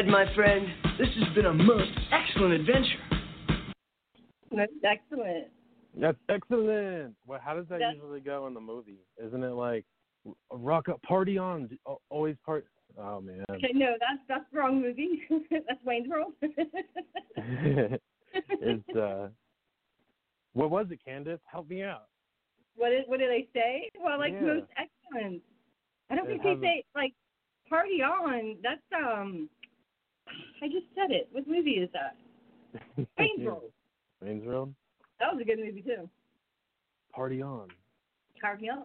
Ted, my friend. This has been a most excellent adventure. That's excellent. That's excellent. Well, how does that That's- usually go in the movie? Isn't it like rock up, party on, always part? Oh man. Okay, no, that's that's the wrong movie. that's Wayne's World. it's uh, what was it, Kandis? Help me out. what did what do they say? Well, like Yeah. most excellent. I don't It think they a- say like party on. That's um. I just said it. What movie is that? Wayne's World. Wayne's World. That was a good movie too. Party on. Party on.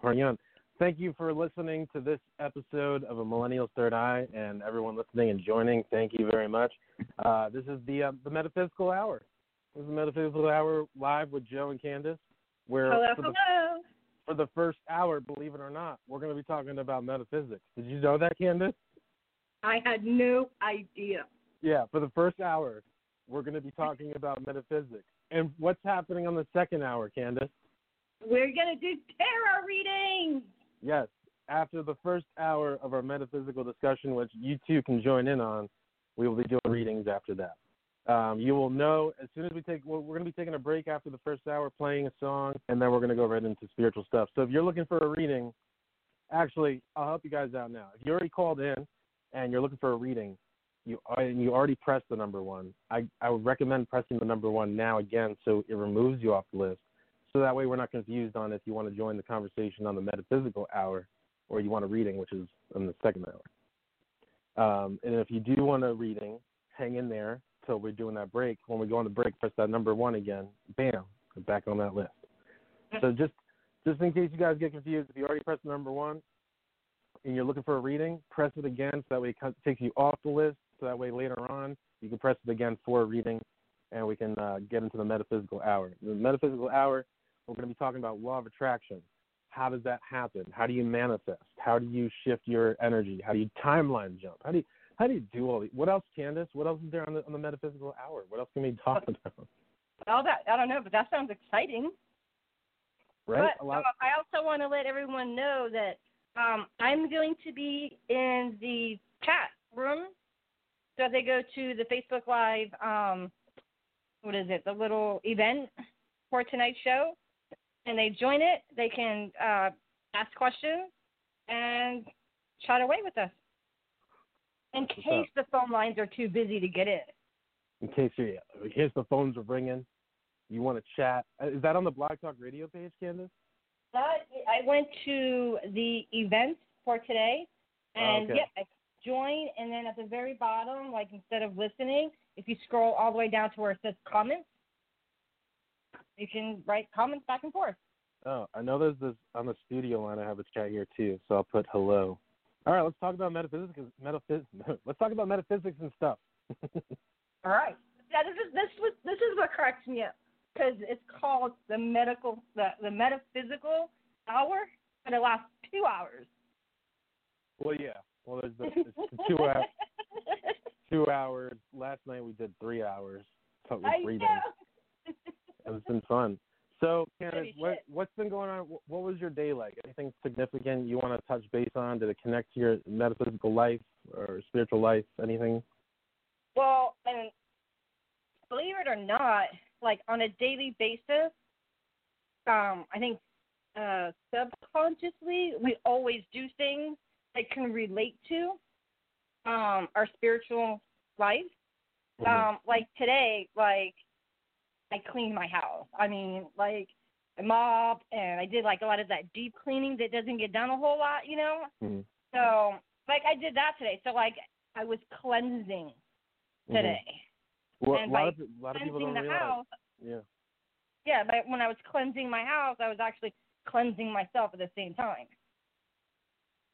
Party on. Thank you for listening to this episode of A Millennial's Third Eye, and everyone listening and joining. Thank you very much. Uh, this is the uh, the Metaphysical Hour. This is the Metaphysical Hour live with Joe and Kandis, where Hello, for the hello. for the first hour, believe it or not, we're going to be talking about metaphysics. Did you know that, Kandis? I had no idea. Yeah, for the first hour, we're going to be talking about metaphysics. And what's happening on the second hour, Kandis? We're gonna do tarot readings. Yes, after the first hour of our metaphysical discussion, which you two can join in on, we will be doing readings after that. Um, you will know as soon as we take. Well, we're going to be taking a break after the first hour, playing a song, and then we're going to go right into spiritual stuff. So if you're looking for a reading, actually, I'll help you guys out now. If you already called in and you're looking for a reading, you and you already pressed the number one. I I would recommend pressing the number one now again, so it removes you off the list. So that way we're not confused on if you want to join the conversation on the metaphysical hour or you want a reading, which is in the second hour. Um, and if you do want a reading, hang in there till we're doing that break. When we go on the break, press that number one again. Bam, back on that list. So just just in case you guys get confused, if you already pressed the number one and you're looking for a reading, press it again so that way it takes you off the list. So that way later on you can press it again for a reading, and we can uh, get into the metaphysical hour. The metaphysical hour, we're going to be talking about law of attraction. How does that happen? How do you manifest? How do you shift your energy? How do you timeline jump? How do you how do you do all these? What else, Kandis? What else is there on the on the metaphysical hour? What else can we talk about? All that I don't know, but that sounds exciting. Right? But a lot. uh, I also want to let everyone know that um, I'm going to be in the chat room. So if they go to the Facebook Live, um, what is it, the little event for tonight's show, and they join it, they can uh, ask questions and chat away with us. In what's case the phone lines are too busy to get in. in case in case the phones are ringing, you want to chat. Uh, Is that on the Blog Talk Radio page, Kandis? But I went to the event for today, oh, and Oh, okay. yeah, I join, and then at the very bottom, like instead of listening, if you scroll all the way down to where it says comments, you can write comments back and forth. Oh, I know there's this on the studio line. I have a chat here too, so I'll put hello. All right, let's talk about metaphysics. Metaphys- let's talk about metaphysics and stuff. All right. Yeah, this is this was this is what cracks me up because it's called the medical the the metaphysical hour, and it lasts two hours. well, yeah. Well, there's the it's the two hours. Two hours. Last night we did three hours. So it was I know. It's been fun. So, Kandis, what, what's been going on? What was your day like? Anything significant you want to touch base on? Did it connect to your metaphysical life or spiritual life? Anything? Well, and believe it or not, like on a daily basis, um, I think uh, subconsciously we always do things that can relate to um, our spiritual life. Um, like today, like I cleaned my house. I mean, like I mopped and I did like a lot of that deep cleaning that doesn't get done a whole lot, you know. Mhm. So like I did that today. So like I was cleansing Mhm. today. Well, and a lot by of a lot of people don't the realize. house, Yeah. yeah, but when I was cleansing my house, I was actually cleansing myself at the same time.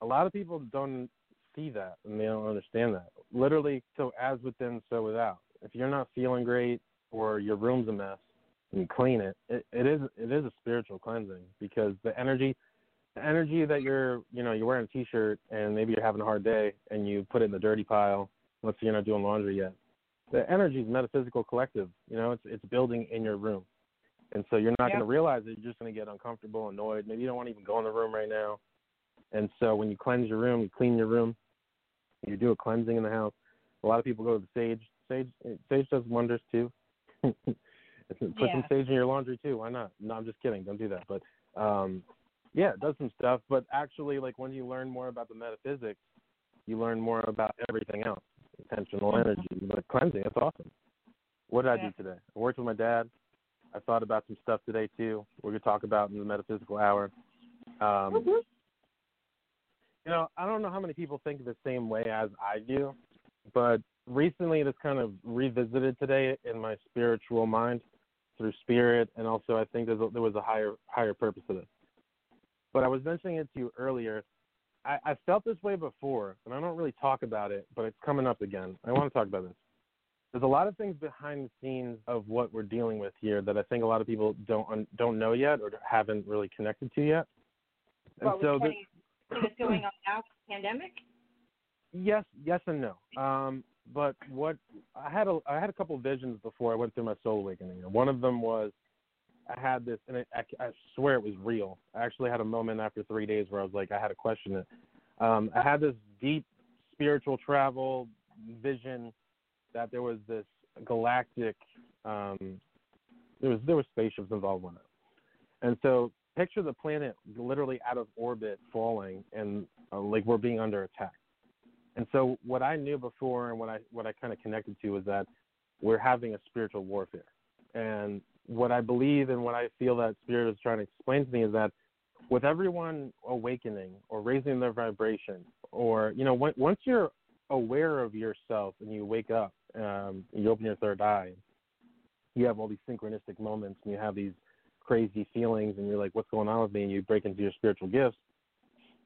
a lot of people don't see that and they don't understand that. Literally, so as within, so without. If you're not feeling great or your room's a mess and you clean it, it, it is it is a spiritual cleansing because the energy the energy that you're you know, you're wearing a t shirt and maybe you're having a hard day and you put it in the dirty pile, let's say you're not doing laundry yet. The energy is metaphysical collective, you know, it's it's building in your room. And so you're not Yeah. gonna realize it, you're just gonna get uncomfortable, annoyed, maybe you don't want to even go in the room right now. And so when you cleanse your room, you clean your room, you do a cleansing in the house, A lot of people go to the sage. Sage sage does wonders too. Put some sage in your laundry too. Why not? No, I'm just kidding. Don't do that. But um, yeah, it does some stuff. But actually, like when you learn more about the metaphysics, you learn more about everything else. Intentional energy, like cleansing. That's awesome. What did I do today? I worked with my dad. I thought about some stuff today too. We're gonna talk about in the metaphysical hour. Um, you know, I don't know how many people think the same way as I do, but recently it has kind of revisited today in my spiritual mind through spirit, and also I think a, there was a higher higher purpose to this. But I was mentioning it to you earlier. I, I felt this way before, and I don't really talk about it, but it's coming up again. I want to talk about this. There's a lot of things behind the scenes of what we're dealing with here that I think a lot of people don't don't know yet or haven't really connected to yet. And What, so this, that's going on now, pandemic? Yes, yes, and no. Um, but what I had a I had a couple of visions before I went through my soul awakening. One of them was I had this, and it, I, I swear it was real. I actually had a moment after three days where I was like, I had to question it. Um, I had this deep spiritual travel vision that there was this galactic, um, there was there was spaceships involved in it, and so picture the planet literally out of orbit, falling, and uh, like we're being under attack. And so what I knew before and what I what I kind of connected to was that we're having a spiritual warfare. And what I believe and what I feel that spirit is trying to explain to me is that with everyone awakening or raising their vibration or you know when, once you're aware of yourself and you wake up um, you open your third eye you have all these synchronistic moments and you have these crazy feelings and you're like what's going on with me and you break into your spiritual gifts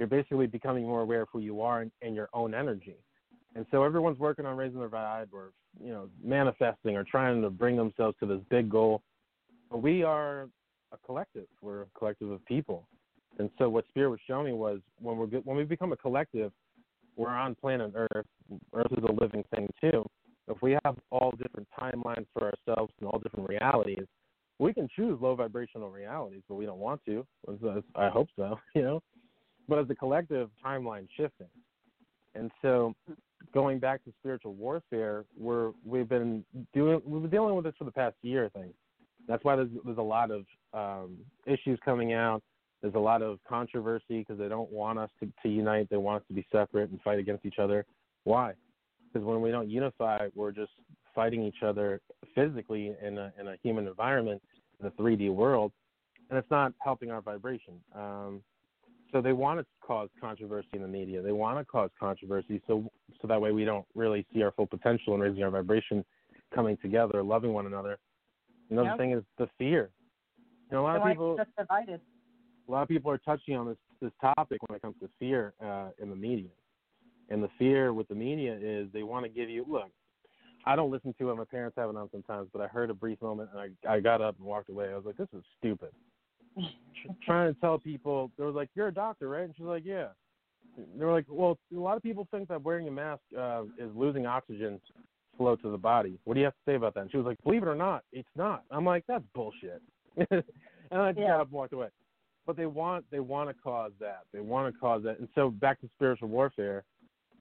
you're basically becoming more aware of who you are and, and your own energy. And so everyone's working on raising their vibe or, you know, manifesting or trying to bring themselves to this big goal. We are a collective. We're a collective of people. And so what Spirit was showing me was when we're when we become a collective, we're on planet Earth. Earth is a living thing too. If we have all different timelines for ourselves and all different realities, we can choose low vibrational realities, but we don't want to. I hope so, you know but as a collective timeline shifting. And so going back to spiritual warfare, we're we've been doing we've been dealing with this for the past year, I think. That's why there's there's a lot of um, issues coming out. There's a lot of controversy because they don't want us to, to unite. They want us to be separate and fight against each other. Why? Because when we don't unify, we're just fighting each other physically in a in a human environment in a 3D world, and it's not helping our vibration. Um, so they want to cause controversy in the media. They want to cause controversy so so that way we don't really see our full potential in raising our vibration, coming together, loving one another. Another Yep. thing is the fear. You know, a lot They of people us divided. a lot of people are touching on this this topic when it comes to fear uh, in the media. And the fear with the media is they want to give you look. I don't listen to it. My parents have it on sometimes, but I heard a brief moment and I I got up and walked away. I was like, this is stupid. Trying to tell people they were like, "You're a doctor, right?" And she's like, "Yeah." They were like, "Well, a lot of people think that wearing a mask uh, is losing oxygen flow to the body. What do you have to say about that?" And she was like, "Believe it or not, it's not." I'm like, "That's bullshit," and I just Yeah. got up and walked away. But they want they want to cause that. They want to cause that, and so back to spiritual warfare.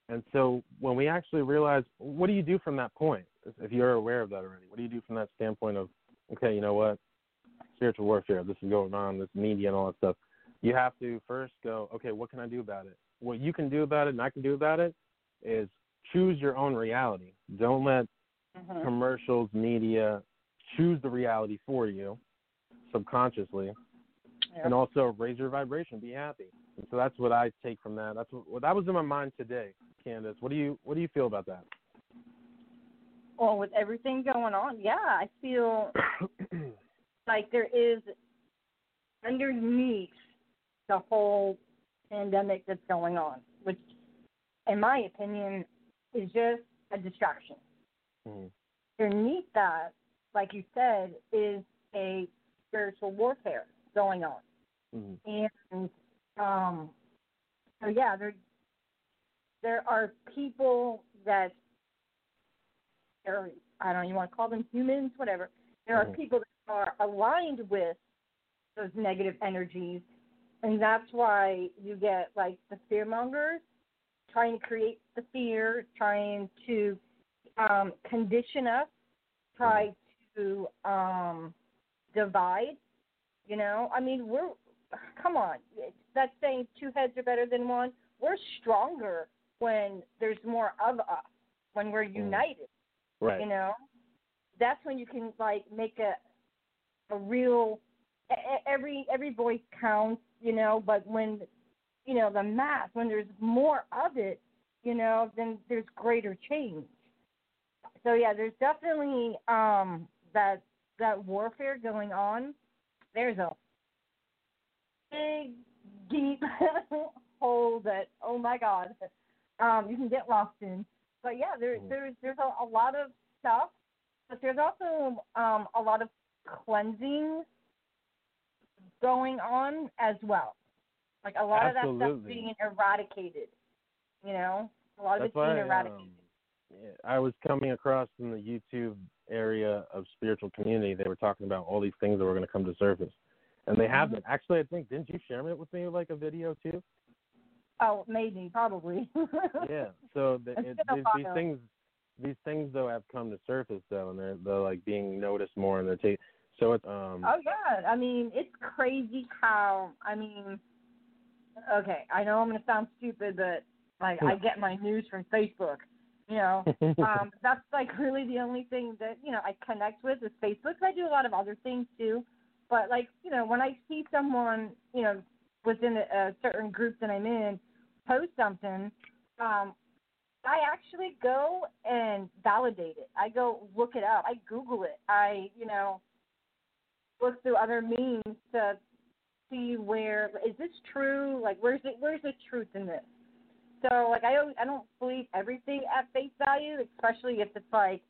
And so when we actually realize, what do you do from that point? If you're aware of that already, what do you do from that standpoint of, okay, you know what, spiritual warfare, this is going on, this media and all that stuff. You have to first go, okay, what can I do about it? What you can do about it and I can do about it is choose your own reality. Don't let Mhm. commercials, media choose the reality for you subconsciously. Yeah. And also raise your vibration, be happy. And so that's what I take from that. That's what, what that was in my mind today, Kandis. What do you what do you feel about that? Well, with everything going on, yeah, I feel like there is underneath the whole pandemic that's going on, which, in my opinion, is just a distraction. Mhm. Underneath that, like you said, is a spiritual warfare going on. Mhm. and um so yeah there there are people that are I don't know you want to call them humans whatever there are Mhm. people that are aligned with those negative energies and that's why you get like the fear mongers trying to create the fear trying to um, condition us, try to um, divide. You know, I mean, we're come on. That's saying two heads are better than one. We're stronger when there's more of us, when we're united. Right. You know, that's when you can like make a a real every every voice counts. You know, but when you know the mass, when there's more of it, you know, then there's greater change. So yeah, there's definitely um that that warfare going on. There's a big deep hole that oh my god um you can get lost in but yeah there Mm. there's there's a, a lot of stuff but there's also um a lot of cleansing going on as well like a lot of that stuff being eradicated you know a lot of That's it's being eradicated um, I was coming across in the YouTube area of spiritual community. They were talking about all these things that were going to come to surface, and they have Mhm. been. Actually, I think didn't you share it with me like a video too? oh maybe probably yeah. So the, it, these, these things, these things though have come to surface though, and they're they're like being noticed more, and they're ta- so it's um. Oh yeah, I mean it's crazy how I mean. Okay, I know I'm gonna sound stupid, but like I get my news from Facebook. You know, um, that's like really the only thing that you know I connect with is Facebook. I do a lot of other things too, but like you know when I see someone you know within a, a certain group that I'm in post something, um, I actually go and validate it. I go look it up. I Google it. I you know look through other means to see where is this true? Like where's it where's the truth in this? So like I don't I don't believe everything at face value, especially if it's like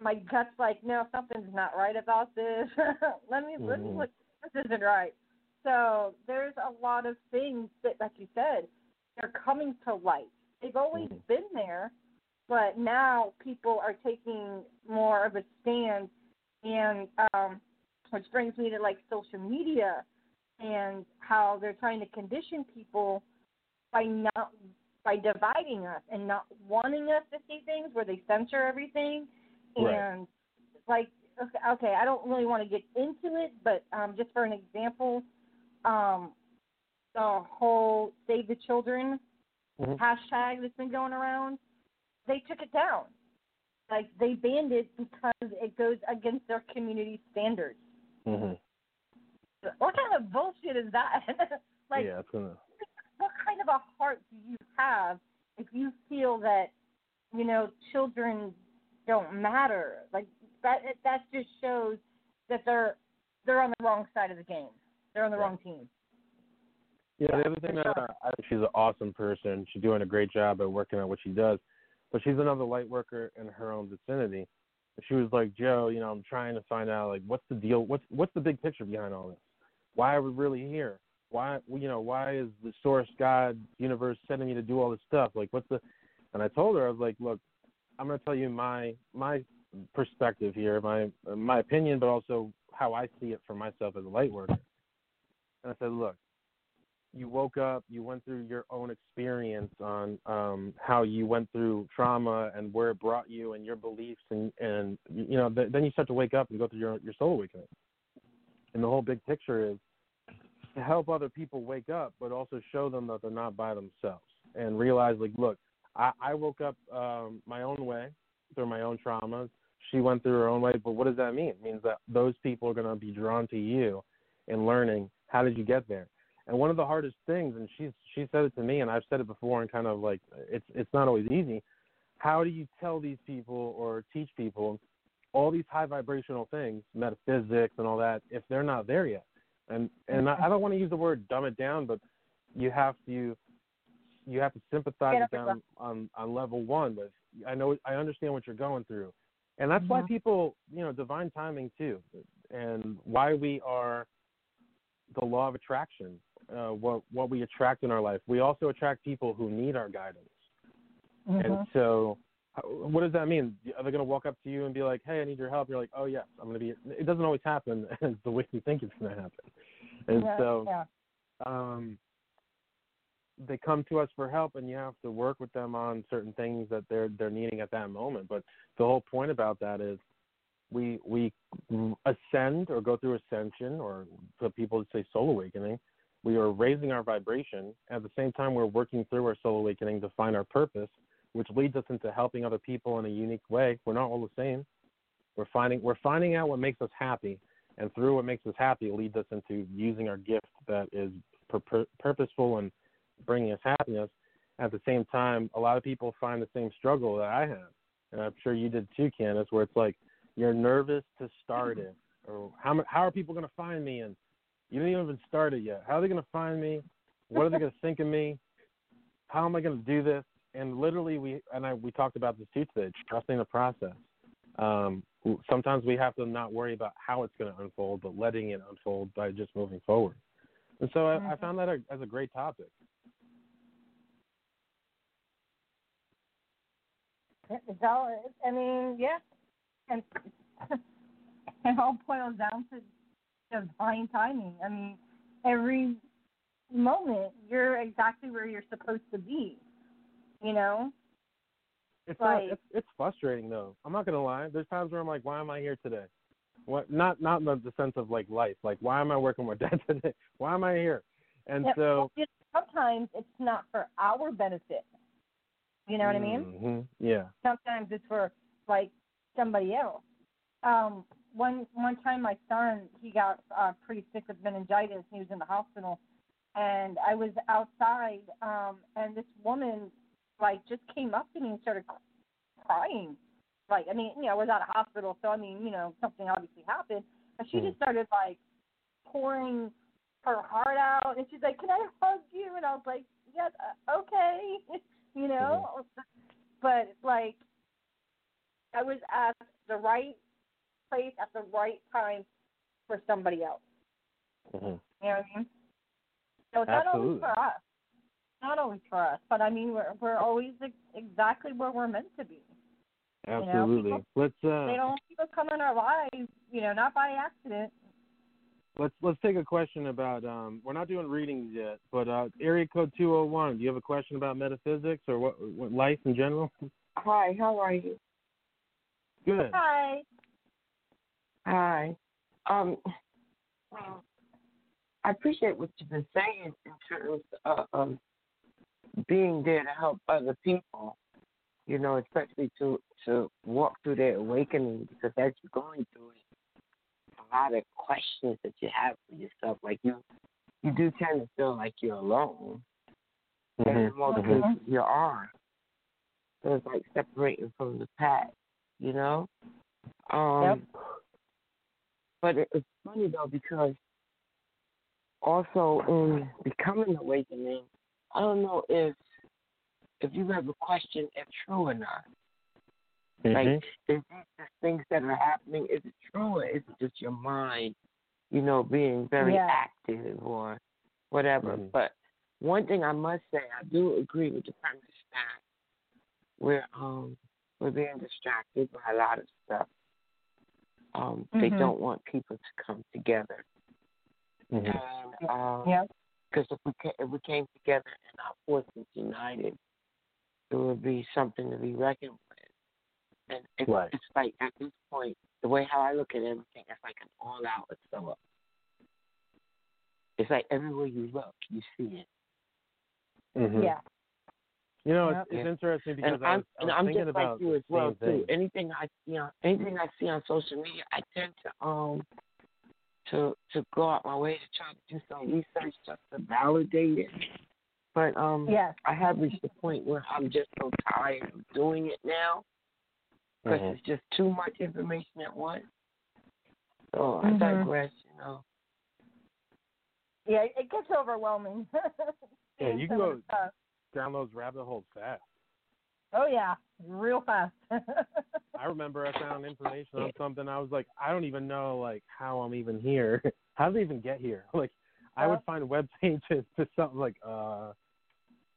my gut's like, no, something's not right about this. let me let me look this isn't right. So there's a lot of things that like you said, they're coming to light. They've always Mhm. been there, but now people are taking more of a stand and um which brings me to like social media and how they're trying to condition people by not by dividing us and not wanting us to see things where they censor everything Right. and like okay, okay I don't really want to get into it but um just for an example um the whole save the children Mhm. hashtag that's been going around they took it down like they banned it because it goes against their community standards Mhm. What kind of bullshit is that like yeah, gonna. what kind of a heart do you have if you feel that you know children don't matter like that that just shows that they're they're on the wrong side of the game they're on the Right. wrong team Yeah, the other thing that sure. I, think she's an awesome person. She's doing a great job at working at what she does. But she's another light worker in her own vicinity. She was like, Joe, you know, I'm trying to find out like what's the deal? What's what's the big picture behind all this? Why are we really here? Why you know why is the source God universe sending me to do all this stuff? Like what's the? And I told her I was like, look, I'm to tell you my my perspective here, my my opinion, but also how I see it for myself as a light worker. And I said, look, you woke up, you went through your own experience on um, how you went through trauma and where it brought you and your beliefs, and and you know th- then you start to wake up and go through your your soul awakening. And the whole big picture is to help other people wake up, but also show them that they're not by themselves and realize like, look, I, I woke up um, my own way through my own traumas. She went through her own way, but what does that mean? It means that those people are going to be drawn to you and learning how did you get there. And one of the hardest things, and she's she said it to me, and I've said it before, and kind of like it's it's not always easy. How do you tell these people or teach people all these high vibrational things, metaphysics and all that, if they're not there yet? And and I, I don't want to use the word dumb it down, but you have to you have to sympathize with them on on level one. With I know I understand what you're going through, and that's why Mhm. people you know divine timing too, and why we are the law of attraction. Uh, what what we attract in our life. We also attract people who need our guidance. Mm-hmm. And so, what does that mean? Are they going to walk up to you and be like, "Hey, I need your help"? You're like, "Oh yes, I'm going to be." It doesn't always happen as the way you think it's going to happen. And yeah, so, yeah. um, they come to us for help, and you have to work with them on certain things that they're they're needing at that moment. But the whole point about that is we we ascend or go through ascension, or for people to say soul awakening. We are raising our vibration. At the same time, we're working through our soul awakening to find our purpose, which leads us into helping other people in a unique way. We're not all the same. We're finding we're finding out what makes us happy, and through what makes us happy, it leads us into using our gift that is pur- purposeful and bringing us happiness. At the same time, a lot of people find the same struggle that I have, and I'm sure you did too, Kandis, where it's like you're nervous to start it, or how how are people going to find me, and you didn't even start it yet. How are they going to find me? What are they going to think of me? How am I going to do this? And literally, we and I we talked about this too today, trusting the process. Um, sometimes we have to not worry about how it's going to unfold, but letting it unfold by just moving forward. And so I, I mm-hmm. found that as a great topic. It's all. I mean, yeah, and it all boils down to divine timing. I mean, every moment you're exactly where you're supposed to be. You know. It's like, not. It's, it's frustrating though. I'm not gonna lie. There's times where I'm like, why am I here today? What? Not not in the sense of like life. Like, why am I working with dad today? Why am I here? And yeah, so sometimes it's not for our benefit. You know what mm-hmm. I mean? Yeah. Sometimes it's for like somebody else. Um, one one time, my son he got uh, pretty sick with meningitis. He was in the hospital, and I was outside, um, and this woman like just came up to me and started crying. Like, I mean, you know, I was out of hospital, so I mean, you know, something obviously happened. And she mm. just started like pouring her heart out, and she's like, "Can I hug you?" And I was like, "Yes, uh, okay," you know. Mm-hmm. But like, I was at the right place at the right time for somebody else. Mm-hmm. You know what I mean? So it's Absolutely. not always for us. Not always for us, but I mean, we're we're always exactly where we're meant to be. Absolutely. You know, people, let's. Uh, they don't people come in our lives, you know, not by accident. Let's let's take a question about. Um, we're not doing readings yet, but uh, area code two hundred one. Do you have a question about metaphysics or what, what life in general? Hi, how are you? Good. Hi. Hi. Um, I appreciate what you've been saying in terms of, of being there to help other people. You know, especially to to walk through their awakening because as you're going through it, a lot of questions that you have for yourself, like you you do tend to feel like you're alone. Mm-hmm. And in most mm-hmm. you are. So it's like separating from the pack, you know? Um yep. but it, it's funny though because also in becoming awakening, I don't know if if you ever question if true or not. Mm-hmm. Like, is these things that are happening, is it true or is it just your mind, you know, being very yeah. active or whatever? Mm-hmm. But one thing I must say, I do agree with the premise that we're um we're being distracted by a lot of stuff. Um, mm-hmm. They don't want people to come together. Mm-hmm. And um, yeah. Because if we if we came together and our forces united, it would be something to be reckoned with. And it's, right. it's like at this point, the way how I look at everything, it's like an all out up. It's like everywhere you look, you see it. Mm-hmm. Yeah. You know, it's, it's interesting because and I I'm, was, I and was I'm thinking just about like you as well too. Thing. Anything I see on anything I see on social media, I tend to um to to go out my way to try to do some research just to validate it. But um, yes. I have reached the point where I'm just so tired of doing it now because mm-hmm. it's just too much information at once. So mm-hmm. I digress, you know. Yeah, it gets overwhelming. yeah, you can go down those rabbit holes fast. Oh yeah, real fast. I remember I found information on something. I was like, I don't even know like how I'm even here. how did I even get here? Like, I would find web pages to something like, uh,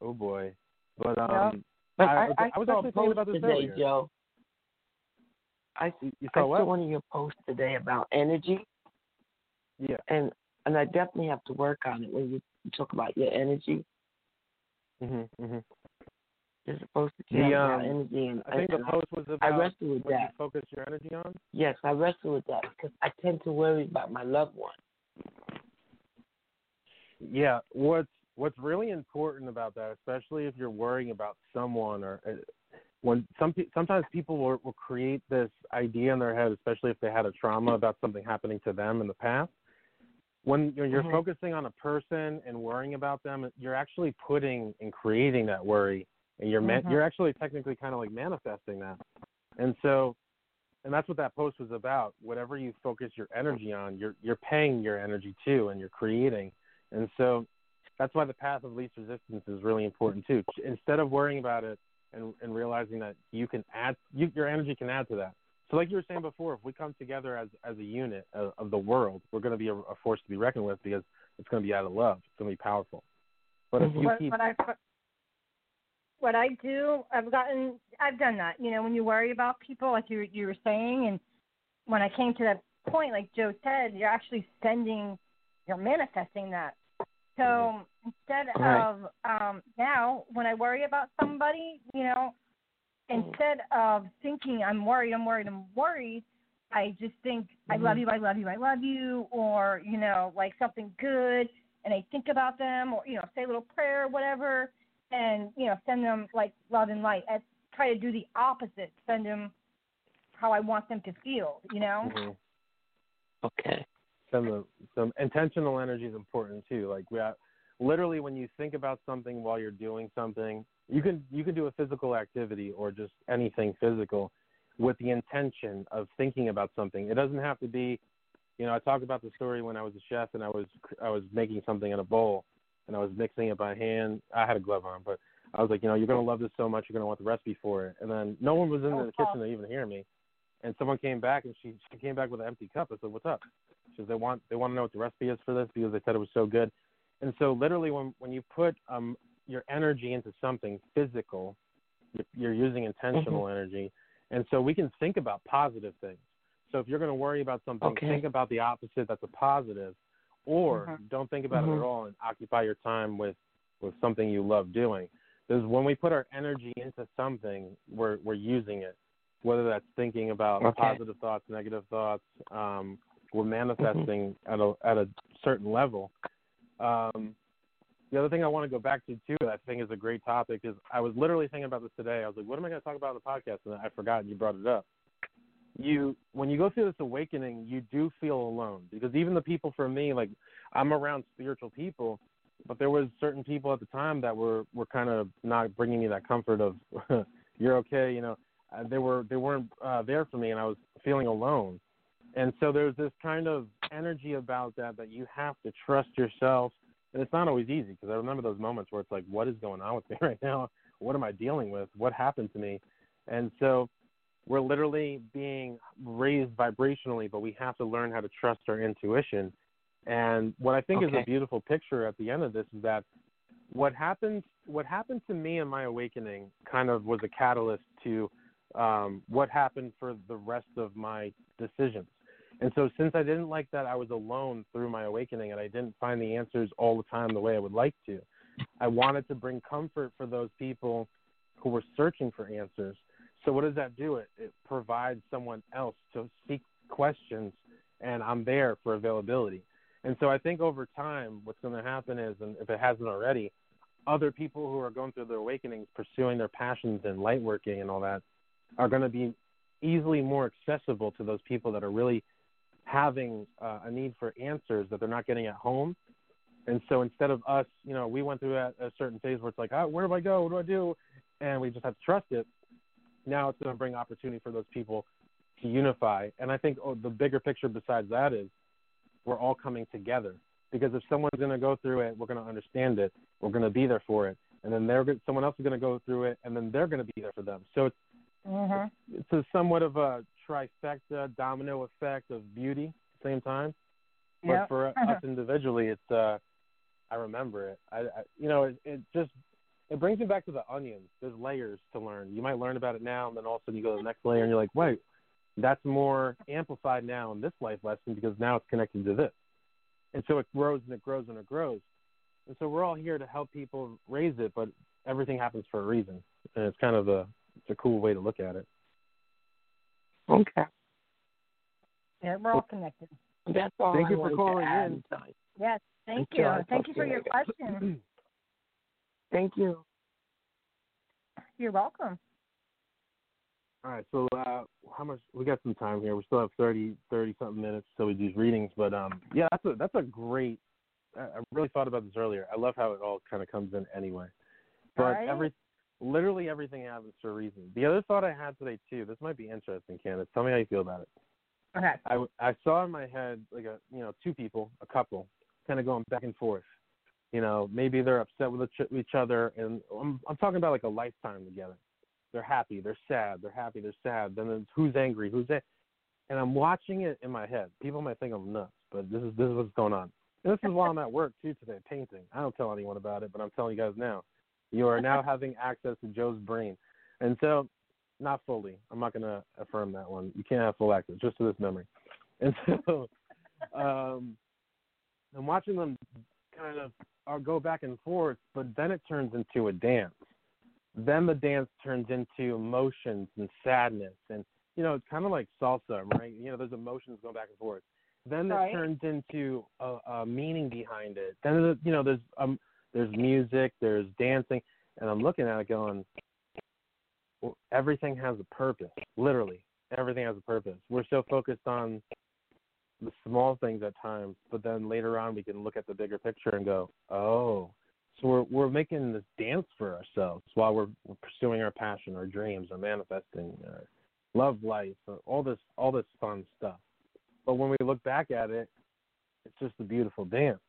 oh boy. But um, but I, I, I, I was saw actually thinking about this today, earlier. Joe. I, see. you I saw, saw one of your posts today about energy. Yeah. And and I definitely have to work on it when you talk about your energy. Mhm. Mhm. You're supposed to The, um, that energy, and, I think the post was I about wrestle with what you focus your energy on. Yes, I wrestle with that because I tend to worry about my loved one. Yeah, what's what's really important about that, especially if you're worrying about someone or uh, when some sometimes people will, will create this idea in their head, especially if they had a trauma about something happening to them in the past. When you're, you're Mhm. focusing on a person and worrying about them, you're actually putting and creating that worry, and you're ma- Mhm. you're actually technically kind of like manifesting that. And so, and that's what that post was about. Whatever you focus your energy on, you're you're paying your energy to, and you're creating. And so that's why the path of least resistance is really important too. Instead of worrying about it and, and realizing that you can add, you, your energy can add to that. So like you were saying before, if we come together as as a unit of, of the world, we're going to be a, a force to be reckoned with because it's going to be out of love. It's going to be powerful. But if you what, keep, what I what I do, I've gotten, I've done that. You know, when you worry about people, like you you were saying, and when I came to that point, like Joe said, you're actually sending, you're manifesting that. So instead Right. of um, now, when I worry about somebody, you know, instead of thinking I'm worried, I'm worried, I'm worried, I just think I love Mhm. you, I love you, I love you, or you know, like something good, and I think about them, or you know, say a little prayer, or whatever, and you know, send them like love and light. I try to do the opposite, send them how I want them to feel, you know. Mhm. Okay. some some intentional energy is important too. Like we have, literally when you think about something while you're doing something, you can you can do a physical activity or just anything physical with the intention of thinking about something. It doesn't have to be, you know, I talked about the story when I was a chef and I was I was making something in a bowl and I was mixing it by hand. I had a glove on, but I was like, you know, you're gonna love this so much, you're gonna want the recipe for it. And then no one was in Oh, the kitchen to even hear me. And someone came back and she she came back with an empty cup. I said, What's up? She said, they want they want to know what the recipe is for this because they said it was so good. And so literally when when you put um your energy into something physical, you're, you're using intentional energy. And so we can think about positive things. So if you're going to worry about something, Okay. think about the opposite that's a positive, or Mhm. don't think about it Mhm. at all and occupy your time with with something you love doing. Because when we put our energy into something, we're we're using it. Whether that's thinking about Okay. positive thoughts, negative thoughts, um, we're manifesting at a at a certain level. Um, the other thing I want to go back to too, that I think is a great topic, is I was literally thinking about this today. I was like, what am I going to talk about on the podcast? And I forgot, and you brought it up. You, when you go through this awakening, you do feel alone because even the people for me, like I'm around spiritual people, but there was certain people at the time that were were kind of not bringing me that comfort of you're okay, you know. Uh, they were they weren't uh, there for me, and I was feeling alone. And so there's this kind of energy about that that you have to trust yourself and it's not always easy because I remember those moments where it's like, what is going on with me right now? What am I dealing with? What happened to me? And so we're literally being raised vibrationally, but we have to learn how to trust our intuition. And what I think is a beautiful picture at the end of this is that what happened what happened to me in my awakening kind of was a catalyst to um, what happened for the rest of my decisions. And so, since I didn't like that I was alone through my awakening and I didn't find the answers all the time the way I would like to, I wanted to bring comfort for those people who were searching for answers. So, what does that do? It, it provides someone else to seek questions, and I'm there for availability. And so, I think over time, what's going to happen is, and if it hasn't already, other people who are going through their awakenings, pursuing their passions and light working and all that, are going to be easily more accessible to those people that are really having uh, a need for answers that they're not getting at home. And so instead of us, you know, we went through a, a certain phase where it's like, oh, where do I go? What do I do? And we just have to trust it. Now it's going to bring opportunity for those people to unify. And I think oh, the bigger picture besides that is we're all coming together. Because if someone's going to go through it, we're going to understand it. We're going to be there for it. And then they're someone else is going to go through it, and then they're going to be there for them. So it's Mhm. it's a somewhat of a trifecta domino effect of beauty at the same time. But Yep. for us individually, it's uh, I remember it. I, I you know, it, it just it brings me back to the onions. There's layers to learn. You might learn about it now, and then all of a sudden you go to the next layer, and you're like, wait, that's more amplified now in this life lesson because now it's connected to this, and so it grows and it grows and it grows. and so we're all here to help people raise it, but everything happens for a reason, and it's kind of a it's a cool way to look at it. Okay. Yeah, we're all connected. That's all. Thank I you for calling in. Yes, thank Okay, you. I'll Thank you for your later. question. Thank you. You're welcome. All right, so uh, how much? We got some time here. We still have 30, 30 something minutes till we do these readings. But um, yeah, that's a that's a great. I I really thought about this earlier. I love how it all kind of comes in anyway. But Right. every, literally everything happens for a reason. The other thought I had today too. This might be interesting, Kandis. Tell me how you feel about it. Okay. I, w- I saw in my head like a you know two people, a couple, kind of going back and forth. You know, maybe they're upset with each- other, and I'm I'm talking about like a lifetime together. They're happy, they're sad, they're happy, they're sad. Then it's who's angry, who's a- and I'm watching it in my head. People might think I'm nuts, but this is this is what's going on. And this is while I'm at work too today, painting. I don't tell anyone about it, but I'm telling you guys now. You are now having access to Joe's brain, and so not fully. I'm not going to affirm that one. You can't have full access, just to this memory. And so, um, I'm watching them kind of uh, go back and forth, but then it turns into a dance. Then the dance turns into emotions and sadness, and you know, it's kind of like salsa, right? You know, there's emotions going back and forth. Then Right. it turns into a, a meaning behind it. Then you know, there's um, there's music, there's dancing, and I'm looking at it going, well, everything has a purpose. Literally, everything has a purpose. We're so focused on the small things at times, but then later on we can look at the bigger picture and go, oh, so we're we're making this dance for ourselves while we're, we're pursuing our passion, our dreams, our manifesting, our love life, uh, all this all this fun stuff. But when we look back at it, it's just a beautiful dance.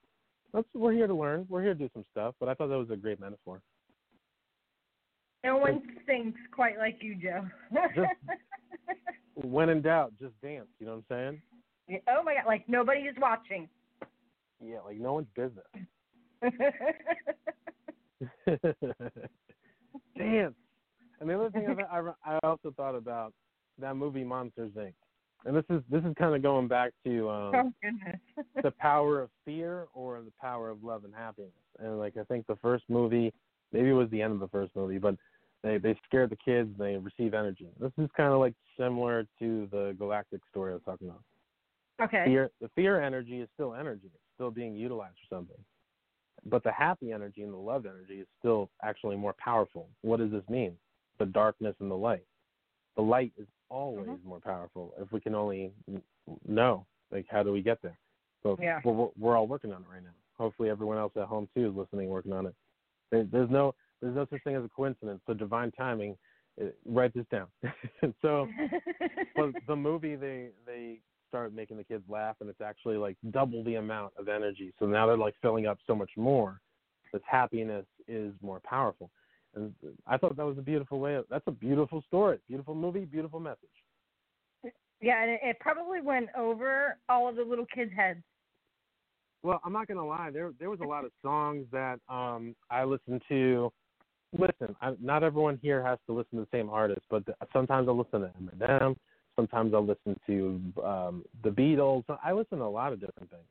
That's we're here to learn. We're here to do some stuff. But I thought that was a great metaphor. No one thinks quite like you, Joe. When in doubt, just dance. You know what I'm saying? Oh my God! Like nobody is watching. Yeah, like no one's business. Dance. And the other thing I, I, I also thought about that movie Monsters Inc. And this is this is kind of going back to um, oh goodness. the power of fear or the power of love and happiness. And like I think the first movie, maybe it was the end of the first movie, but they they scare the kids. And they receive energy. This is kind of like similar to the galactic story I was talking about. Okay. Fear, the fear energy is still energy. It's still being utilized for something. But the happy energy and the love energy is still actually more powerful. What does this mean? The darkness and the light. The light is always Mhm. more powerful if we can only know. Like, how do we get there? So Yeah. we're, we're- all working on it right now. Hopefully, everyone else at home too is listening, working on it. There, there's no there's no such thing as a coincidence. So divine timing. uh, Write this down. so but the movie they they start making the kids laugh and it's actually like double the amount of energy. So now they're like filling up so much more this happiness is more powerful. And i thought that was a beautiful way of, that's a beautiful story beautiful movie beautiful message. Yeah, and it, it probably went over all of the little kids' heads. well i'm not going to lie there there was a lot of songs that um i listened to. Listen I, not everyone here has to listen to the same artist but the, sometimes i'll listen to eminem sometimes i'll listen to um the beatles i listen to a lot of different things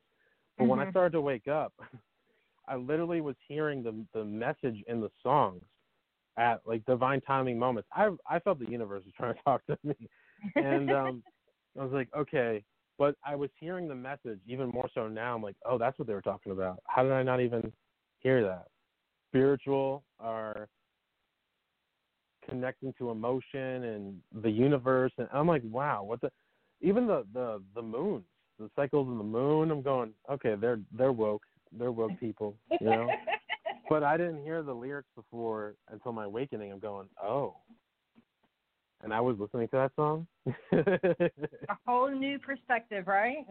But when I Mhm. started to wake up, I literally was hearing the the message in the songs at like divine timing moments. I I felt the universe was trying to talk to me, and um, I was like, okay. But I was hearing the message even more so now. I'm like, oh, that's what they were talking about. How did I not even hear that? Spiritual or connecting to emotion and the universe, and I'm like, wow, what the? Even the the the moons, the cycles of the moon. I'm going, okay, they're they're woke, they're woke people, you know. but I didn't hear the lyrics before until my awakening. I'm going, oh. And I was listening to that song. a whole new perspective, right?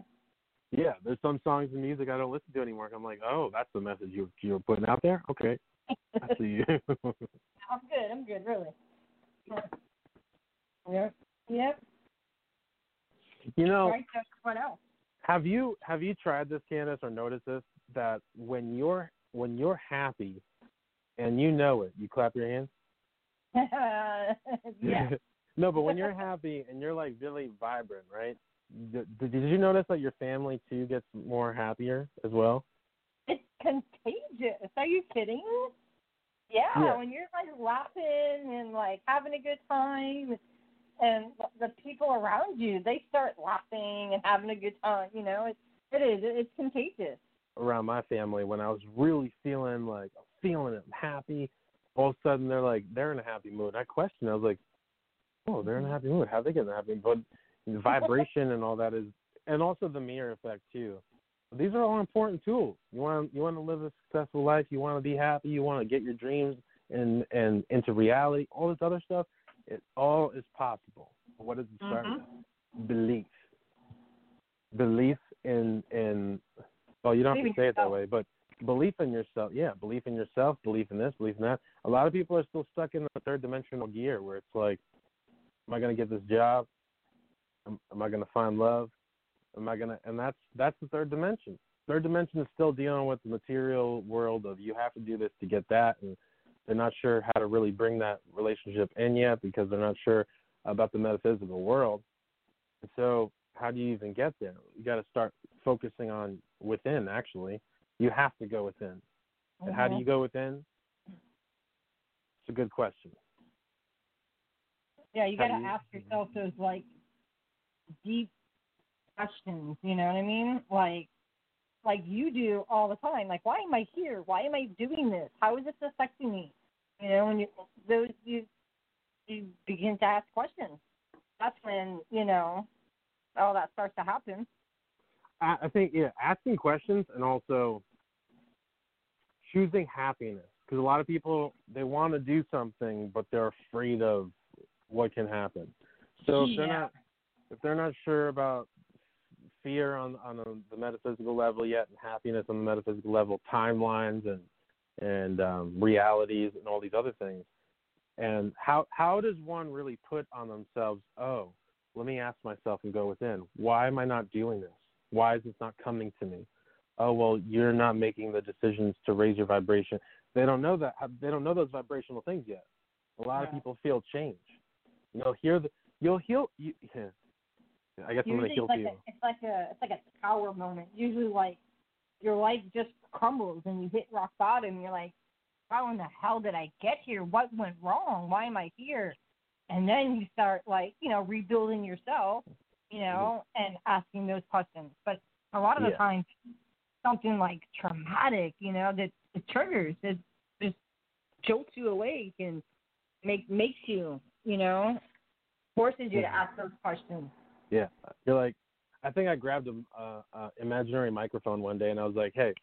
yeah, there's some songs and music I don't listen to anymore. I'm like, oh, that's the message you you're putting out there. Okay, I see you. I'm good. I'm good. Really. Yep. Yep. you know, Right. What else? have you have you tried this, Kandis, or noticed this? That when you're when you're happy, and you know it, you clap your hands. yeah. no, but when you're happy and you're like really vibrant, right? Did, did you notice that your family too gets more happier as well? it's contagious. Are you kidding? Yeah, Yeah. when you're like laughing and like having a good time, and the people around you they start laughing and having a good time. You know, it's it is it's contagious. around my family when I was really feeling like feeling it, happy. All of a sudden they're like they're in a happy mood. I questioned. I was like, oh, they're in a mm-hmm. happy mood. How they get in a happy mood? But the vibration and all that is, and also the mirror effect too. These are all important tools. You want you want to live a successful life. You want to be happy. You want to get your dreams and and into reality. All this other stuff, it all is possible. What does it start Mhm. with? Belief. Belief in in well, you don't have to say it that way, but belief in yourself. Yeah, belief in yourself, belief in this, belief in that. A lot of people are still stuck in the third dimensional gear where it's like, am I going to get this job? Am, am I going to find love? Am I going to? And that's that's the third dimension. Third dimension is still dealing with the material world of you have to do this to get that, and they're not sure how to really bring that relationship in yet because they're not sure about the metaphysical world. And so, how do you even get there? You got to start focusing on within. Actually, you have to go within. And how do Mhm. you go within? It's a good question. Yeah, you got to ask yourself those like deep questions. You know what I mean? Like, like you do all the time. Like, why am I here? Why am I doing this? How is this affecting me? You know, when you those you you begin to ask questions. That's when you know all that starts to happen. I, I think yeah, asking questions and also choosing happiness because a lot of people they want to do something but they're afraid of what can happen. So if they're not if they're not sure about fear on on the, the metaphysical level yet and happiness on the metaphysical level, timelines and and um, realities and all these other things. And how how does one really put on themselves? Oh, let me ask myself and go within. Why am I not doing this? Why is this not coming to me? Oh well, you're not making the decisions to raise your vibration. They don't know that. They don't know those vibrational things yet. A lot of people feel change. You'll hear the. You'll heal. You, I guess I'm Usually gonna heal it's like you. a, it's like a it's like a tower moment. Usually like your life just crumbles and you hit rock bottom. You're like, how in the hell did I get here? What went wrong? Why am I here? And then you start like you know rebuilding yourself, you know, and asking those questions. But a lot of the Yeah. time, something like traumatic, you know, that it triggers, it just jolts you awake and make makes you, you know, forces you to Mhm. ask those questions. Yeah, you're like. I think I grabbed a uh, uh, imaginary microphone one day and I was like, "Hey,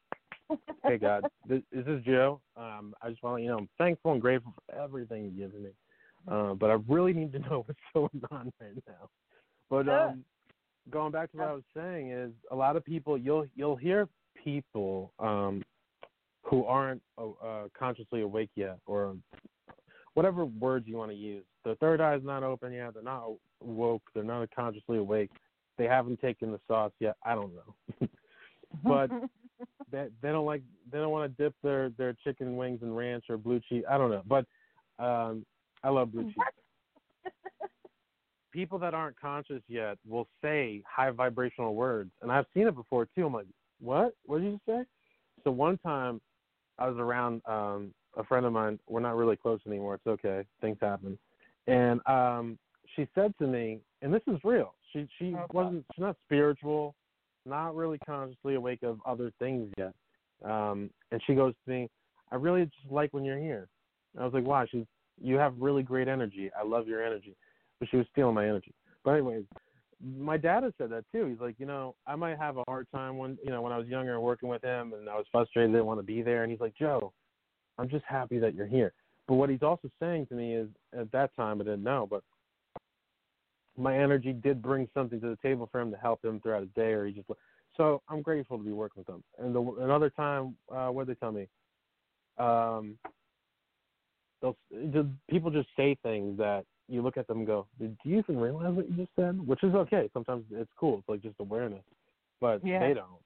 hey God, this, is this Joe? Um, I just want to, you know, I'm thankful and grateful for everything you've given me, uh, but I really need to know what's going on right now." But um, going back to what I was saying is, a lot of people you'll you'll hear people um, who aren't uh, uh, consciously awake yet, or whatever words you want to use. Their third eye is not open yet. They're not woke. They're not consciously awake. They haven't taken the sauce yet. I don't know. But they they don't like they don't want to dip their their chicken wings in ranch or blue cheese. I don't know, but um, I love blue cheese. People that aren't conscious yet will say high vibrational words, and I've seen it before too. I'm like, what? What did you say? So one time, I was around um, a friend of mine. We're not really close anymore. It's okay. Things happen, and um, she said to me, and this is real. She she Okay. wasn't she's not spiritual, not really consciously awake of other things yet. Um, and she goes to me, I really just like when you're here. And I was like, why? She's, you have really great energy. I love your energy. But she was stealing my energy. But anyways, my dad has said that too. He's like, you know, I might have a hard time when, you know, when I was younger working with him and I was frustrated, didn't want to be there. And he's like, Joe, I'm just happy that you're here. But what he's also saying to me is, at that time, I didn't know, but my energy did bring something to the table for him to help him throughout his day, or he just. So I'm grateful to be working with them. And the, another time, uh, what did they tell me? Um, they'll the people just say things that you look at them and go, "Do you even realize what you just said?" Which is okay. Sometimes it's cool. It's like just awareness, but Yeah. they don't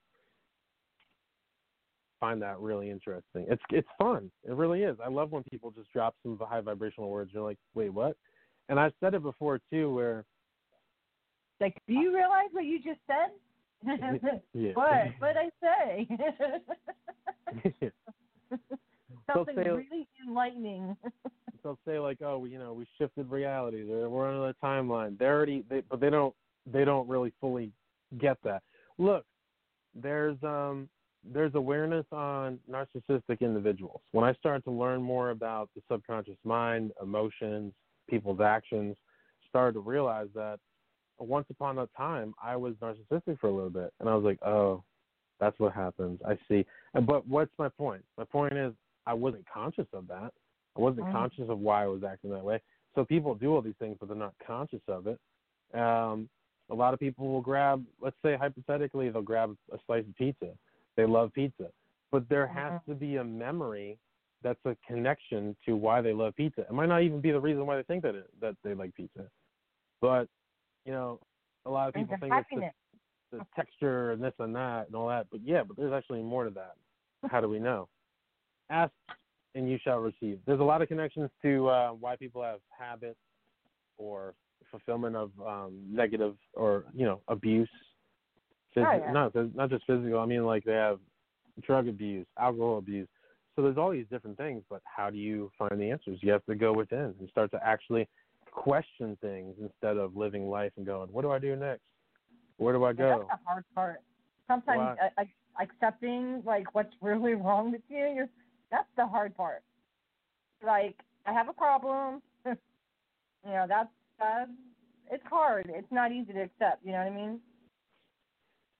find that really interesting. It's it's fun. It really is. I love when people just drop some high vibrational words. You're like, "Wait, what?" And I've said it before too, where Like, do you realize what you just said? yeah, what? What I say? Something say- really enlightening. they'll say like, "Oh, you know, we shifted reality. They're, we're on another timeline." They're already, they, but they don't, they don't really fully get that. Look, there's um, there's awareness on narcissistic individuals. When I started to learn more about the subconscious mind, emotions, people's actions, started to realize that once upon a time I was narcissistic for a little bit, and I was like, "Oh, that's what happens." I see. And- But what's my point? My point is, I wasn't conscious of that. I wasn't conscious of why I was acting that way. So people do all these things, but they're not conscious of it. Um, a lot of people will grab, let's say hypothetically, they'll grab a slice of pizza. They love pizza, but there has to be a memory that's a connection to why they love pizza. It might not even be the reason why they think that it, that they like pizza, but you know, a lot of people think it's the the texture and this and that and all that. But yeah, but there's actually more to that. How do we know? Ask and you shall receive. There's a lot of connections to uh, why people have habits or fulfillment of um, negative or you know abuse. Phys- Oh, yeah. Not not just physical. I mean like they have drug abuse, alcohol abuse. So there's all these different things. But how do you find the answers? You have to go within and start to actually question things instead of living life and going, what do I do next? Where do I Yeah, go? that's the hard part. Sometimes uh, accepting like what's really wrong with you, you're, that's the hard part. Like I have a problem. you know that's that's it's hard. It's not easy to accept. You know what I mean?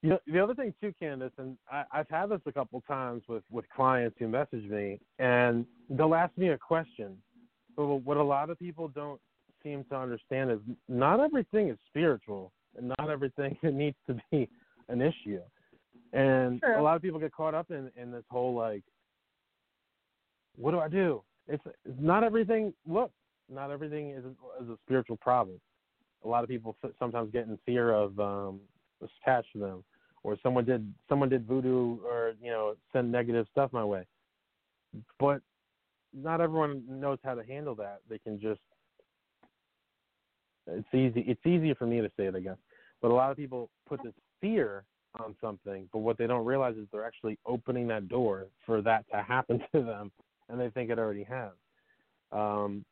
You know, the other thing too, Kandis, and I, I've had this a couple times with with clients who message me, and they'll ask me a question. But what a lot of people don't seem to understand is not everything is spiritual, and not everything needs to be an issue. And True. a lot of people get caught up in in this whole like, what do I do? It's not everything. Look, not everything is a, is a spiritual problem. A lot of people sometimes get in fear of um, attached to them, or someone did someone did voodoo, or you know send negative stuff my way. But not everyone knows how to handle that. They can just it's easy. It's easier for me to say it, I guess. But a lot of people put this fear on something, but what they don't realize is they're actually opening that door for that to happen to them, and they think it already has. Um,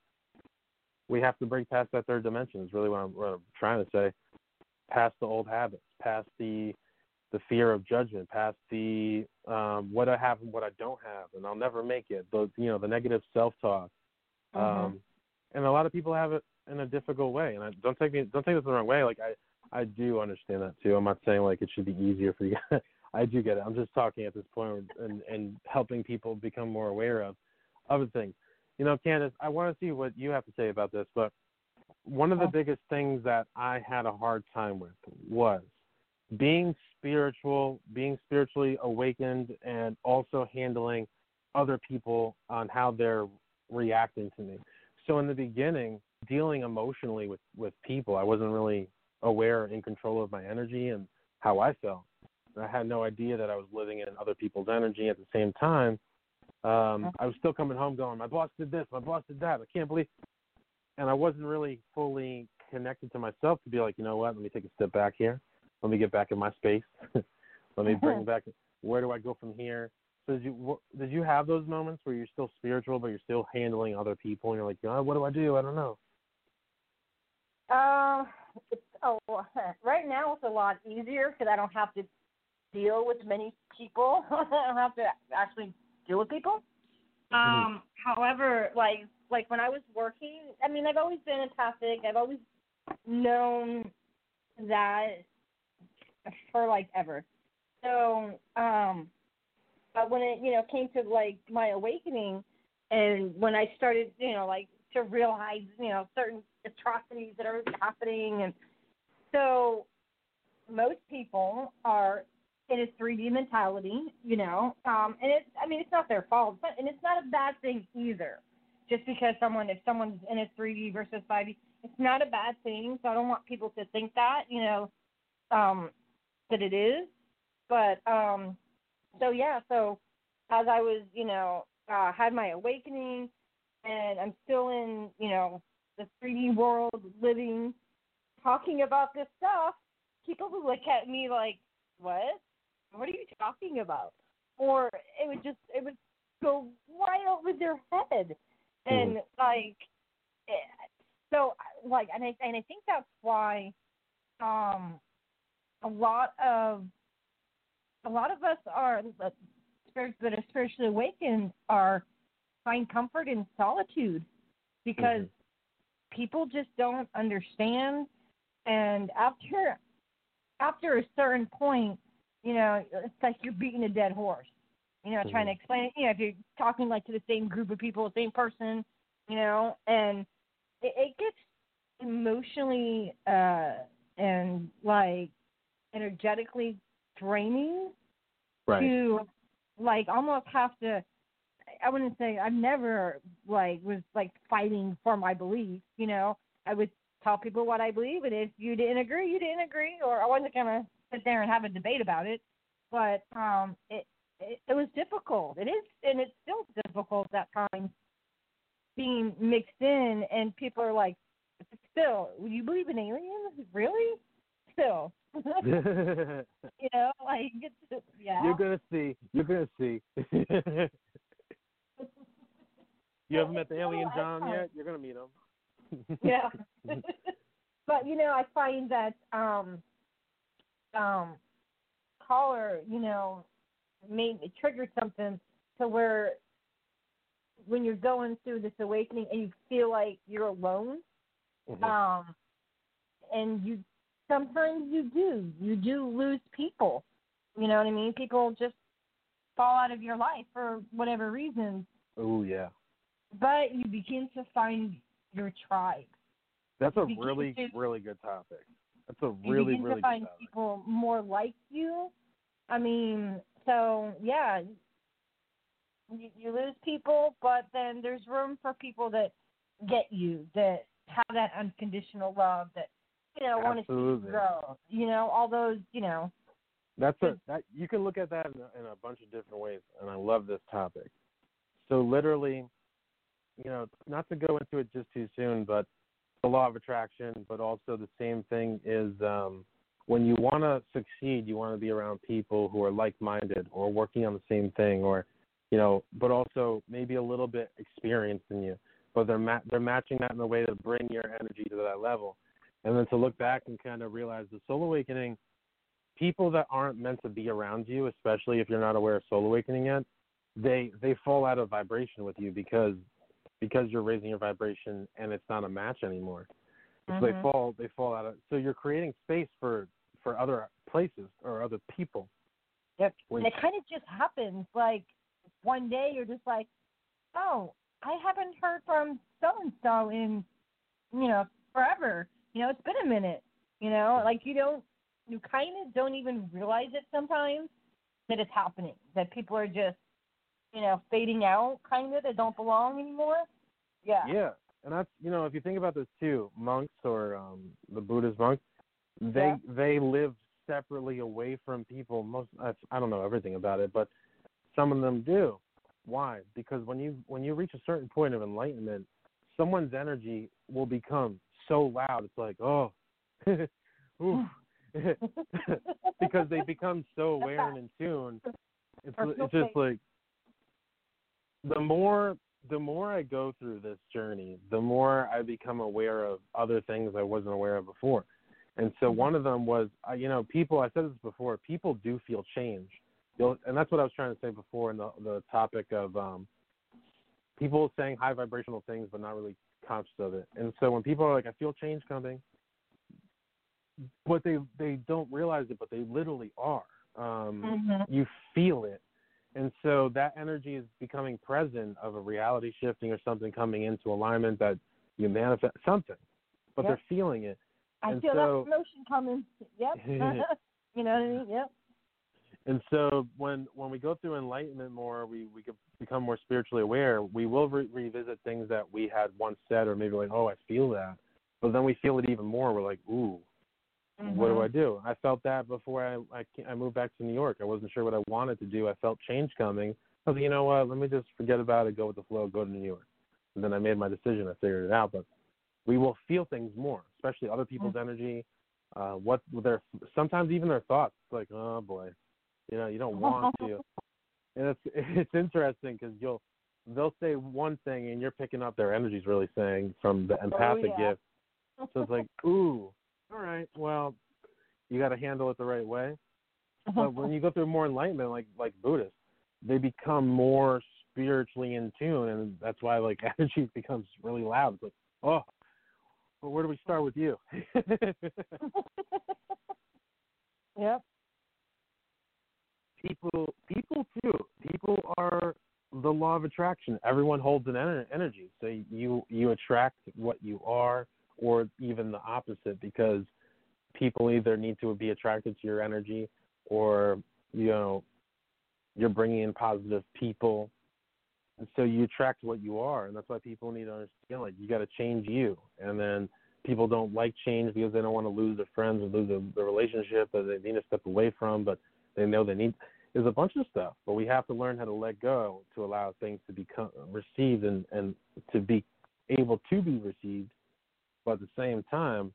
we have to break past that third dimension. Is really what I'm, what I'm trying to say. Past the old habits, past the the fear of judgment, past the um, what I have and what I don't have, and I'll never make it. The you know the negative self talk. Mhm. Um, and a lot of people have it in a difficult way. And I don't take me don't take this the wrong way. Like I I do understand that too. I'm not saying like it should be easier for you. I do get it. I'm just talking at this point and and helping people become more aware of other things. You know, Kandis, I want to see what you have to say about this. But one of the Okay. biggest things that I had a hard time with was being spiritual, being spiritually awakened, and also handling other people on how they're reacting to me. So in the beginning, dealing emotionally with with people, I wasn't really aware, in control of my energy and how I felt. I had no idea that I was living in other people's energy at the same time. Um, I was still coming home going, my boss did this, my boss did that. I can't believe, and I wasn't really fully connected to myself to be like, you know what? Let me take a step back here. Let me get back in my space. Let me bring back. Where do I go from here? So did you did you have those moments where you're still spiritual but you're still handling other people and you're like, oh, what do I do? I don't know. Uh, it's oh, right now it's a lot easier because I don't have to deal with many people. I don't have to actually deal with people. Um, however, like like when I was working, I mean, I've always been empathic. I've always known that for like ever. So, um, but when it you know came to like my awakening, and when I started you know like to realize you know certain atrocities that are happening, and so most people are in a 3D mentality, you know, um, and it's I mean it's not their fault, but and it's not a bad thing either. Just because someone if someone's in a 3D versus 5D, it's not a bad thing. So I don't want people to think that you know um, that it is, but um, so yeah, so as I was you know uh, had my awakening, and I'm still in you know the 3D world, living, talking about this stuff. People will look at me like, "What? What are you talking about?" or it would just it would go right over their head, and like, eh, so like, and I and I think that's why, um, a lot of a lot of us are spirits that are spiritually awakened are find comfort in solitude because Mhm. People just don't understand and after after a certain point you know it's like you're beating a dead horse you know trying to explain it you know if you're talking like to the same group of people the same person you know and it, it gets emotionally uh and like energetically draining Right. to like almost have to I wouldn't say I've never like was like fighting for my beliefs, you know. I would tell people what I believe and if you didn't agree, you didn't agree or I wasn't gonna sit there and have a debate about it. But um it it, it was difficult. It is and it's still difficult at times being mixed in and people are like still, you believe in aliens? Really? Still. you know, like yeah. You're gonna see. You're gonna see. you haven't met the alien John yet? You're gonna meet him. yeah. but you know, I find that um um caller, you know, made it triggered something to where when you're going through this awakening and you feel like you're alone, Mhm. um and you sometimes you do. You do lose people. You know what I mean? People just fall out of your life for whatever reasons. oh yeah. But you begin to find your tribe. That's a really, to- really good topic. That's a you really, begin really to find good topic. people more like you. I mean, so yeah, you, you lose people, but then there's room for people that get you, that have that unconditional love, that you know want to see you grow. You know, all those, you know, That's a that you can look at that in a, in a bunch of different ways, and I love this topic. So literally, you know, not to go into it just too soon, but the law of attraction, but also the same thing is um, when you want to succeed, you want to be around people who are like-minded or working on the same thing, or you know, but also maybe a little bit experienced in you, but they're ma- they're matching that in a way to bring your energy to that level, and then to look back and kind of realize the soul awakening people that aren't meant to be around you, especially if you're not aware of soul awakening yet, they they fall out of vibration with you because because you're raising your vibration and it's not a match anymore. So they mm-hmm. fall they fall out of so you're creating space for for other places or other people. Yep. Which, And it kind of just happens. Like one day you're just like, oh, I haven't heard from so and so in, you know, forever. You know, it's been a minute. You know, like you don't, you kind of don't even realize it sometimes that it's happening. That people are just, you know, fading out, kind of. That don't belong anymore. Yeah. yeah, and that's you know if you think about this too, monks or um, the Buddhist monks, they Yeah. they live separately away from people. Most I, I don't know everything about it, but some of them do. Why? Because when you when you reach a certain point of enlightenment, someone's energy will become so loud. It's like oh, because they become so aware and in tune. It's it's just like the more the more I go through this journey, the more I become aware of other things I wasn't aware of before. And so Mm-hmm. one of them was, uh, you know, people. I said this before. People do feel change, You'll, and that's what I was trying to say before in the the topic of um, people saying high vibrational things but not really conscious of it. And so when people are like, "I feel change coming," but they they don't realize it, but they literally are. Um, Mhm. you feel it. And so that energy is becoming present of a reality shifting or something coming into alignment that you manifest something, but Yep. they're feeling it. I and feel so- that emotion coming. Yep. you know what I mean? Yep. And so when when we go through enlightenment more, we we become more spiritually aware. We will re- revisit things that we had once said, or maybe like, oh, I feel that, but then we feel it even more. We're like, ooh, what do Mhm. I do? I felt that before I I, I moved back to New York. I wasn't sure what I wanted to do. I felt change coming. I was like, you know what? Let me just forget about it, go with the flow, go to New York. And then I made my decision. I figured it out. But we will feel things more, especially other people's energy. Uh, what their sometimes even their thoughts. It's like, oh boy, you know, you don't want to. and it's it's interesting because you'll they'll say one thing and you're picking up their energy's really saying from the empathic yeah. gift. So it's like, ooh, all right, well, you got to handle it the right way. But when you go through more enlightenment, like like Buddhists, they become more spiritually in tune, and that's why like energy becomes really loud. It's like, oh, well, where do we start with you? yep. people people too people are the law of attraction everyone holds an ener- energy so you you attract what you are or even the opposite because people either need to be attracted to your energy or you know you're bringing in positive people. And so you attract what you are and that's why people need to understand like you got to change you. And then people don't like change because they don't want to lose their friends or lose their relationship that they need to step away from but they know they need there's a bunch of stuff. But we have to learn how to let go to allow things to become received and and to be able to be received but at the same time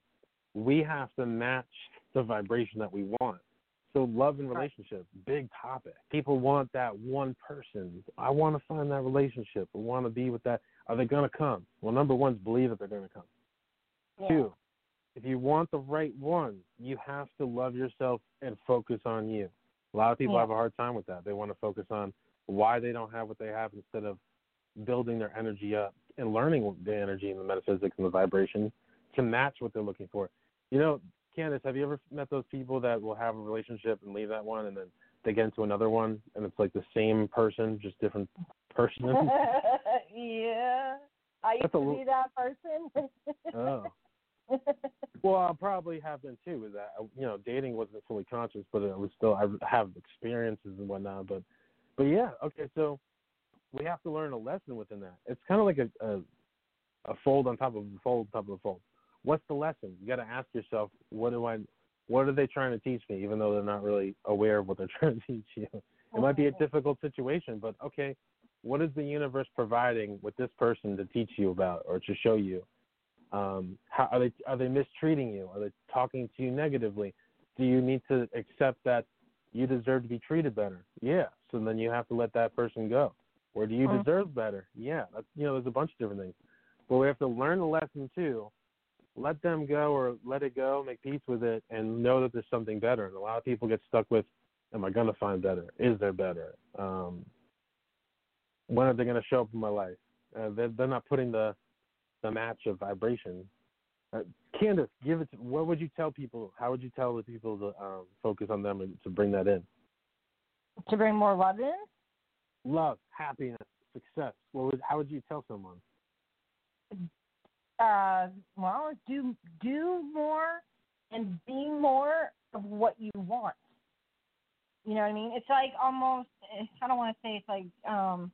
we have to match the vibration that we want. So love and relationship big topic. People want that one person. I want to find that relationship. I want to be with that. Are they going to come? Well number one is believe that they're going to come. Yeah. Two, if you want the right one, you have to love yourself and focus on you. A lot of people Yeah. have a hard time with that. They want to focus on why they don't have what they have instead of building their energy up and learning the energy and the metaphysics and the vibration to match what they're looking for. You know, Kandis, have you ever met those people that will have a relationship and leave that one and then they get into another one and it's like the same person, just different person? yeah. I used That's to l- be that person. oh. Well, I probably have been too. With that, uh, you know, dating wasn't fully conscious, but it was still. I have experiences and whatnot. But, but yeah, okay. So we have to learn a lesson within that. It's kind of like a, a a fold on top of a fold on top of a fold. What's the lesson? You got to ask yourself, what do I, what are they trying to teach me? Even though they're not really aware of what they're trying to teach you. It might be a difficult situation, but okay, what is the universe providing with this person to teach you about or to show you? Um, how are they are they mistreating you? Are they talking to you negatively? Do you need to accept that you deserve to be treated better? Yeah. So then you have to let that person go. Or do you Mhm. deserve better? Yeah. That's, you know, there's a bunch of different things. But we have to learn the lesson too. Let them go or let it go, make peace with it, and know that there's something better. And a lot of people get stuck with, am I going to find better? Is there better? Um, when are they going to show up in my life? Uh, they're, they're not putting the the match of vibration. Uh, Kandis, give it. To, what would you tell people? How would you tell the people to um, focus on them and to bring that in? to bring more love in? Love, happiness, success. What would? How would you tell someone? Uh, well, do do more and be more of what you want. You know what I mean? It's like almost. I don't want to say it's like. um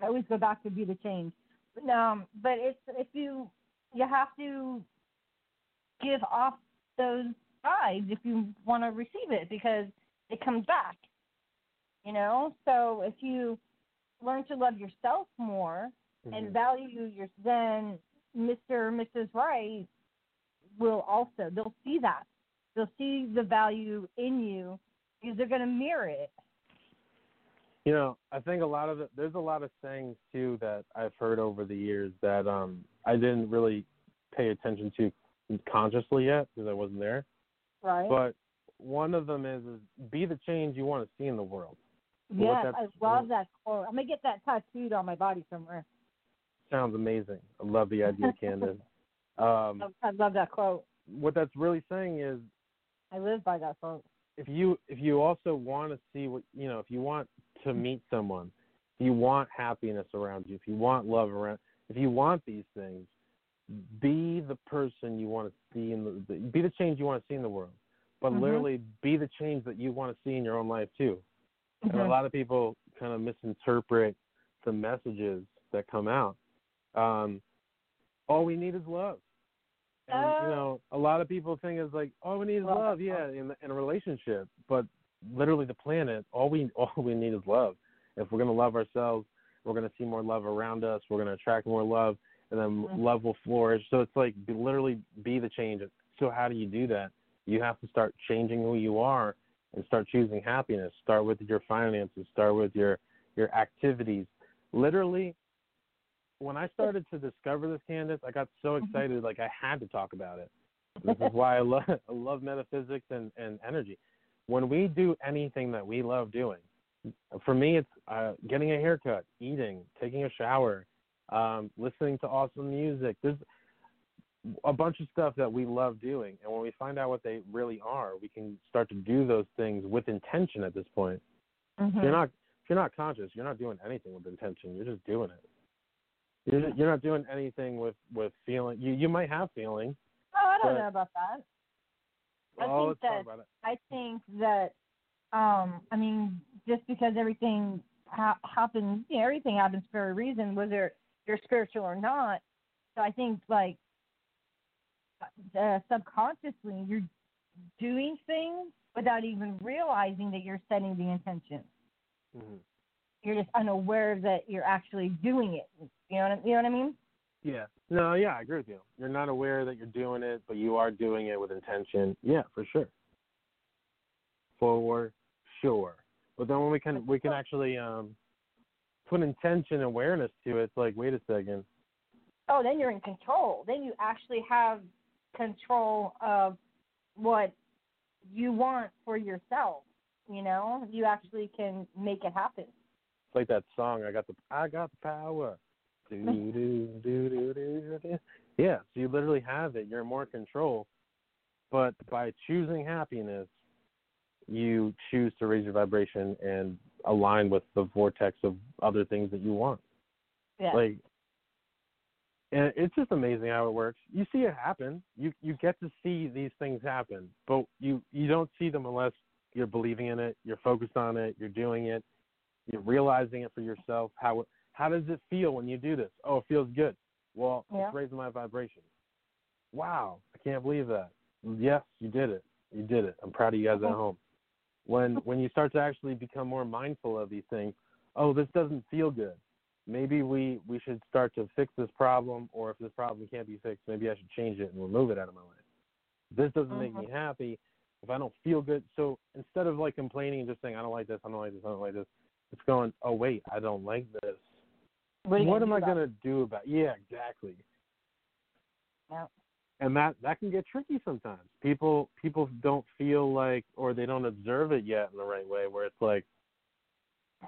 I always go back to be the change. But, um, but it's if you you have to give off those vibes if you want to receive it because it comes back. You know, so if you learn to love yourself more and Mhm. value your then Mr. Mrs. Right will also they'll see that. They'll see the value in you because they're gonna mirror it. You know, I think a lot of it. There's a lot of sayings too that I've heard over the years that um I didn't really pay attention to consciously yet because I wasn't there. Right. But one of them is, is be the change you want to see in the world. yes, I love that quote. I'm gonna get that tattooed on my body somewhere. Sounds amazing. I love the idea, Kandis. Um, I love that quote. what that's really saying is I live by that quote. if you if you also want to see what you know if you want to meet someone if you want happiness around you if you want love around if you want these things be the person you want to see in the, be the change you want to see in the world but Mhm. literally be the change that you want to see in your own life too and a Mhm. lot of people kind of misinterpret the messages that come out um all we need is love and Uh, you know a lot of people think is like all we need is Love, love yeah in, in a relationship but literally the planet all we all we need is love if we're going to love ourselves we're going to see more love around us we're going to attract more love and then Mhm. love will flourish so it's like be, literally be the change so how do you do that you have to start changing who you are and start choosing happiness. Start with your finances. Start with your your activities. Literally, when I started to discover this, Kandis, I got so excited like I had to talk about it. This is why I love I love metaphysics and and energy. When we do anything that we love doing, for me it's uh, getting a haircut, eating, taking a shower, um, listening to awesome music. There's a bunch of stuff that we love doing, and when we find out what they really are, we can start to do those things with intention. At this point, Mm-hmm. you're not if you're not conscious, you're not doing anything with intention. You're just doing it. You're you're not doing anything with with feeling. You you might have feeling. Oh, I don't But- know about that. I oh, think that-. I think that, um, I mean, just because everything ha- happens, you know, everything happens for a reason, whether you're spiritual or not. So I think, like, uh, subconsciously, you're doing things without even realizing that you're setting the intention. Mhm. You're just unaware that you're actually doing it. You know what I, you know what I mean? Yeah. No, yeah, I agree with you. You're not aware that you're doing it, but you are doing it with intention. Yeah, for sure. For sure. But then when we can we can actually um put intention and awareness to it, it's like, wait a second. oh, then you're in control. Then you actually have control of what you want for yourself. You know, you actually can make it happen. It's like that song, I got the I got the power. Do do do do do do. Yeah, so you literally have it. You're in more control. But by choosing happiness, you choose to raise your vibration and align with the vortex of other things that you want. Yeah. Like, and it's just amazing how it works. You see it happen. You you get to see these things happen, but you you don't see them unless you're believing in it. You're focused on it. You're doing it. You're realizing it for yourself. How how does it feel when you do this? Oh, it feels good. Well, Yeah. it's raising my vibration. Wow, I can't believe that. Yes, you did it. You did it. I'm proud of you guys at Mhm. home. When when you start to actually become more mindful of these things, oh, this doesn't feel good. Maybe we we should start to fix this problem, or if this problem can't be fixed, maybe I should change it and remove it out of my life. This doesn't make me happy. If I don't feel good, so instead of like complaining and just saying I don't like this, I don't like this, I don't like this, it's going, oh wait, I don't like this. What, What am I gonna do about? Yeah, exactly. Yeah. And that that can get tricky sometimes. People people don't feel like or they don't observe it yet in the right way. Where it's like,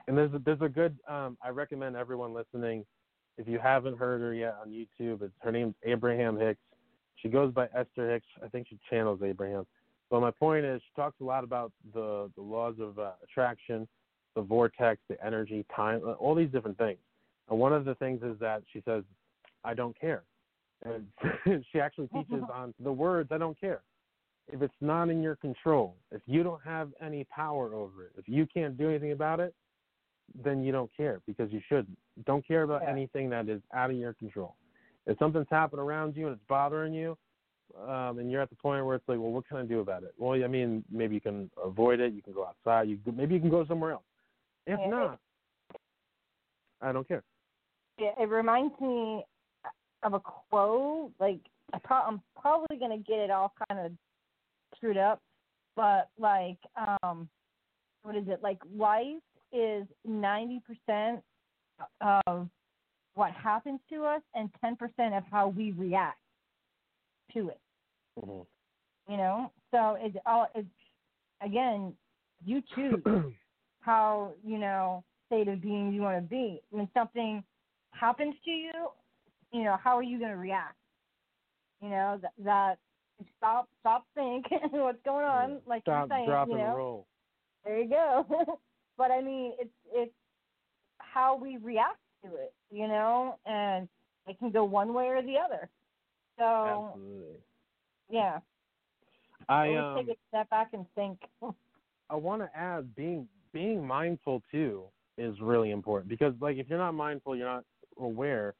and there's a, there's a good. Um, I recommend everyone listening, if you haven't heard her yet on YouTube, it's her name's Abraham Hicks. She goes by Esther Hicks. I think she channels Abraham. But my point is, she talks a lot about the the laws of uh, attraction, the vortex, the energy, time, all these different things. And one of the things is that she says, I don't care. And she actually teaches on the words, I don't care. If it's not in your control, if you don't have any power over it, if you can't do anything about it, then you don't care because you shouldn't. Don't care about Yeah. anything that is out of your control. If something's happening around you and it's bothering you, um, and you're at the point where it's like, well, what can I do about it? Well, I mean, maybe you can avoid it. You can go outside. You maybe you can go somewhere else. If Yeah. not, I don't care. Yeah, it reminds me of a quote. Like I pro- I'm probably gonna get it all kind of screwed up, but like, um, what is it? Like life is ninety percent of what happens to us and ten percent of how we react to it. Mhm. You know, so it's all it's again, you choose how you know state of being you want to be. When something happens to you, you know how are you going to react? You know that, that stop stop think what's going on, like Stop, you're saying. drop, you and roll. there you go. but I mean, it's it's how we react to it, you know, and it can go one way or the other. So Absolutely. yeah, I um, take a step back and think. I want to add being being mindful too is really important because like if you're not mindful, you're not aware.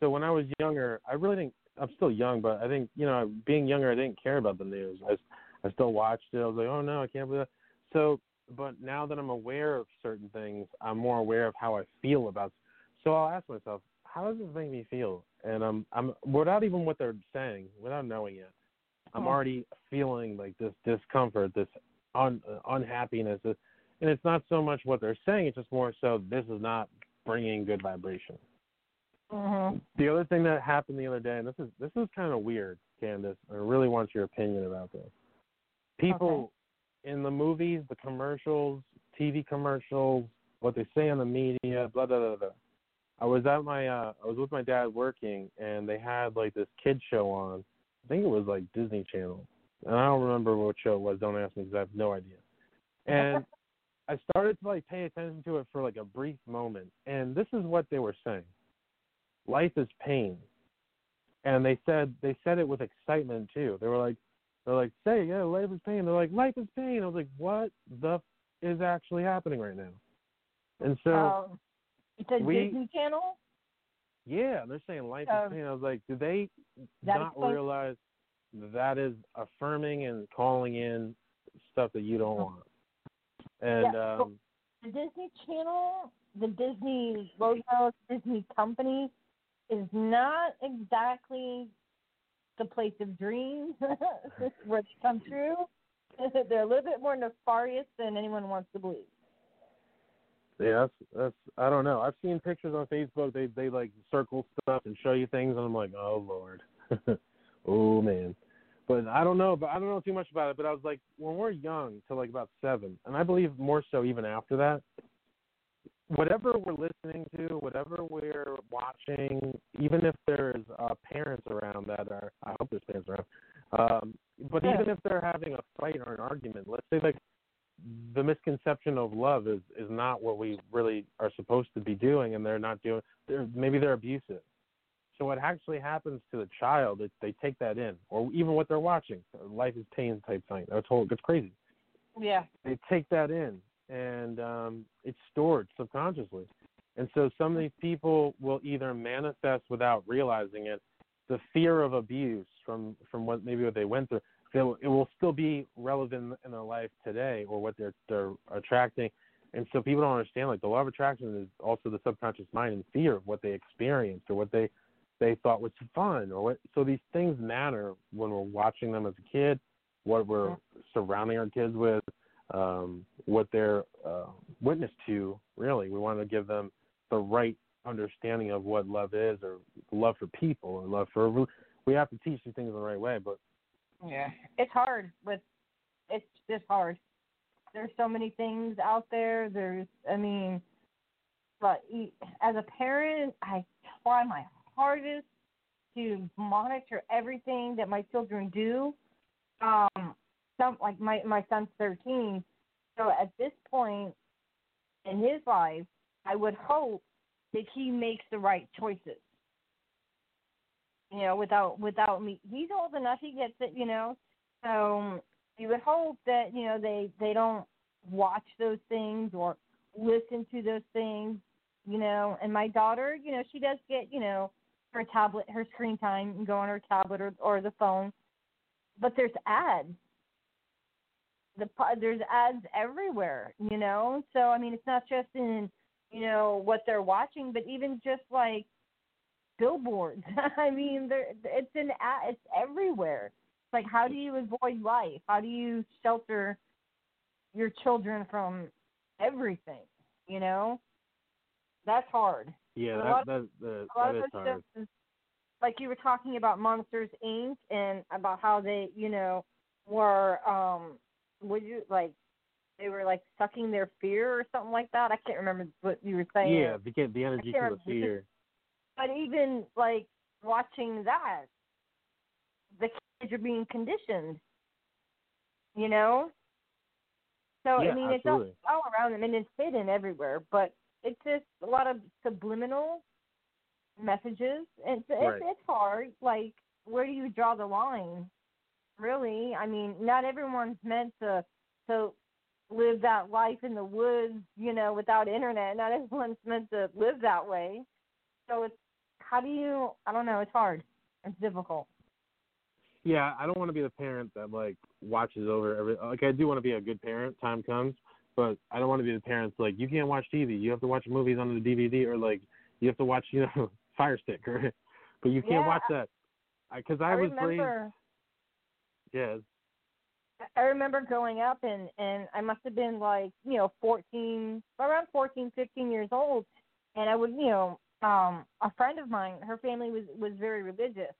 So when I was younger, I really think I'm still young, but I think you know being younger, I didn't care about the news. I I still watched it. I was like, oh no, I can't believe that. So, but now that I'm aware of certain things, I'm more aware of how I feel about. So I'll ask myself, how does this make me feel? And I'm I'm without even what they're saying, without knowing it, I'm already feeling like this discomfort, this un, uh, unhappiness, and it's not so much what they're saying; it's just more so this is not bringing good vibration. Mhm. The other thing that happened the other day, and this is this is kind of weird, Kandis. I really want your opinion about this. People in the movies, the commercials, TV commercials, what they say on the media, blah blah blah blah. I was at my uh I was with my dad working and they had like this kid show on. I think it was like Disney Channel. And I don't remember what show it was, don't ask me because I have no idea. And I started to like pay attention to it for like a brief moment and this is what they were saying. Life is pain. And they said they said it with excitement too. They were like they're like, say, yeah, life is pain. They're like, life is pain. I was like, what the f- is actually happening right now? And so um, it's a we- Disney Channel. Yeah, they're saying life Um, is pain. I was like, do they not explains- realize that is affirming and calling in stuff that you don't want? And. Yeah, um The Disney Channel, the Disney logo, Disney company, is not exactly the place of dreams where they come true. They're a little bit more nefarious than anyone wants to believe. yeah, that's that's I don't know. I've seen pictures on Facebook. They they like circle stuff and show you things, and I'm like, oh lord, oh man. But I don't know. But I don't know too much about it. But I was like, when we're young, to like about seven, and I believe more so even after that. Whatever we're listening to, whatever we're watching, even if there's uh, parents around that are, I hope there's parents around. Um, but Yeah. even if they're having a fight or an argument, let's say like the misconception of love is is not what we really are supposed to be doing, and they're not doing. They're maybe they're abusive. So what actually happens to the child, is they take that in, or even what they're watching, life is pain type thing. That's whole. It's crazy. Yeah. They take that in, and um, it's stored subconsciously. And so some of these people will either manifest without realizing it, the fear of abuse from from what maybe what they went through. They'll, it will still be relevant in their life today, or what they're they're attracting. And so people don't understand like the law of attraction is also the subconscious mind and fear of what they experienced or what they they thought was fun or what. So these things matter when we're watching them as a kid, what we're surrounding our kids with, um, what they're uh, witness to. Really, we want to give them the right understanding of what love is, or love for people, or love for. We have to teach these things in the right way, but Yeah. It's hard with it's just hard. There's so many things out there. There's I mean but as a parent, I try my hardest to monitor everything that my children do. Um some like my my son's 13. So at this point in his life, I would hope that he makes the right choices you know, without without me. He's old enough; he gets it, you know. So you would hope that you know they they don't watch those things or listen to those things, you know. And my daughter, you know, she does get you know her tablet, her screen time, and go on her tablet or or the phone. But there's ads. The there's ads everywhere, you know. So I mean, it's not just in you know what they're watching, but even just like billboards. I mean, there it's an a- it's everywhere. It's like how do you avoid life? How do you shelter your children from everything? You know, that's hard. Yeah, that that that, that of hard. shows, like you were talking about Monsters Inc. and about how they, you know, were um, would you like they were like sucking their fear or something like that. I can't remember what you were saying. Yeah, get the energy to the fear. But even like watching that, the kids are being conditioned. You know. So Yeah, I mean, it's all, all around them, and it's hidden everywhere. But it's just a lot of subliminal messages. It's Right. it's, it's hard. Like, where do you draw the line? Really, I mean, not everyone's meant to to live that life in the woods, you know, without internet. Not everyone's meant to live that way. So it's how do you? I don't know. It's hard. It's difficult. Yeah, I don't want to be the parent that like watches over every. Like I do want to be a good parent. Time comes, but I don't want to be the parents like you can't watch TV. You have to watch movies on the DVD, or like you have to watch you know Fire Stick, or but you can't Yeah, watch that. Because I, I was remember. raised. Yeah, I remember growing up and and I must have been like, you know, 14, around 14, 15 years old and I would, you know, um a friend of mine, her family was was very religious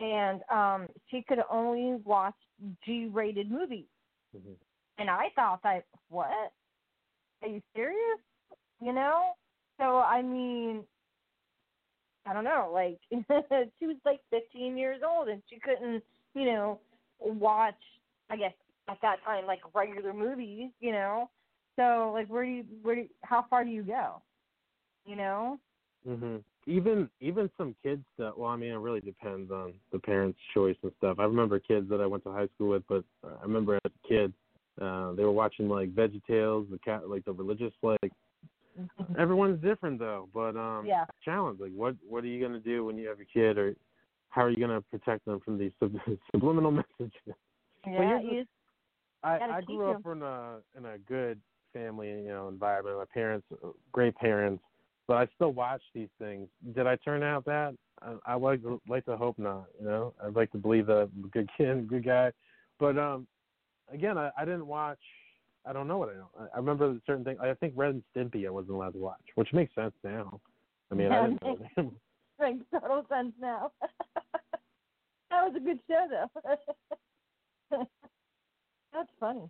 and um she could only watch G-rated movies. Mhm. And I thought that what? Are you serious? You know? So I mean I don't know, like she was like 15 years old and she couldn't, you know, watch I guess at that time like regular movies, you know. So like where do you where do you, how far do you go? You know? Mhm. Even even some kids that well, I mean, it really depends on the parents' choice and stuff. I remember kids that I went to high school with, but I remember as a kid, uh, they were watching like Veggie Tales, the cat, like the religious like. Everyone's different though, but um, Yeah. challenge. Like, what what are you gonna do when you have a kid, or how are you gonna protect them from these sub- subliminal messages? Yeah, you I, I grew up in a in a good family, you know, environment. My parents, great parents, but I still watch these things. Did I turn out that? I, I like like to hope not. You know, I'd like to believe that I'm a good kid, good guy. But um, again, I, I didn't watch. I don't know what I know. I, I remember certain things. I think Ren and Stimpy I wasn't allowed to watch, which makes sense now. I mean, I didn't know. that. makes total sense now. that was a good show though. That's funny.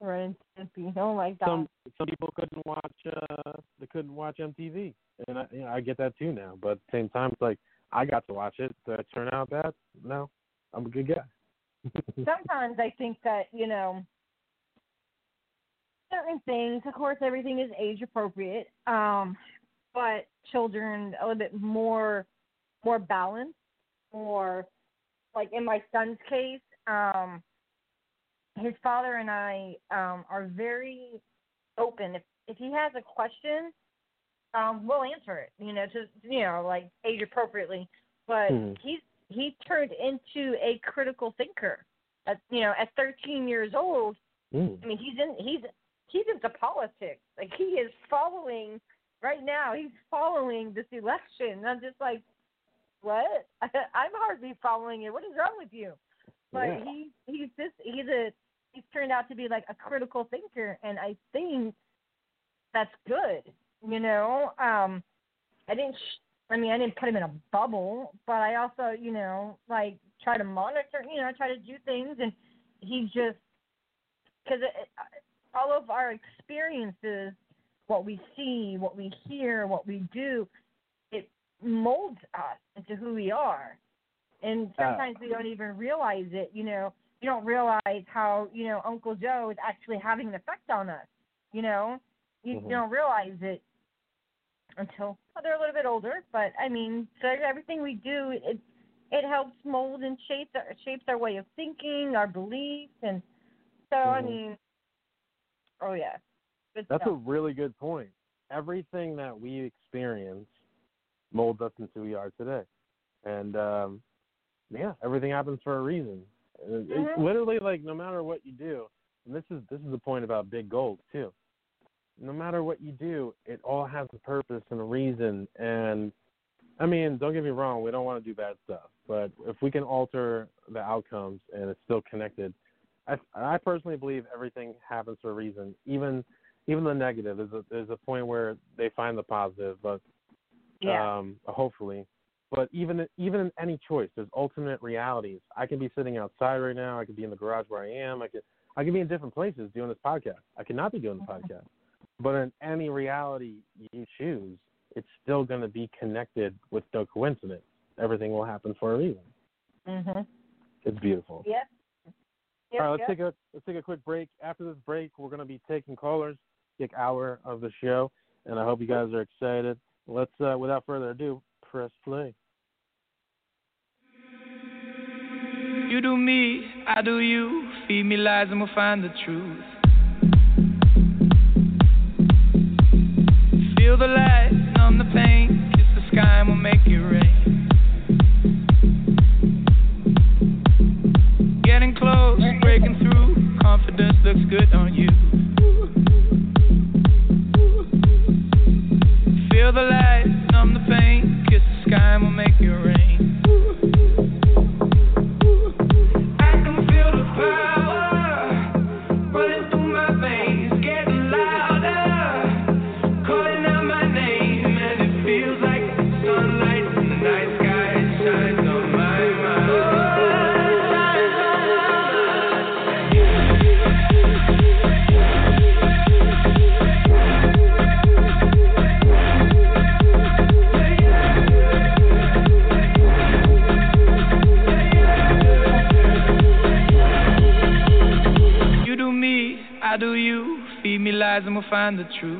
Ren and Stimpy. Oh my god. some some people couldn't watch uh they couldn't watch MTV, and I you know, I get that too now. But at the same time, it's like I got to watch it. Did I turn out bad? No, I'm a good guy. Sometimes I think that you know certain things. Of course, everything is age appropriate, um, but children a little bit more more balanced, or like in my son's case, um, his father and I um, are very open. If if he has a question, um, we'll answer it. You know, just you know, like age appropriately. But Hmm. he's he turned into a critical thinker. At you know, at 13 years old, Mm. I mean, he's in he's he's into politics. Like he is following right now. He's following this election. I'm just like, what? I'm hardly following it. What is wrong with you? But Yeah. he he's just he's a he's turned out to be like a critical thinker, and I think that's good. You know, um, I didn't. Sh- I mean, I didn't put him in a bubble, but I also, you know, like try to monitor. You know, I try to do things, and he just because all of our experiences, what we see, what we hear, what we do, it molds us into who we are. And Uh, sometimes we don't even realize it. You know, you don't realize how you know Uncle Joe is actually having an effect on us. You know, you, Mhm. you don't realize it until well, they're a little bit older. But I mean, so everything we do, it it helps mold and shape our, shapes our way of thinking, our beliefs, and so I Mhm. mean, oh yeah, good That's a really good point. Everything that we experience molds us into who we are today, and um, yeah, everything happens for a reason. It, it's Mhm. literally like no matter what you do, and this is this is the point about big goals too. No matter what you do, it all has a purpose and a reason. And I mean, don't get me wrong, we don't want to do bad stuff, but if we can alter the outcomes and it's still connected, I I personally believe everything happens for a reason, even even the negative. There's a there's a point where they find the positive, but Yeah. um, hopefully. But even even in any choice, there's ultimate realities. I can be sitting outside right now. I could be in the garage where I am. I could I could be in different places doing this podcast. I could not be doing the podcast. But in any reality you choose, it's still going to be connected with no coincidence. Everything will happen for a reason. Mhm. It's beautiful. Yep. Yep. All right, let's yep. take a let's take a quick break. After this break, we're going to be taking callers, big hour of the show, and I hope you guys are excited. Let's, uh, without further ado, press play. You do me, I do you. Feed me lies and we'll find the truth. Feel the light, numb the pain. Kiss the sky and we'll make it rain. Getting close, breaking through. Confidence looks good on you. Feel the light, numb the pain. Kiss the sky and we'll make it rain. Find the truth.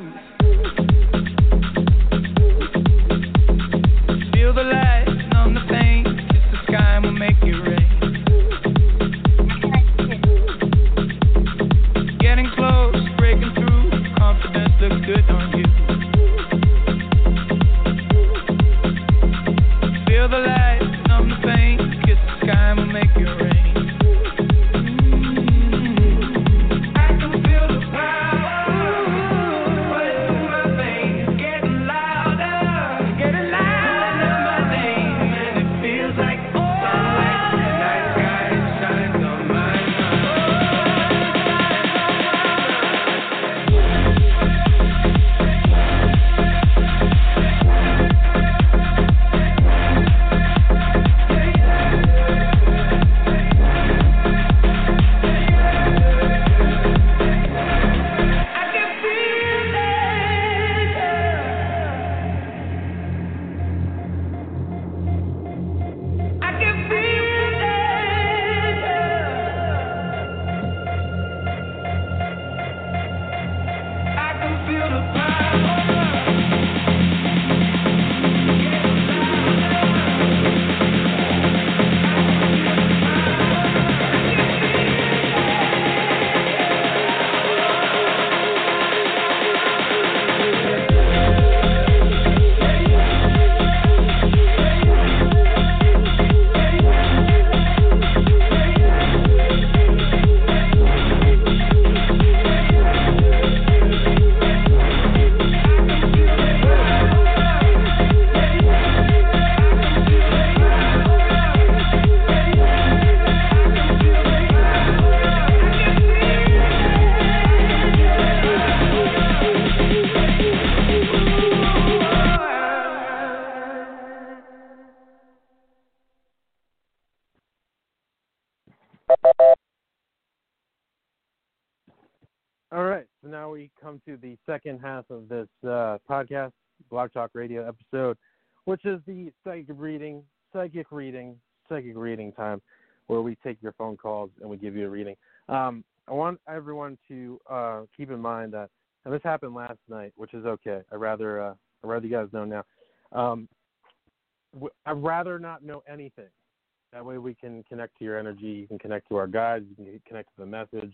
Half of this uh, podcast, Blog Talk Radio episode, which is the psychic reading, psychic reading, psychic reading time, where we take your phone calls and we give you a reading. Um, I want everyone to uh, keep in mind that, and this happened last night, which is okay. I rather, uh, I rather you guys know now. Um, I'd rather not know anything. That way, we can connect to your energy. You can connect to our guides. You can connect to the message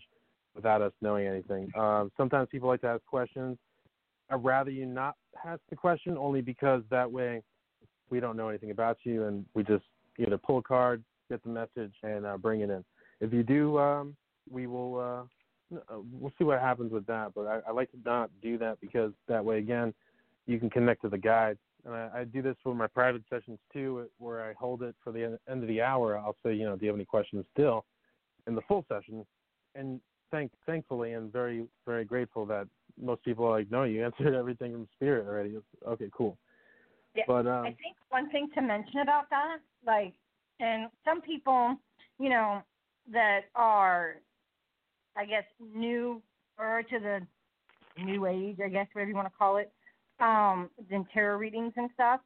without us knowing anything. Um, sometimes people like to ask questions. I'd rather you not ask the question only because that way we don't know anything about you and we just either pull a card, get the message, and uh, bring it in. If you do, um, we will. Uh, uh, we'll see what happens with that. But I, I like to not do that because that way, again, you can connect to the guides. And I, I do this for my private sessions too, where I hold it for the end of the hour. I'll say, you know, do you have any questions still in the full session? And thank thankfully and very very grateful that most people are like, no, you answered everything from spirit already. It's, okay, cool. Yeah, But um, I think one thing to mention about that, like, and some people, you know, that are, I guess, new or to the new age, I guess, whatever you want to call it, um, in tarot readings and stuff.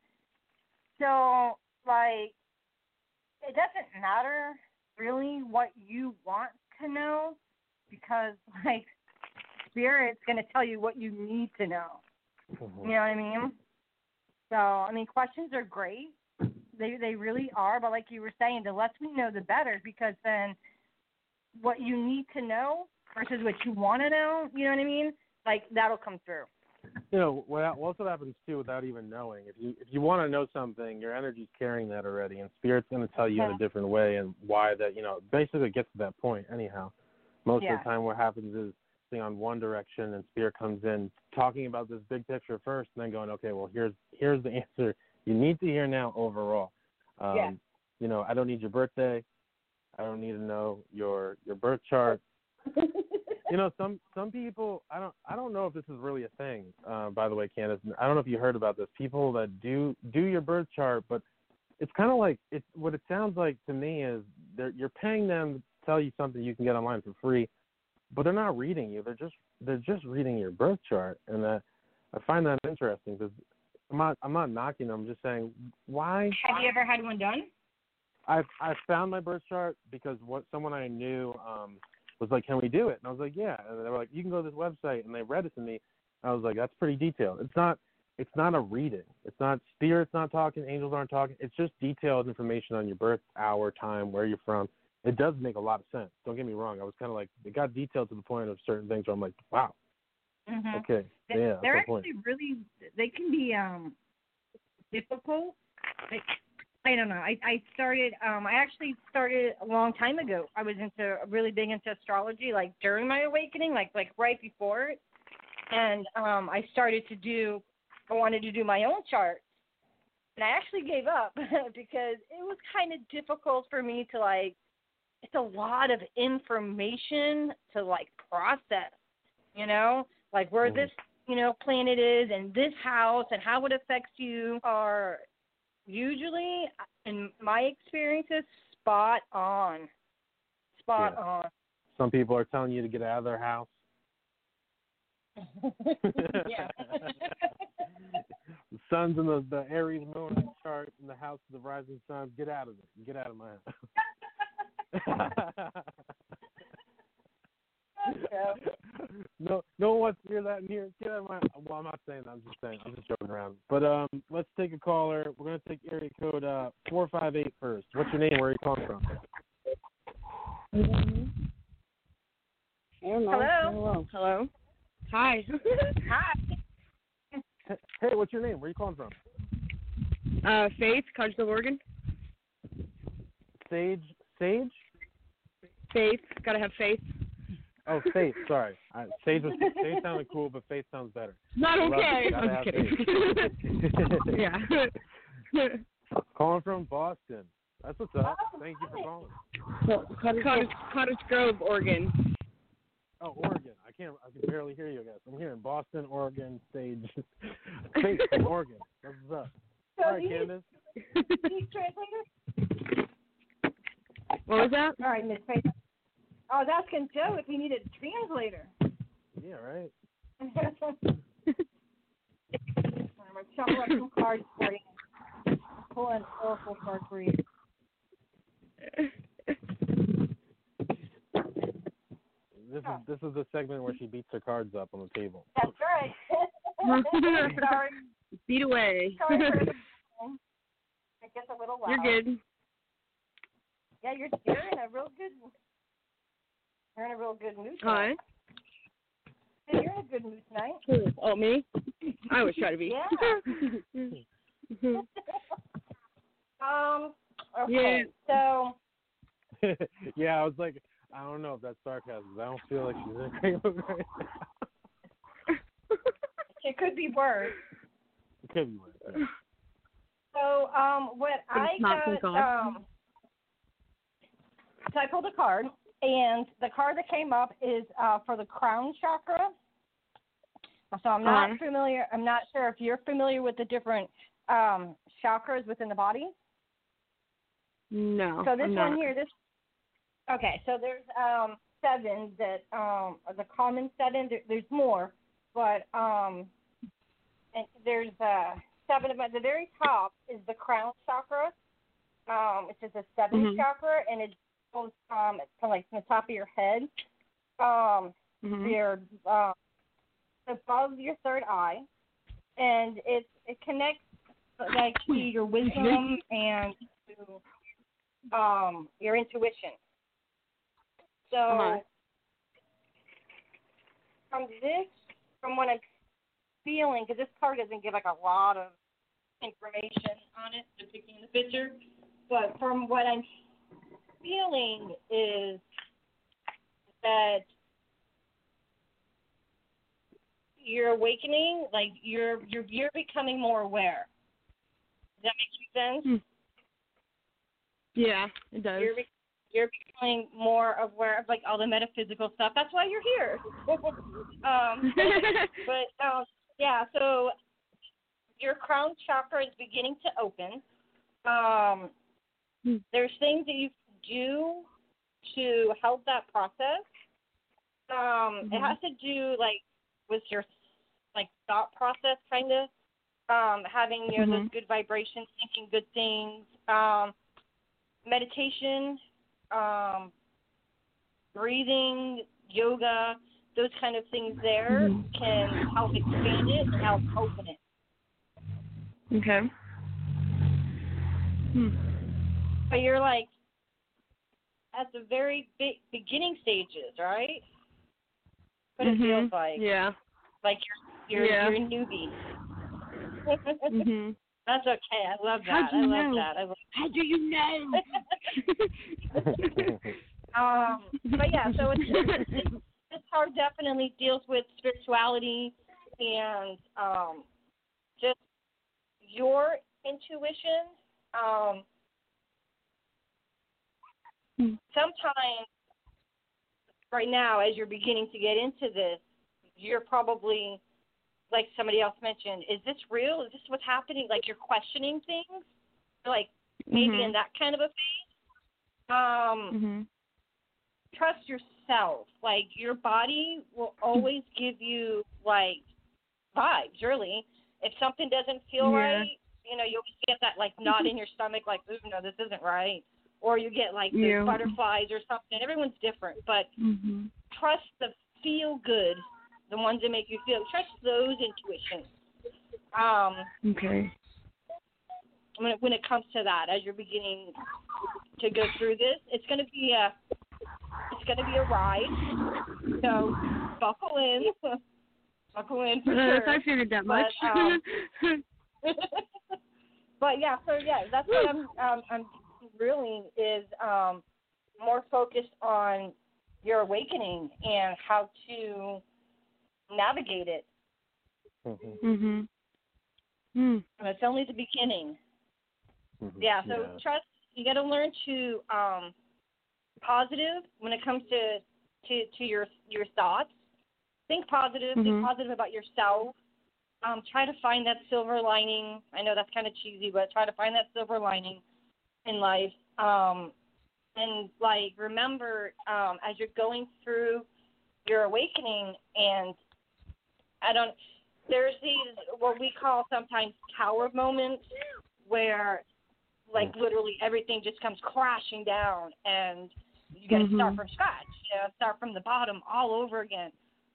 So, like, it doesn't matter really what you want to know because, like, spirit's going to tell you what you need to know. Mm-hmm. You know what I mean? So, I mean, questions are great. They they really are, but like you were saying, the less we know, the better, because then what you need to know versus what you want to know, you know what I mean? Like that'll come through. you know what what also happens too without even knowing if you if you want to know something your energy's carrying that already and spirit's going to tell you in a different way and why that you know basically it gets to that point anyhow most Yeah. of the time what happens is thing on one direction and Spear comes in talking about this big picture first and then going okay well here's here's the answer you need to hear now overall. Um Yeah. you know i don't need your birthday. I don't need to know your your birth chart. You know some some people i don't i don't know if this is really a thing uh by the way Kandis i don't know if you heard about this people that do do your birth chart but it's kind of like it what it sounds like to me is they're you're paying them to tell you something you can get online for free but they're not reading you they're just they're just reading your birth chart and that i find that interesting because i'm not i'm not knocking them i'm just saying why Have you ever had one done? I've I found my birth chart because what someone I knew um was like, "Can we do it?" And I was like, "Yeah." And they were like, "You can go to this website," and they read it to me. I was like, "That's pretty detailed. It's not." It's not a reading. It's not spirits not talking, angels aren't talking. It's just detailed information on your birth hour, time, where you're from. It does make a lot of sense. Don't get me wrong. I was kind of like, it got detailed to the point of certain things where I'm like, wow, Mhm. okay, They- yeah, they're the point. actually really they can be um difficult. I, I don't know. I I started um I actually started a long time ago. I was into really big into astrology like during my awakening, like like right before it. And um I started to do I wanted to do my own chart. And I actually gave up because it was kind of difficult for me to like it's a lot of information to like process, you know? Like where Mhm. this you know, planet is and this house and how it affects you are usually, in my experiences, spot on. Spot Yeah. on. Some people are telling you to get out of their house. yeah. the sun's in the, the Aries moon chart in the house of the rising sun. Get out of it. Get out of my house. no, no one wants to hear that in here. Get out of my. Well, I'm not saying that. I'm just saying. I'm just joking around. But um, let's take a caller. We're gonna take area code uh four five eight first. What's your name? Where are you calling from? Hello. Hello. Hello. Hi. Hi. Hey, what's your name? Where are you calling from? uh, Faith, Cogsville, Oregon. Sage. Sage. Faith. Gotta have faith. Oh, Faith. Sorry, I, Sage was Sage sounded cool, but Faith sounds better. Not okay. it. I'm have kidding. yeah. calling from Boston. That's what's up. Oh, Thank you for calling. Cottage, Cottage Grove, Oregon. Oh, Oregon. I can't. I can barely hear you guys. I'm here in Boston, Oregon. Sage. Faith from Oregon. That's what's up. So All right, you Kandis. you need translator? What was that? All right, Miss Faith. I was asking Joe if he needed a translator. Yeah, right. I'm going to shuffle up some cards for you. Pull an oracle card for you. This is this is the segment where she beats her cards up on the table. That's right. Sorry. Beat away. Sorry for the I guess a little loud. You're good. Yeah, you're you're in a real good you're in a real good mood Hi. tonight. You're in a good mood tonight. Cool. Oh, me? I always try to be. Yeah. Um okay. So yeah, I was like, I don't know if that's sarcasm. I don't feel like she's in a great mood right now. it could be worse. It could be worse. yeah. So um what I It's not from got God. um so I pulled a card and the card that came up is uh for the crown chakra. So I'm not Uh-huh. familiar I'm not sure if you're familiar with the different um chakras within the body. No. So this I'm one not. here, this okay. So there's um seven that um are the common seven. There, there's more, but um and there's uh seven of them. At the very top is the crown chakra. Um, which is the 7th Mhm. chakra, and it goes um it's kind of like from the top of your head. Um, Mhm. your um above your third eye, and it it connects like to your wisdom and to um your intuition. So Uh-huh. from this, from what I'm feeling, because this card doesn't give like a lot of information on it depicting the picture, but from what I'm feeling is that you're awakening, like you're you're you're becoming more aware. Does that make sense? Yeah, it does. You're be- you're becoming more aware of like all the metaphysical stuff. That's why you're here. um, but um, yeah, so your crown chakra is beginning to open. Um, Hmm. there's things that you can do to help that process. Um, It Mhm. has to do like with your like thought process, kind of. Um, having you know those Mhm. good vibrations, thinking good things. Um, meditation. Um, breathing, yoga, those kind of things there can help expand it and help open it. Okay. Hmm. But you're like at the very big beginning stages, right? But it Mhm. feels like. Yeah. Like you're you're Yeah. you're a newbie. Mhm. That's okay. I love that. I love know? that. I love How do you know? um but yeah, so it's it's this card definitely deals with spirituality and um just your intuition. Um Hmm. sometimes right now as you're beginning to get into this, you're probably like somebody else mentioned, is this real? Is this what's happening? Like you're questioning things? Like maybe Mhm. in that kind of a phase. Um Mhm. trust yourself. Like your body will always give you like vibes, really. If something doesn't feel Yeah. right, you know, you'll get that like knot in your stomach, like, ooh, no, this isn't right. Or you get like the Yeah. butterflies or something. Everyone's different, but Mhm. trust the feel good, the ones that make you feel. Trust those intuitions. Um, Okay. when it, when it comes to that, as you're beginning to go through this, it's going to be a it's going to be a ride. So buckle in, buckle in for Uh, sure. I figured that But, much. um, but yeah, so yeah, that's what I'm um, I'm really is um, more focused on your awakening and how to navigate it. Mhm. mhm. Hmm. And it's only the beginning. Mhm. Yeah, so trust you got to learn to um positive when it comes to to to your your thoughts. Think positive, Mhm. think positive about yourself. Um try to find that silver lining. I know that's kind of cheesy, but try to find that silver lining in life. Um and like remember um as you're going through your awakening and I don't there's these what we call sometimes tower moments where like literally everything just comes crashing down and you got to start Mhm. from scratch you know start from the bottom all over again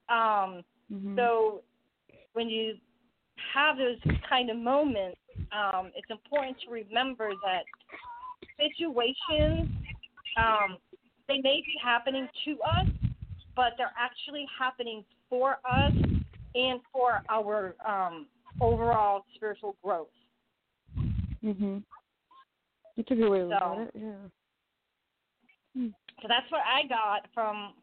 um Mhm. so when you have those kind of moments um it's important to remember that situations um they may be happening to us but they're actually happening for us and for our um overall spiritual growth Mhm. That's a good way to look So- at it. Yeah. So that's what I got from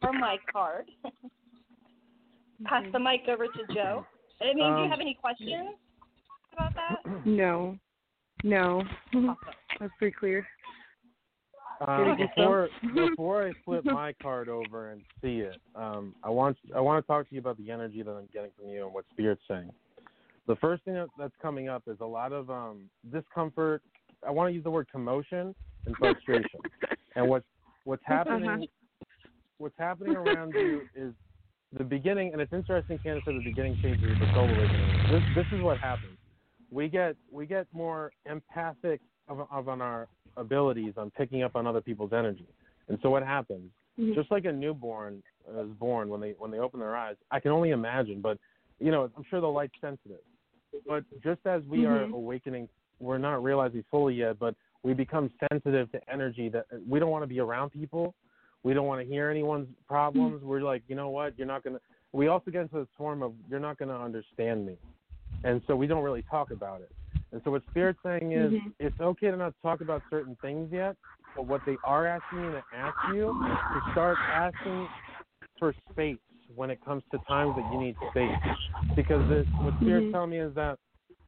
from my card. Pass the mic over to Joe. I mean, do you Um, have any questions about that? No. No. Awesome. That's pretty clear. Um, before before I flip my card over and see it, um, I want I want to talk to you about the energy that I'm getting from you and what Spirit's saying. The first thing that's coming up is a lot of um, discomfort. I want to use the word commotion and frustration. and what's what's happening Uh-huh. what's happening around you is the beginning, and it's interesting, Kandis, at the beginning stages of the soul awakening. This this is what happens. We get we get more empathic of, of on our abilities on picking up on other people's energy. And so what happens? Mhm. Just like a newborn is born when they when they open their eyes, I can only imagine, but you know, I'm sure the light's sensitive. But just as we Mhm. are awakening, we're not realizing fully yet, but we become sensitive to energy that we don't want to be around people. We don't want to hear anyone's problems. We're like, you know what? You're not going to. We also get into this form of you're not going to understand me, and so we don't really talk about it. And so what Spirit's saying is Mhm. it's okay to not talk about certain things yet, but what they are asking you to ask you is to start asking for space when it comes to times that you need space. Because it, what Spirit's Mhm. telling me is that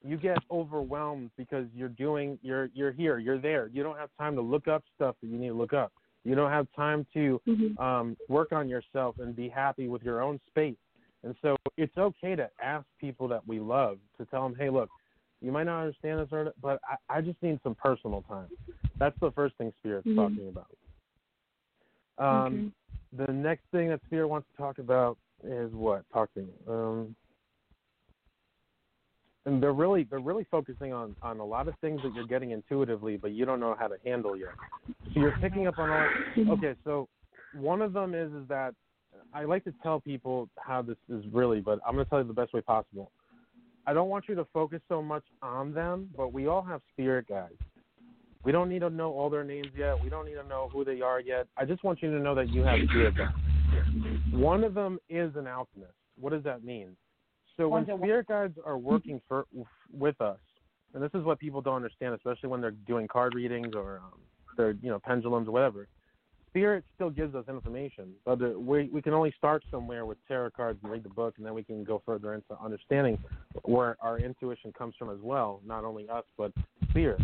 you get overwhelmed because you're doing you're you're here, you're there. You don't have time to look up stuff that you need to look up. You don't have time to Mhm. um, work on yourself and be happy with your own space. And so it's okay to ask people that we love to tell them, hey, look, you might not understand this, or but I, I just need some personal time. That's the first thing Spirit's Mhm. talking about. Um, The next thing that Spirit wants to talk about is what? Talk to me. Um, and they're really they're really focusing on on a lot of things that you're getting intuitively, but you don't know how to handle yet. So you're picking up on all. Okay, so one of them is is that I like to tell people how this is really, but I'm going to tell you the best way possible. I don't want you to focus so much on them, but we all have spirit guides. We don't need to know all their names yet. We don't need to know who they are yet. I just want you to know that you have spirit guides. One of them is an alchemist. What does that mean? So when spirit guides are working for with us, and this is what people don't understand, especially when they're doing card readings or um, they're you know pendulums or whatever. Spirit still gives us information, but we we can only start somewhere with tarot cards and read the book, and then we can go further into understanding where our intuition comes from as well, not only us but spirit.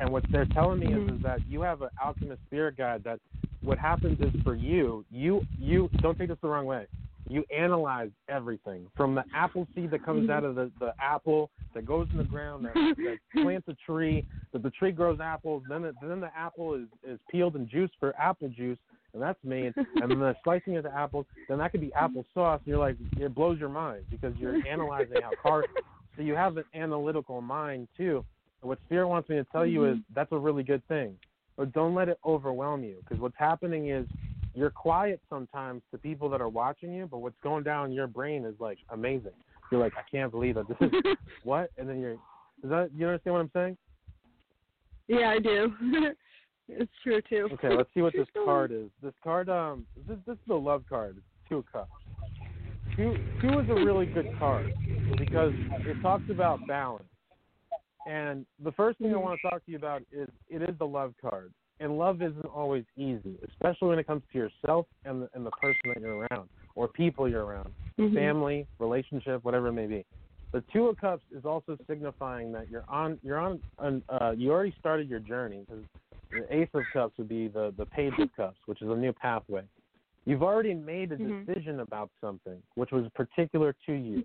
And what they're telling me is, mm-hmm. is that you have an alchemist spirit guide that what happens is for you, you you don't take this the wrong way. You analyze everything from the apple seed that comes out of the, the apple that goes in the ground that, that plants a tree, that the tree grows apples, then it, then the apple is, is peeled and juiced for apple juice, and that's made, and then the slicing of the apples, then that could be apple sauce. And you're like, it blows your mind because you're analyzing how cars. So you have an analytical mind too. And what Spirit wants me to tell you is mm-hmm. that's a really good thing, but don't let it overwhelm you because what's happening is you're quiet sometimes to people that are watching you, but what's going down in your brain is like amazing. You're like, I can't believe that this is what, and then you're, is that you understand what I'm saying? Yeah, I do. it's true too. Okay, let's see what this card is. This card, um, this this is the love card. It's two of cups. Two two is a really good card because it talks about balance. And the first thing I want to talk to you about is it is the love card. And love isn't always easy, especially when it comes to yourself and the, and the person that you're around or people you're around, Mhm. family, relationship, whatever it may be. The two of cups is also signifying that you're on you're on an, uh, you already started your journey because the ace of cups would be the the page of cups, which is a new pathway. You've already made a Mhm. decision about something which was particular to you.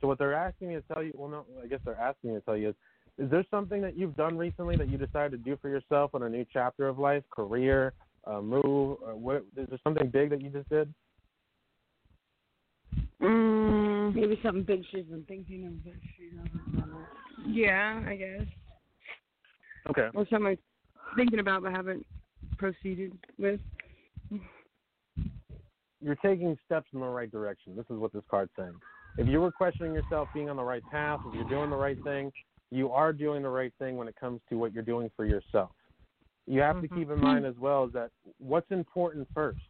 So what they're asking me to tell you, well, no, I guess they're asking me to tell you is, is there something that you've done recently that you decided to do for yourself on a new chapter of life, career, uh, move, or what? Is there something big that you just did? Mm, Maybe something big she's been thinking of, but she doesn't know. yeah, I guess. Okay. Or something I'm thinking about but haven't proceeded with. You're taking steps in the right direction. This is what this card's saying. If you were questioning yourself being on the right path, if you're doing the right thing, you are doing the right thing when it comes to what you're doing for yourself. You have to mm-hmm. keep in mind as well is that what's important first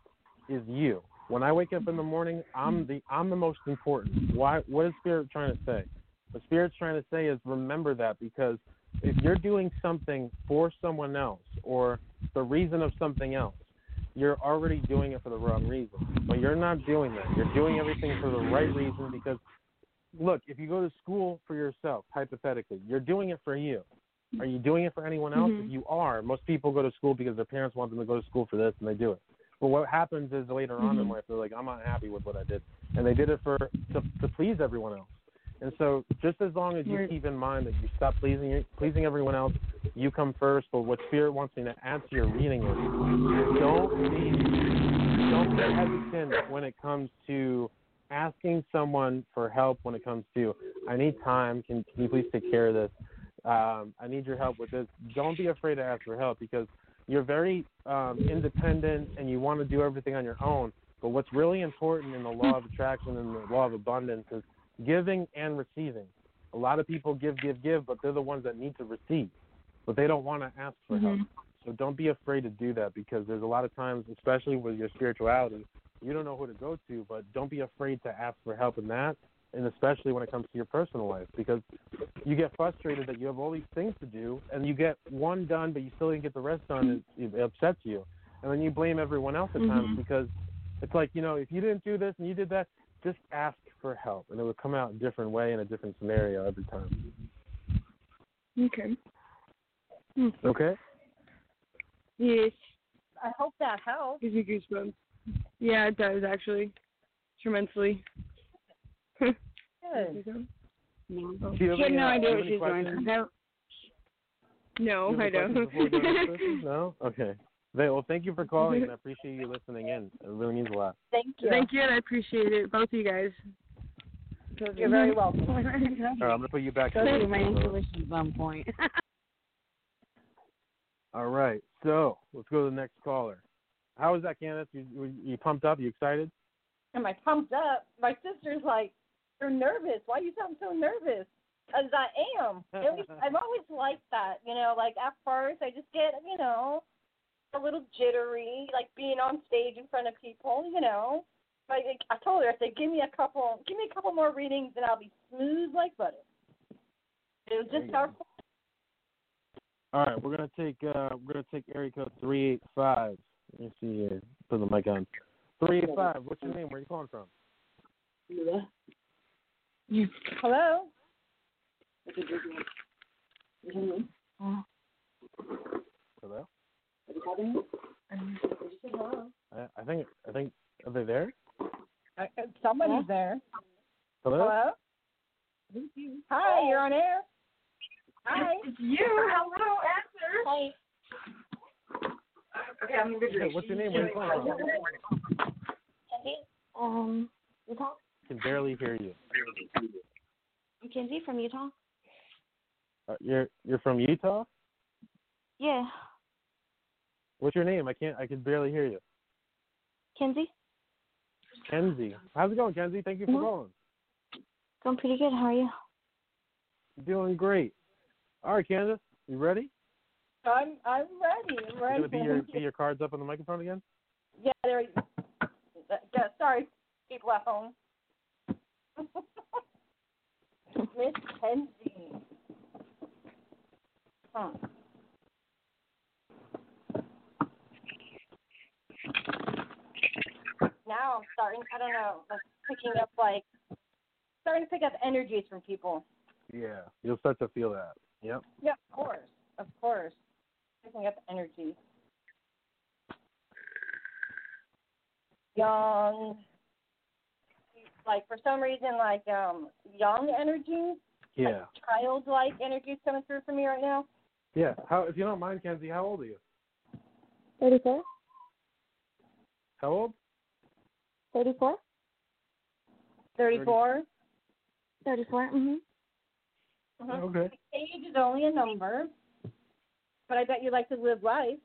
is you. When I wake up in the morning, I'm mm-hmm. the I'm the most important. Why? What is Spirit trying to say? What Spirit's trying to say is remember that because if you're doing something for someone else or the reason of something else, you're already doing it for the wrong reason. But you're not doing that. You're doing everything for the right reason because look, if you go to school for yourself, hypothetically, you're doing it for you. Are you doing it for anyone else? Mhm. If you are, most people go to school because their parents want them to go to school for this and they do it. But what happens is later on in Mhm. life they're like, I'm not happy with what I did. And they did it for to, to please everyone else. And so just as long as you Right. keep in mind that you stop pleasing pleasing everyone else, you come first. But what spirit wants me to add to your reading is don't be don't be hesitant when it comes to asking someone for help when it comes to I need time, can, can you please take care of this? Um, I need your help with this. Don't be afraid to ask for help because you're very um, independent and you want to do everything on your own. But what's really important in the law of attraction and the law of abundance is giving and receiving. A lot of people give, give, give, but they're the ones that need to receive, but they don't want to ask for help. So don't be afraid to do that because there's a lot of times, especially with your spirituality, you don't know who to go to, but don't be afraid to ask for help in that, and especially when it comes to your personal life because you get frustrated that you have all these things to do and you get one done, but you still didn't get the rest done. It, it upsets you, and then you blame everyone else at times Mhm. because it's like you know if you didn't do this and you did that, just ask for help, and it would come out a different way in a different scenario every time. Okay. Okay. Yes. I hope that helps. Gives you goosebumps. Yeah, it does actually. Tremendously. Good. No. Do you She have had no uh, idea do you what have she any was doing. No. no, I have don't. questions before we go into questions? No. Okay. Well, thank you for calling, and I appreciate you listening in. It really means a lot. Thank you. Thank you, and I appreciate it, both of you guys. You're very welcome. All right, I'm gonna put you back. Told to you my the- intuition's on point. All right, so let's go to the next caller. How was that, Kandis? You you- you pumped up? You excited? Am I pumped up? My sister's like, "You're nervous. Why you sound so nervous?" Because I am. I've always liked that. You know, like at first I just get, you know, a little jittery, like being on stage in front of people. You know, but I, I told her I said, "Give me a couple, give me a couple more readings, and I'll be smooth like butter." It was just our. All right, we're gonna take uh we're gonna take area code three eight five. Let me see here. Put the mic on. Three eight five. What's your name? Where are you calling from? hello. Hello. Are you calling me? I, I think I think are they there? Uh, uh, Somebody's there. Hello. Hello. Hi, you're on air. Hi. It's you. Hello, answer. Hi. Okay, I'm gonna Hey, what's your name? Where are you calling from? Um, Utah. I can barely hear you. Mackenzie from Utah. Uh, you're you're from Utah. Yeah, What's your name? I can't. I can barely hear you. Kenzie. Kenzie. How's it going, Kenzie? Thank you for Mhm. calling. Going pretty good. How are you? Doing great. All right, Kandis, you ready? I'm I'm ready. I'm ready. be your be your cards up on the microphone again? Yeah, there. Yeah, sorry, people at home. Miss Kenzie. Huh. Now I'm starting. I don't know, like picking up like starting to pick up energies from people. Yeah. You'll start to feel that. Yep. Yeah, of course, of course, picking up energies. Young, like for some reason, like um young energy, Yeah. childlike energies coming through for me right now. Yeah. How if you don't mind, Kenzie, how old are you? Thirty-four. How old? Thirty-four. Thirty-four. Thirty-four. Mhm. Mhm. Okay. Age is only a number, but I bet you like to live life.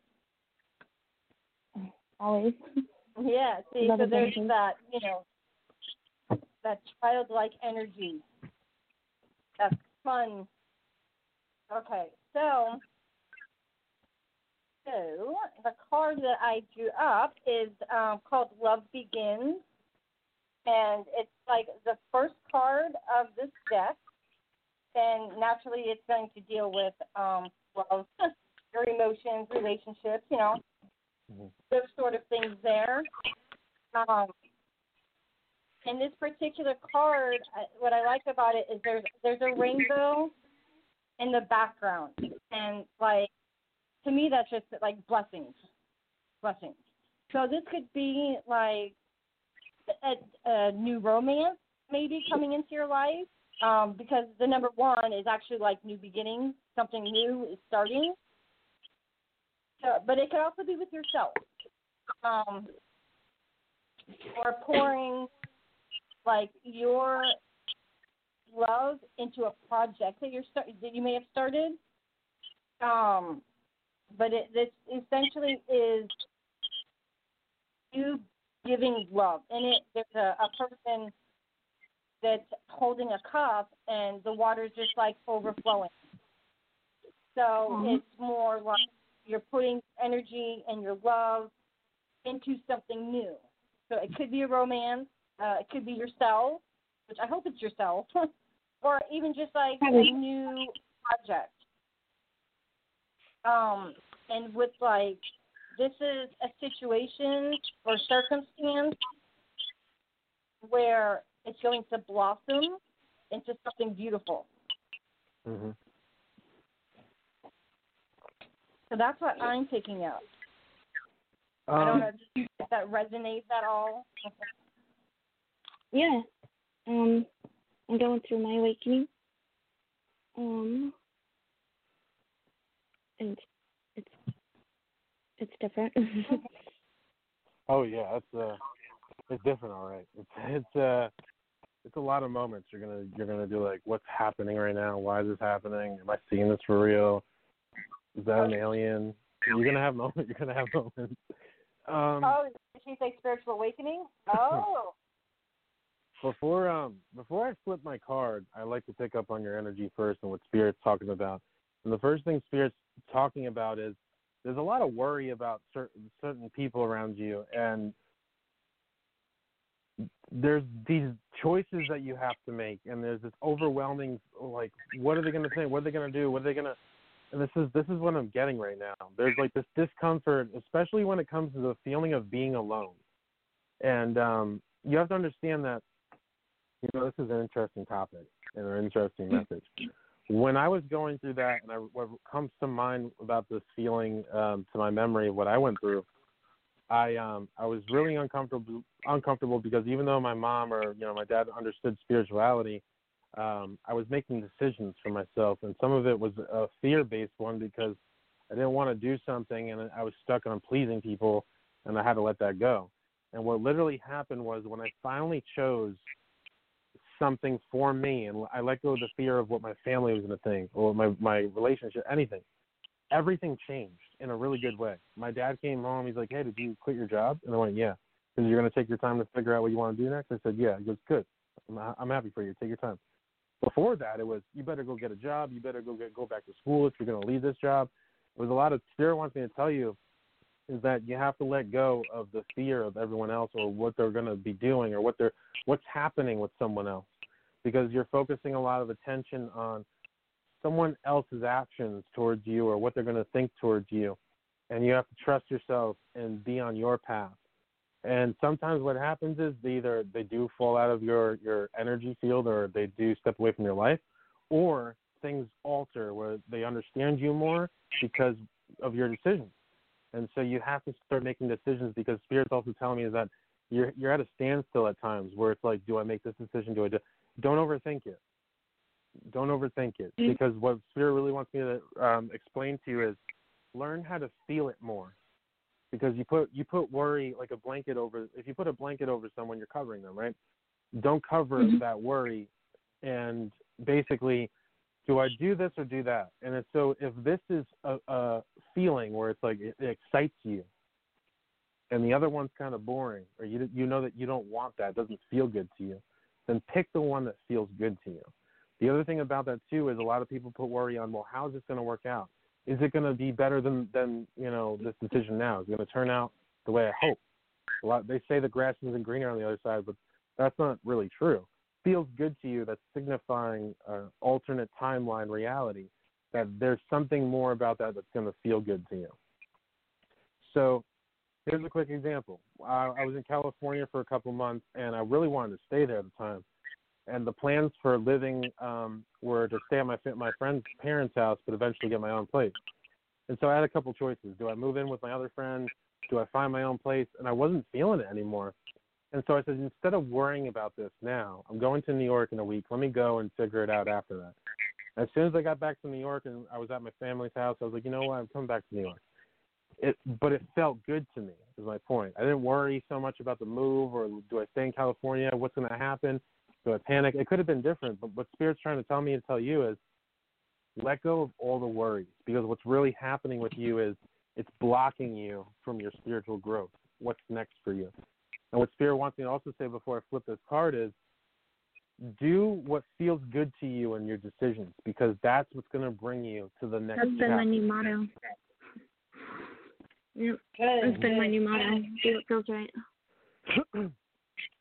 Always. Yeah. See, Love so there's that, you know, that childlike energy. That's fun. Okay, so so the card that I drew up is um, called Love Begins, and it's like the first card of this deck. And naturally, it's going to deal with um, love, your emotions, relationships, you know, Mhm. those sort of things there. Um, in this particular card, I- what I like about it is there's there's a rainbow in the background, and like to me that's just like blessings, blessings. So this could be like a, a new romance maybe coming into your life, um, because the number one is actually like new beginnings, something new is starting. So, but it could also be with yourself, um, or pouring like your love into a project that you're start that you may have started. Um, but it this essentially is you giving love, and it there's a, a person that's holding a cup, and the water's just like overflowing. So Mhm. it's more like you're putting energy and your love into something new. So it could be a romance, uh, it could be yourself, which I hope it's yourself, or even just like a new project. Um, and with like this is a situation or circumstance where it's going to blossom into something beautiful. Mhm. So that's what I'm picking up. I don't Um, know if that resonates at all. Yeah. Um, I'm going through my awakening. Um, and it's it's different. Oh yeah, it's uh, it's different, all right. It's it's uh, it's a lot of moments. You're gonna you're gonna do like, what's happening right now? Why is this happening? Am I seeing this for real? Is that an alien? You're gonna have moments. You're gonna have moments. Um, oh, did she say spiritual awakening? Oh. before um before I flip my card, I like to pick up on your energy first and what Spirit's talking about. And the first thing Spirit's talking about is there's a lot of worry about certain certain people around you, and there's these choices that you have to make, and there's this overwhelming like, what are they going to think? What are they going to do? What are they going to? And this is this is what I'm getting right now. There's like this discomfort, especially when it comes to the feeling of being alone. And um, you have to understand that you know, this is an interesting topic and an interesting message. When I was going through that, and I, what comes to mind about this feeling um, to my memory of what I went through, I um, I was really uncomfortable uncomfortable because even though my mom or you know my dad understood spirituality, um, I was making decisions for myself, and some of it was a fear based one because I didn't want to do something and I was stuck on pleasing people, and I had to let that go. And what literally happened was when I finally chose something for me and I let go of the fear of what my family was going to think or my my relationship, anything. Everything changed in a really good way. My dad came home. He's like, "Hey, did you quit your job?" And I went, "Yeah." Because you're going to take your time to figure out what you want to do next. I said, "Yeah." He goes, "Good. I'm, I'm happy for you. Take your time." Before that, it was, "You better go get a job. You better go get go back to school if you're going to leave this job." It was a lot of spirit wants me to tell you is that you have to let go of the fear of everyone else or what they're going to be doing or what they're what's happening with someone else because you're focusing a lot of attention on someone else's actions towards you or what they're going to think towards you and you have to trust yourself and be on your path and sometimes what happens is they either they do fall out of your your energy field or they do step away from your life or things alter where they understand you more because of your decisions and so you have to start making decisions because spirit's also telling me is that you're you're at a standstill at times where it's like, do I make this decision? Do I do? Don't overthink it. Don't overthink it Mm-hmm. because what spirit really wants me to um, explain to you is learn how to feel it more. Because you put you put worry like a blanket over. If you put a blanket over someone, you're covering them, right? Don't cover Mhm. that worry, and basically do I do this or do that? And it's so if this is a, a feeling where it's like it, it excites you, and the other one's kind of boring, or you you know that you don't want that, it doesn't feel good to you, then pick the one that feels good to you. The other thing about that too is a lot of people put worry on, well, how's this going to work out? Is it going to be better than than you know this decision now? Is it going to turn out the way I hope? A lot they say the grass isn't greener on the other side, but that's not really true feels good to you that's signifying an alternate timeline reality that there's something more about that that's going to feel good to you so here's a quick example I, I was in california for a couple months and i really wanted to stay there at the time and the plans for living um, were to stay at my my friend's parents' house, but eventually get my own place. And so I had a couple choices: do I move in with my other friend? Do I find my own place? And I wasn't feeling it anymore. And so I said, instead of worrying about this now, I'm going to New York in a week. Let me go and figure it out after that. As soon as I got back to New York and I was at my family's house, I was like, you know what? I'm coming back to New York. It, but it felt good to me. Is my point. I didn't worry so much about the move or do I stay in California? What's going to happen? Do I panic? It could have been different. But what Spirit's trying to tell me and tell you is, let go of all the worries because what's really happening with you is it's blocking you from your spiritual growth. What's next for you? And what Spirit wants me to also say before I flip this card is do what feels good to you in your decisions because that's what's going to bring you to the next That's been my new motto. Yep, Good. that's been my new motto. Do what feels right.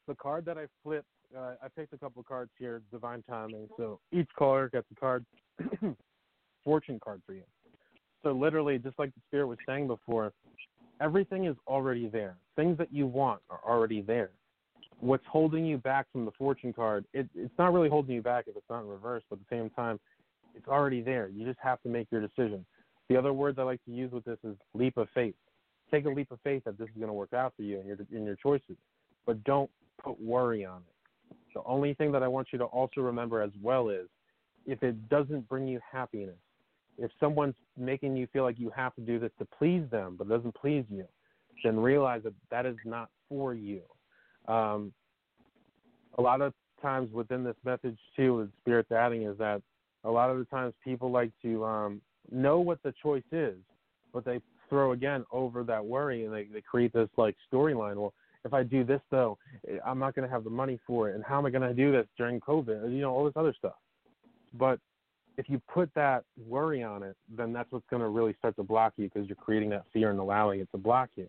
the card that I flipped, uh, I picked a couple of cards here, divine timing. So each caller gets a card, fortune card for you. So literally, just like the spirit was saying before, everything is already there. Things that you want are already there. What's holding you back from the fortune card? It, it's not really holding you back if it's not in reverse, but at the same time, it's already there. You just have to make your decision. The other words I like to use with this is leap of faith. Take a leap of faith that this is going to work out for you in your in your choices, but don't put worry on it. The only thing that I want you to also remember as well is if it doesn't bring you happiness, if someone's making you feel like you have to do this to please them, but doesn't please you, then realize that that is not for you. Um, a lot of times within this message too, with Spirit's adding is that a lot of the times people like to um, know what the choice is, but they throw again over that worry and they, they create this like storyline. Well, if I do this though, eh, I'm not going to have the money for it. And how am I going to do this during COVID? You know, all this other stuff. But if you put that worry on it, then that's what's going to really start to block you because you're creating that fear and allowing it to block you.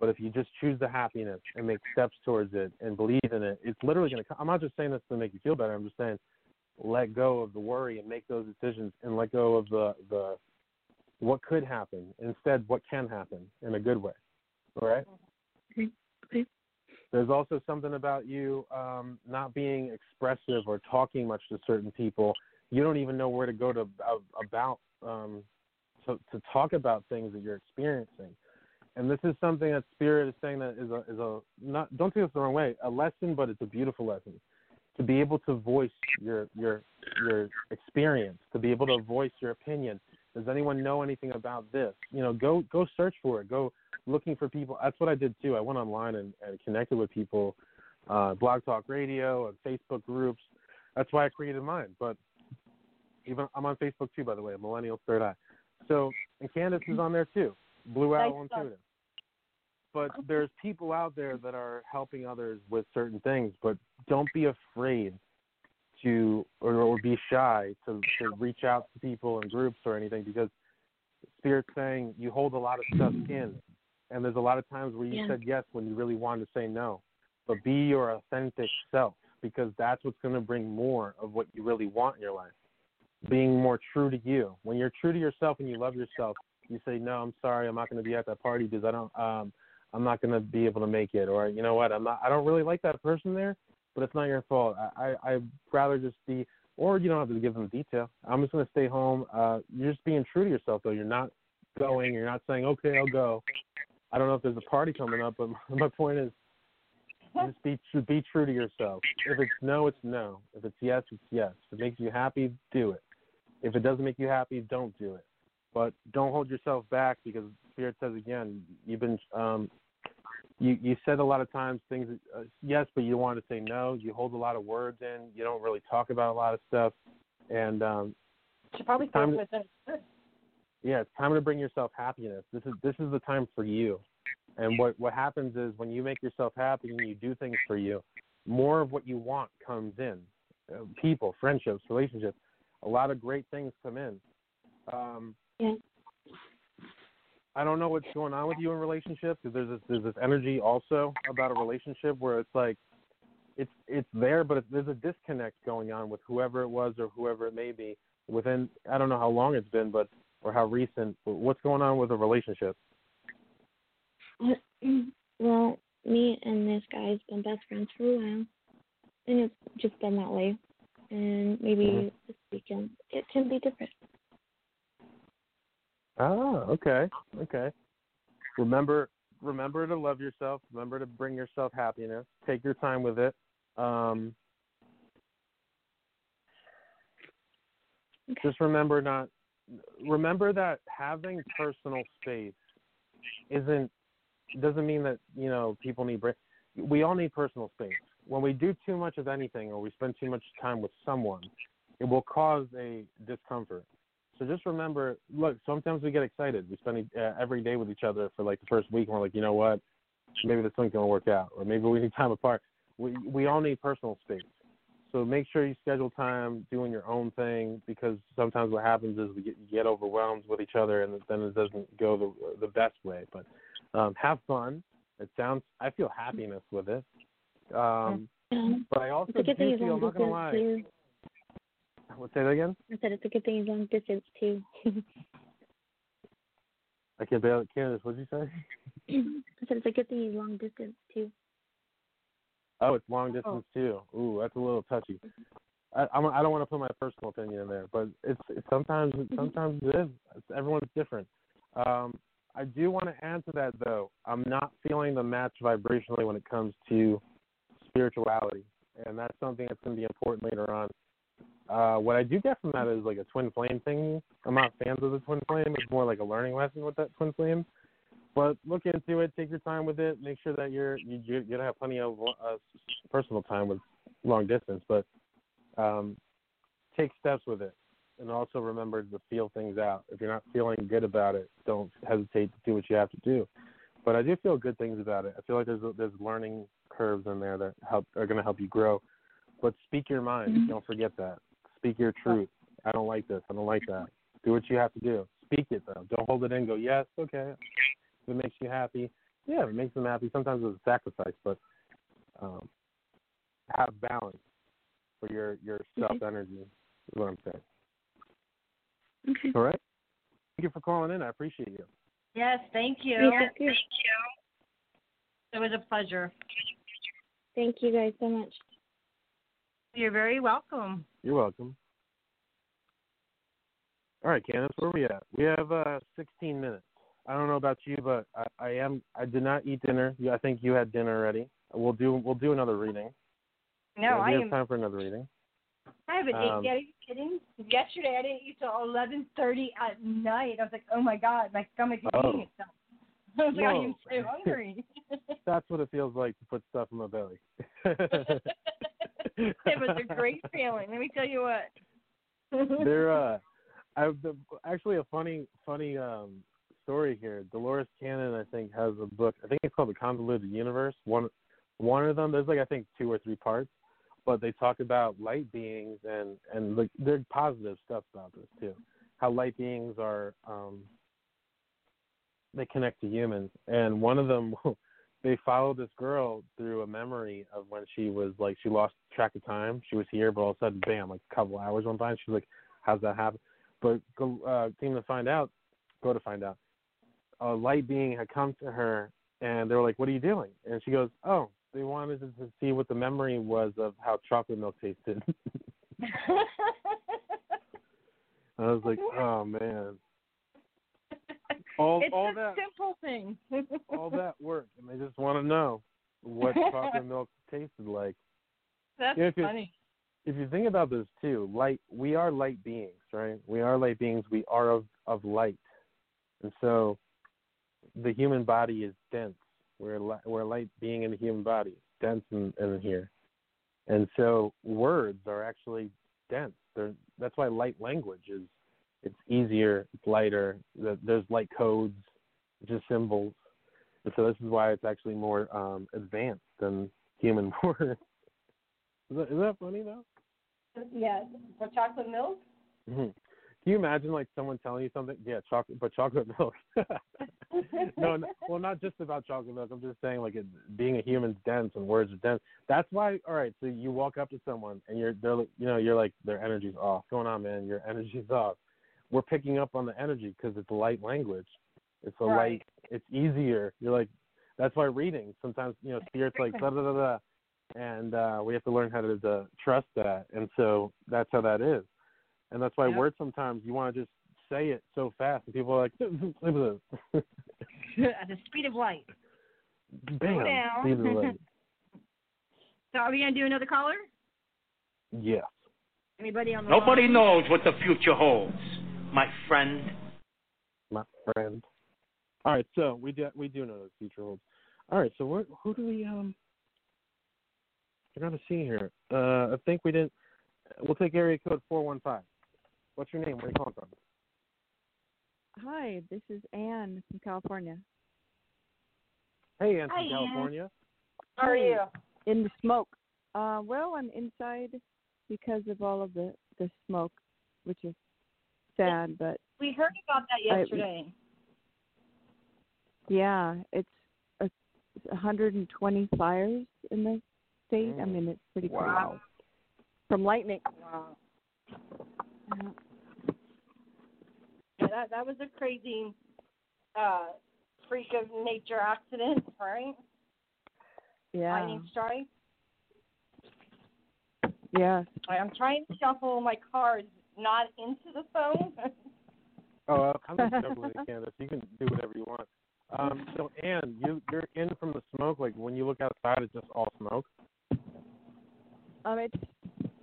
But if you just choose the happiness and make steps towards it and believe in it, it's literally going to come. I'm not just saying this to make you feel better. I'm just saying let go of the worry and make those decisions and let go of the, the what could happen. Instead, what can happen in a good way. All right? There's also something about you um, not being expressive or talking much to certain people. You don't even know where to go to about um, to, to talk about things that you're experiencing. And this is something that Spirit is saying that is a is a not don't take this the wrong way a lesson, but it's a beautiful lesson to be able to voice your your your experience, to be able to voice your opinion. Does anyone know anything about this? You know, go go search for it. Go looking for people. That's what I did too. I went online and, and connected with people, uh, Blog Talk Radio and Facebook groups. That's why I created mine. But even I'm on Facebook too, by the way, Millennial Third Eye. So and Kandis is on there too. Blue Owl Intuitive. But there's people out there that are helping others with certain things, but don't be afraid to or, or be shy to, to reach out to people and groups or anything because Spirit's saying you hold a lot of stuff in. And there's a lot of times where you Yeah. said yes when you really wanted to say no. But be your authentic self because that's what's going to bring more of what you really want in your life. Being more true to you. When you're true to yourself and you love yourself, you say, "No, I'm sorry, I'm not going to be at that party because I don't, um, I'm not going to be able to make it." Or you know what, I'm not, I don't really like that person there, but it's not your fault. I, I I'd rather just be, or you don't have to give them detail. I'm just to stay home. Uh, you're just being true to yourself though. You're not going. You're not saying, "Okay, I'll go." I don't know if there's a party coming up, but my point is, just be tr- be true to yourself. If it's no, it's no. If it's yes, it's yes. If it makes you happy, do it. If it doesn't make you happy, don't do it. But don't hold yourself back because Spirit says again, you've been um, you you said a lot of times things uh, yes, but you want to say no. You hold a lot of words in. You don't really talk about a lot of stuff, and um, Should probably Time to- with it. yeah, it's time to bring yourself happiness. This is this is the time for you. And what what happens is when you make yourself happy and you do things for you, more of what you want comes in. Uh, people, friendships, relationships, a lot of great things come in. Um, Yeah. I don't know what's going on with you in relationships because there's this there's this energy also about a relationship where it's like it's it's there, but there's a disconnect going on with whoever it was or whoever it may be within. I don't know how long it's been, but or how recent. But what's going on with a relationship? Well, me and this guy's been best friends for a while, and it's just been that way. And maybe Mhm. this weekend it can be different. Ah, okay, okay. Remember, remember to love yourself. Remember to bring yourself happiness. Take your time with it. Um, just remember not. Remember that having personal space isn't doesn't mean that you know people need. We all need personal space. When we do too much of anything or we spend too much time with someone, it will cause a discomfort. So just remember, look, sometimes we get excited. We spend uh, every day with each other for like the first week, and we're like, you know what? Maybe this thing's gonna work out, or maybe we need time apart. We we all need personal space. So make sure you schedule time doing your own thing because sometimes what happens is we get you get overwhelmed with each other, and then it doesn't go the the best way. But um, have fun. It sounds. I feel happiness with it. Um, Um, but I also it's a good thing do feel. I'm not gonna lie. too. Let's say that again. I said it's a good thing he's long distance too. I can't barely. Kandis, what'd you say? I said it's a good thing he's long distance too. Oh, it's long distance too. Ooh, that's a little touchy. I, I'm, I don't want to put my personal opinion in there, but it's, it's sometimes sometimes it is. It's, everyone's different. Um, I do want to add to that though. I'm not feeling the match vibrationally when it comes to spirituality, and that's something that's going to be important later on. Uh, what I do get from that is like a twin flame thing. I'm not fans of the twin flame. It's more like a learning lesson with that twin flame. But look into it. Take your time with it. Make sure that you're you, you're gonna have plenty of uh, personal time with long distance. But um, take steps with it. and also remember to feel things out. If you're not feeling good about it, don't hesitate to do what you have to do. But I do feel good things about it. I feel like there's there's learning curves in there that help are to help you grow. But speak your mind. Don't forget that. Speak your truth. I don't like this. I don't like that. Do what you have to do. Speak it though. Don't hold it in. Go yes, okay. If it makes you happy, yeah, it makes them happy. Sometimes it's a sacrifice, but um, have balance for your your self energy. Is what I'm saying. Okay. All right. Thank you for calling in. I appreciate you. Yes, thank you. Thank you. It was a pleasure. Thank you guys so much. You're very welcome. You're welcome. All right, Kandis, where are we at? We have uh 16 minutes. I don't know about you, but I, I am. I did not eat dinner. I think you had dinner already. We'll do. We'll do another reading. No, Yeah, I we have am. time for another reading. I haven't Um, eaten yet. Are you kidding? Yesterday I didn't eat till eleven thirty at night. I was like, oh my god, my stomach is Oh. eating itself. I was like, I am so hungry. That's what it feels like to put stuff in my belly. it was a great feeling. Let me tell you what. They're uh, I the, actually a funny funny um story here. Dolores Cannon, I think, has a book. I think it's called The Convoluted Universe. One one of them. There's like I think two or three parts, but they talk about light beings and and like there's positive stuff about this too. How light beings are um they connect to humans, and one of them. They followed this girl through a memory of when she was like she lost track of time. She was here, but all of a sudden, bam! Like a couple hours went by, and she's like, "How's that happen?" But go, uh, came to find out, go to find out, a light being had come to her, and they were like, "What are you doing?" And she goes, "Oh, they wanted to to see what the memory was of how chocolate milk tasted." I was like, "Oh man." All it's all a that simple thing. all that work, and they just want to know what chocolate milk tasted like. That's Yeah, if you- funny. If you think about this too, light we are light beings, right? We are light beings. We are of of light, and so the human body is dense. We're li- we're light being in the human body, dense in, in here, and so words are actually dense. They're, that's why light language is it's easier, it's lighter. There's light codes, just symbols, and so this is why it's actually more um, advanced than human words. Is that, is that funny though? Yeah, for chocolate milk. hmm Can you imagine like someone telling you something? Yeah, chocolate, but chocolate milk. no, no, well, not just about chocolate milk. I'm just saying like it, being a human's dense and words are dense. That's why. All right, so you walk up to someone and you're they're you know you're like their energy's off. What's going on, man? Your energy's off. We're picking up on the energy because it's light language. It's a Right. light. It's easier. You're like that's why reading sometimes you know spirits like da da da da, and uh, we have to learn how to, to trust that. And so that's how that is. And that's why Yep. words sometimes you want to just say it so fast, and people are like, At the speed of light. bam, down. speed of light. So are we gonna do another caller? Yes. Anybody on the Nobody line? knows what the future holds, my friend. my friend. All right, so we do we do know the future holds. All right, so where, who do we um? I gotta see here. Uh, I think we didn't. We'll take area code four one five. What's your name? Where are you calling from? Hi, this is Anne from California. Hey, Anne Hi, from Ann. California. How are you? In the smoke. Uh, well, I'm inside because of all of the the smoke, which is sad. But We heard about that I- yesterday. yeah, it's a, 120 fires in the state. I mean, it's pretty Wow. crazy. From lightning. Wow. Yeah. Yeah, that that was a crazy uh freak of nature accident, right? Yeah. Lightning strike. Yeah. I'm trying to shuffle my cards not into the phone. Oh, I'm not juggling in Canada. So you can do whatever you want. Um, so Anne, you you're in from the smoke. Like when you look outside, it's just all smoke. Um, it's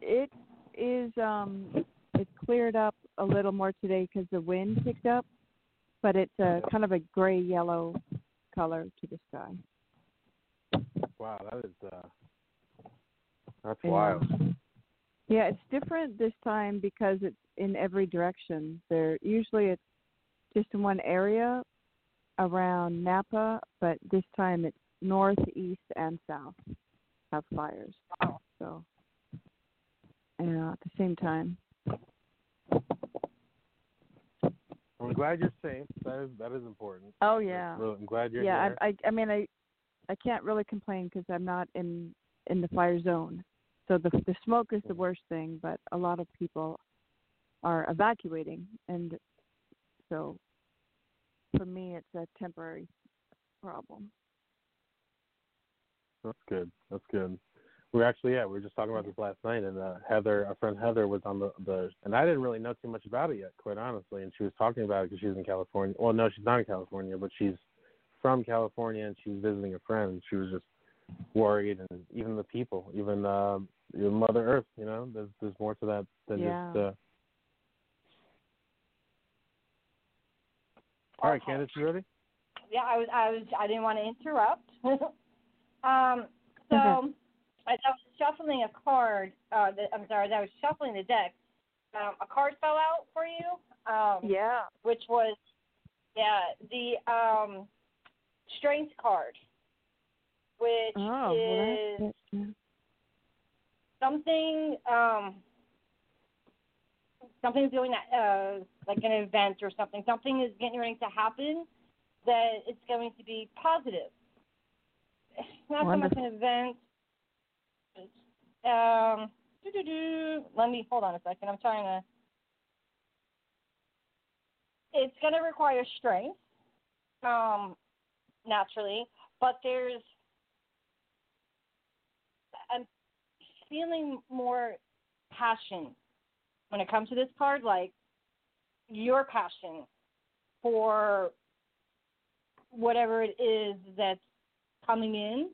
it is um it's cleared up a little more today because the wind picked up, but it's a kind of a gray yellow color to the sky. Wow, that is uh, that's Yeah. wild. Yeah, it's different this time because it's in every direction. There usually it's just in one area around Napa, but this time it's north, east, and south have fires. So, yeah, at the same time. I'm glad you're safe. That is that is important. Oh yeah. Really, I'm glad you're yeah, here. I, I I mean I I can't really complain because I'm not in in the fire zone. So the the smoke is the worst thing, but a lot of people are evacuating, and so for me it's a temporary problem. That's good. That's good. We are actually yeah, we were just talking about this last night, and uh, Heather, our friend Heather, was on the the, and I didn't really know too much about it yet, quite honestly. And she was talking about it because she's in California. Well, no, she's not in California, but she's from California, and she was visiting a friend. And she was just worried, and even the people, even um, even Mother Earth. You know, there's there's more to that than Yeah. just. Uh... All right, Kandis, you ready? Yeah, I was I was I didn't want to interrupt. um, so as I was shuffling a card, uh, the, I'm sorry, as I was shuffling the deck, um, a card fell out for you. Um, Yeah. which was yeah the um strength card, which Oh, is well, that's good. Yeah. Something um something's doing that uh like an event or something. Something is getting ready to happen that it's going to be positive. Not so much an event. Um doo-doo-doo. let me hold on a second. I'm trying to it's gonna require strength, um, naturally, but there's I'm feeling more passion when it comes to this card, like your passion for whatever it is that's coming in.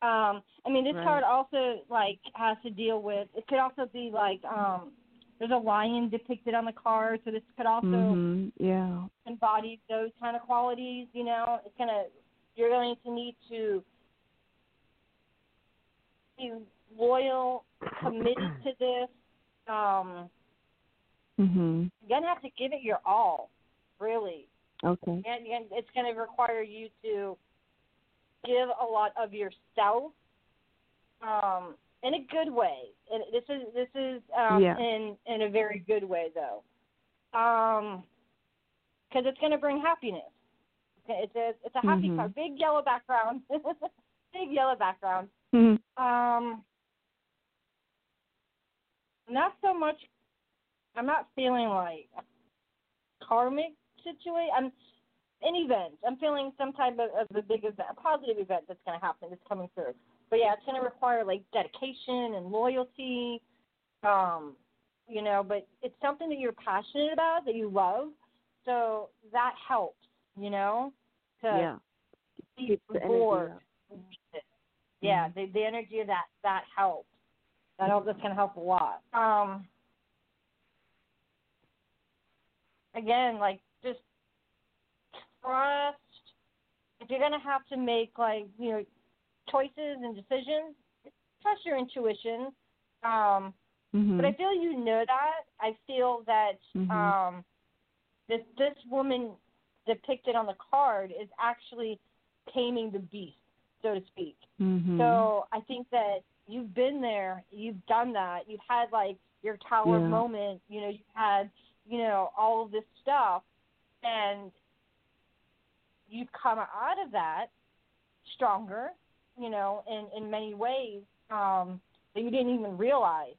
Um, I mean, this Right. card also like has to deal with. It could also be like um, there's a lion depicted on the card, so this could also Mhm. Yeah. embody those kind of qualities. You know, it's gonna you're going to need to be loyal, committed to this. Um, Mhm. you're gonna have to give it your all, really. Okay. And, and it's gonna require you to give a lot of yourself, um, in a good way. And this is this is um, Yeah. in in a very good way though, um, because it's gonna bring happiness. It's a it's a happy Mhm. card, big yellow background, big yellow background. Mhm. Um, not so much. I'm not feeling like a karmic situation. I'm an event. I'm feeling some type of, of a big event, a positive event that's going to happen, that's coming through. But yeah, it's going to require like dedication and loyalty. Um, you know, but it's something that you're passionate about, that you love. So that helps. You know, to Yeah. keep Keeps the energy board. up. Yeah, the the energy of that that helps. That helps. That's gonna help a lot. Um. Again, like just trust. If you're gonna have to make like you know choices and decisions, trust your intuition. Um. Mhm. But I feel you know that. I feel that Mhm. um, this this woman depicted on the card is actually taming the beast, so to speak. Mhm. So I think that you've been there, you've done that, you've had like your tower Yeah. moment, you know, you've had, you know, all of this stuff, and you've come out of that stronger, you know, in in many ways um, that you didn't even realize.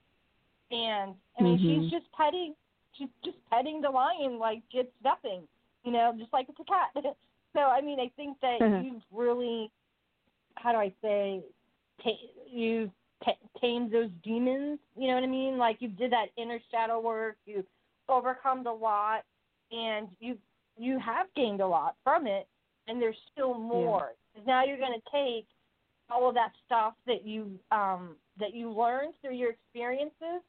And I mean, Mhm. she's just petting, she's just petting the lion like it's nothing, you know, just like it's a cat. so I mean, I think that you've really, how do I say, ta- you've those demons. You know what I mean? Like you did that inner shadow work. You overcome a lot, and you you have gained a lot from it. And there's still more. 'Cause now you're going to take all of that stuff that you um that you learned through your experiences.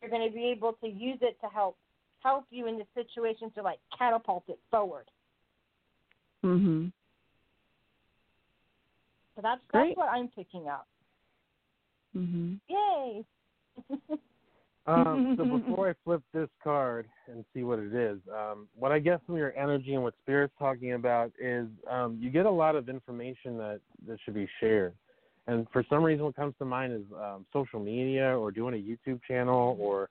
You're going to be able to use it to help help you in the situation to like catapult it forward. Mhm. So that's Great. that's what I'm picking up. Mhm. Yay! Um, so before I flip this card and see what it is, um, what I get from your energy and what Spirit's talking about is um, you get a lot of information that, that should be shared. And for some reason, what comes to mind is um, social media or doing a YouTube channel or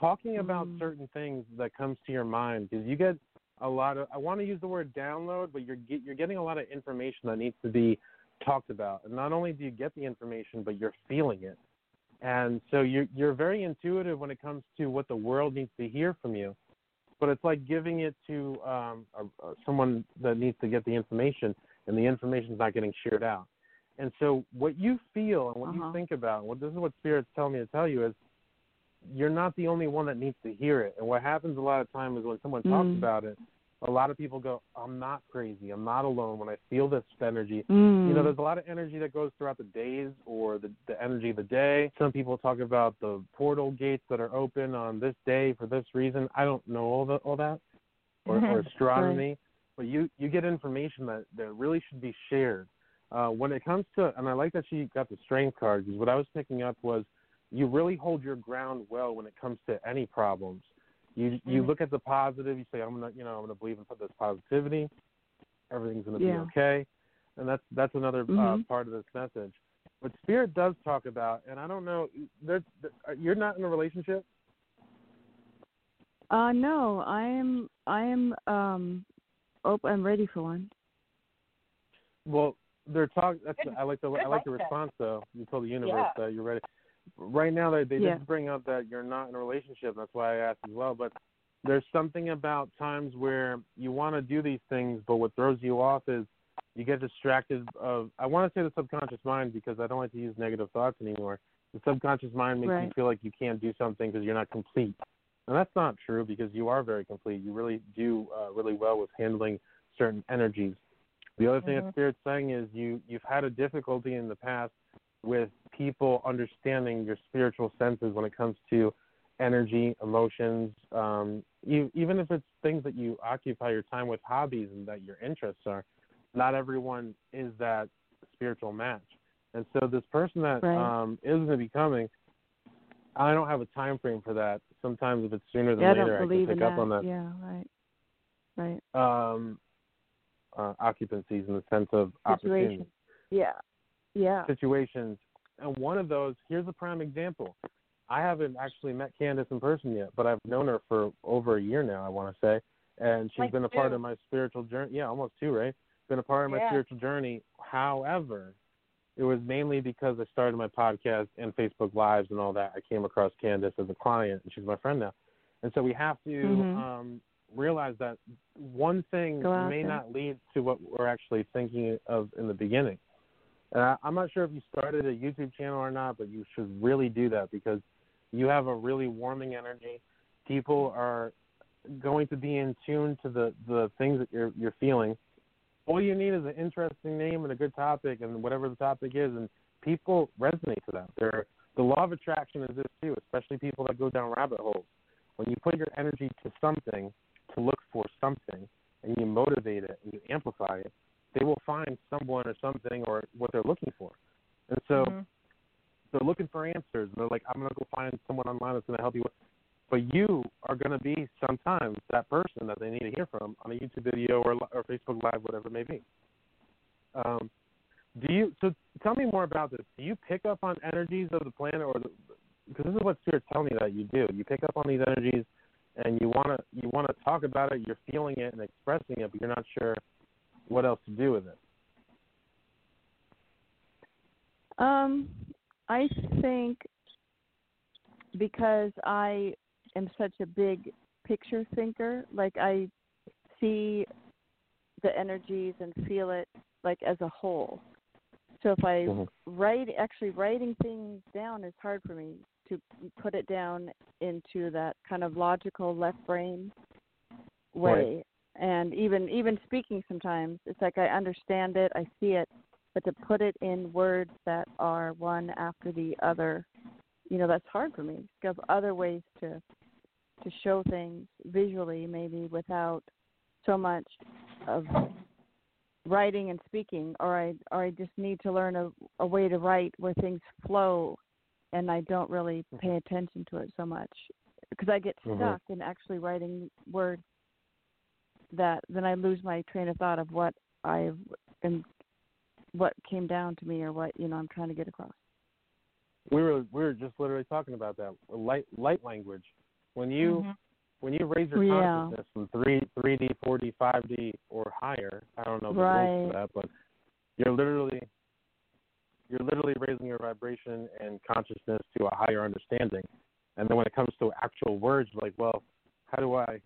talking about certain things that comes to your mind because you get a lot of. I want to use the word download, but you're get, you're getting a lot of information that needs to be talked about. And not only do you get the information, but you're feeling it. And so you're you're very intuitive when it comes to what the world needs to hear from you. But it's like giving it to um, a, a, someone that needs to get the information, and the information's not getting shared out. And so what you feel and what Uh-huh. you think about, what this is what spirits tell me to tell you is, you're not the only one that needs to hear it. And what happens a lot of time is when someone talks Mm. about it, a lot of people go, "I'm not crazy. I'm not alone." When I feel this energy, Mm. you know, there's a lot of energy that goes throughout the days or the the energy of the day. Some people talk about the portal gates that are open on this day for this reason. I don't know all the all that or, or astronomy, but you you get information that that really should be shared. Uh, when it comes to, and I like that she got the strength card because what I was picking up was you really hold your ground well when it comes to any problems. You you Mhm. look at the positive. You say, I'm gonna, you know, I'm gonna believe in this positivity. Everything's gonna Yeah. be okay, and that's that's another uh, Mhm. part of this message. But spirit does talk about, and I don't know, there, there, you're not in a relationship. Uh no, I am I am um oh I'm ready for one. Well, they're talking. That's I like the I like the mindset. response though. You told the universe Yeah. that you're ready. Right now, they they Yeah. did bring up that you're not in a relationship. That's why I asked as well. But there's something about times where you want to do these things, but what throws you off is you get distracted. Of I want to say the subconscious mind because I don't like to use negative thoughts anymore. The subconscious mind makes you feel like you can't do something because you're not complete, and that's not true because you are very complete. You really do uh, really well with handling certain energies. The other thing Mhm. that Spirit's saying is you you've had a difficulty in the past with people understanding your spiritual senses when it comes to energy, emotions, um, e- even if it's things that you occupy your time with, hobbies, and that your interests are. Not everyone is that spiritual match, and so this person that Right. um, is going to be coming, I don't have a time frame for that. Sometimes if it's sooner than Yeah, later, don't I can pick up that. on that Yeah, right. Right. um, uh, occupancies in the sense of opportunity Yeah. Yeah. situations. And one of those, here's a prime example. I haven't actually met Kandis in person yet, but I've known her for over a year now, I want to say. And she's Like been a part of my spiritual journey. Yeah, almost two, right? Been a part of my Yeah. spiritual journey. However, it was mainly because I started my podcast and Facebook Lives and all that. I came across Kandis as a client, and she's my friend now. And so we have to Mhm. um, realize that one thing may there. not lead to what we're actually thinking of in the beginning. And I, I'm not sure if you started a YouTube channel or not, but you should really do that because you have a really warming energy. People are going to be in tune to the the things that you're you're feeling. All you need is an interesting name and a good topic, and whatever the topic is, and people resonate to that. They're, the law of attraction is this too, especially people that go down rabbit holes. When you put your energy to something, to look for something, and you motivate it and you amplify it, they will find someone or something or what they're looking for. And so they're looking for answers. And they're like, I'm going to go find someone online that's going to help you. But you are going to be sometimes that person that they need to hear from on a YouTube video or, or Facebook Live, whatever it may be. Um, do you? So tell me more about this. Do you pick up on energies of the planet, or because this is what spirits tell me that you do. You pick up on these energies, and you want to you want to talk about it. You're feeling it and expressing it, but you're not sure what else to do with it. Um, I think because I am such a big picture thinker, like I see the energies and feel it like as a whole. So if I Mhm. write actually writing things down is hard for me to put it down into that kind of logical left brain way. And even even speaking sometimes it's like I understand it, I see it, but to put it in words that are one after the other, you know, that's hard for me. Have other ways to to show things visually maybe without so much of writing and speaking or I or I just need to learn a, a way to write where things flow and I don't really pay attention to it so much because I get Mhm. stuck in actually writing words that then I lose my train of thought of what I and what came down to me or what you know I'm trying to get across. we were we were just literally talking about that light light language. When you Mhm. when you raise your Yeah. consciousness from three three D, four D, five D, or higher, I don't know the rules Right. for that, but you're literally you're literally raising your vibration and consciousness to a higher understanding. And then when it comes to actual words, like, well, how do I,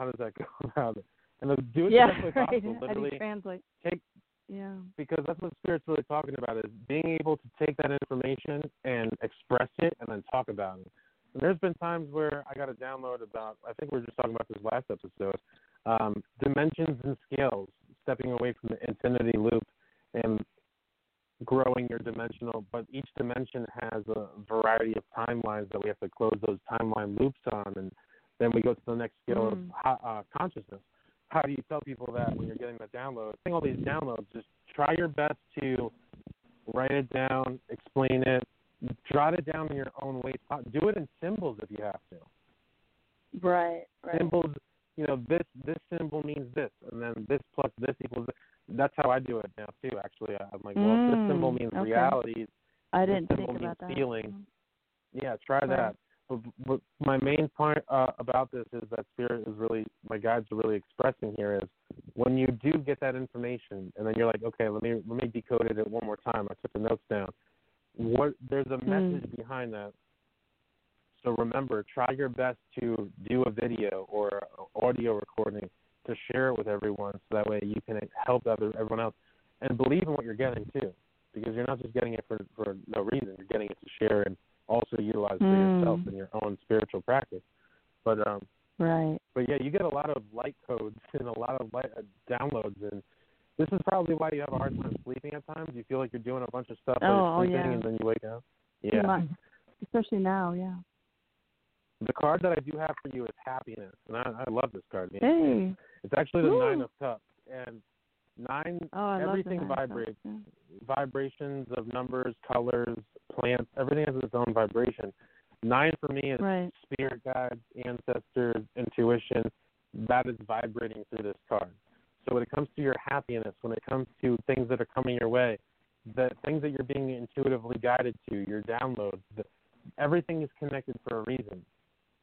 how does that go about it? And do it yeah, the best way right. possible. Literally translate? take Yeah. because that's what spirit's really talking about is being able to take that information and express it and then talk about it. And there's been times where I got a download about I think we were just talking about this last episode, um, dimensions and scales, stepping away from the infinity loop and growing your dimensional but each dimension has a variety of timelines that we have to close those timeline loops on and then we go to the next scale Mm. of uh, consciousness how do you tell people that when you're getting the download? Getting all these downloads, just try your best to write it down, explain it, jot it down in your own way. Do it in symbols if you have to. Right. Symbols, you know, this this symbol means this, and then this plus this equals. This. That's how I do it now too. Actually, I'm like, well, if this symbol Mm, means okay. reality. I didn't symbol think about means that. feeling. Yeah, try Right. that. But, my main point uh, about this is that spirit is really my guides are really expressing here is when you do get that information and then you're like, okay, let me let me decode it one more time. I took the notes down. What there's a Hmm. message behind that. So remember, try your best to do a video or audio recording to share it with everyone, so that way you can help other everyone else and believe in what you're getting too, because you're not just getting it for for no reason. You're getting it to share and also utilize for Mm. yourself in your own spiritual practice. But um, Right. but yeah, you get a lot of light codes and a lot of light uh, downloads, and this is probably why you have a hard time sleeping at times. You feel like you're doing a bunch of stuff Oh, while oh, you're sleeping, yeah. and then you wake up. Yeah. Especially now, yeah. The card that I do have for you is happiness, and I, I love this card. man. Hey. It's actually the Woo. nine of cups, and nine Oh, everything love the nine vibrates. cups, Vibrations of numbers, colors, plants, everything has its own vibration. Nine for me is Right. spirit guides, ancestors, intuition. That is vibrating through this card. So when it comes to your happiness, when it comes to things that are coming your way, the things that you're being intuitively guided to, your downloads, the, everything is connected for a reason.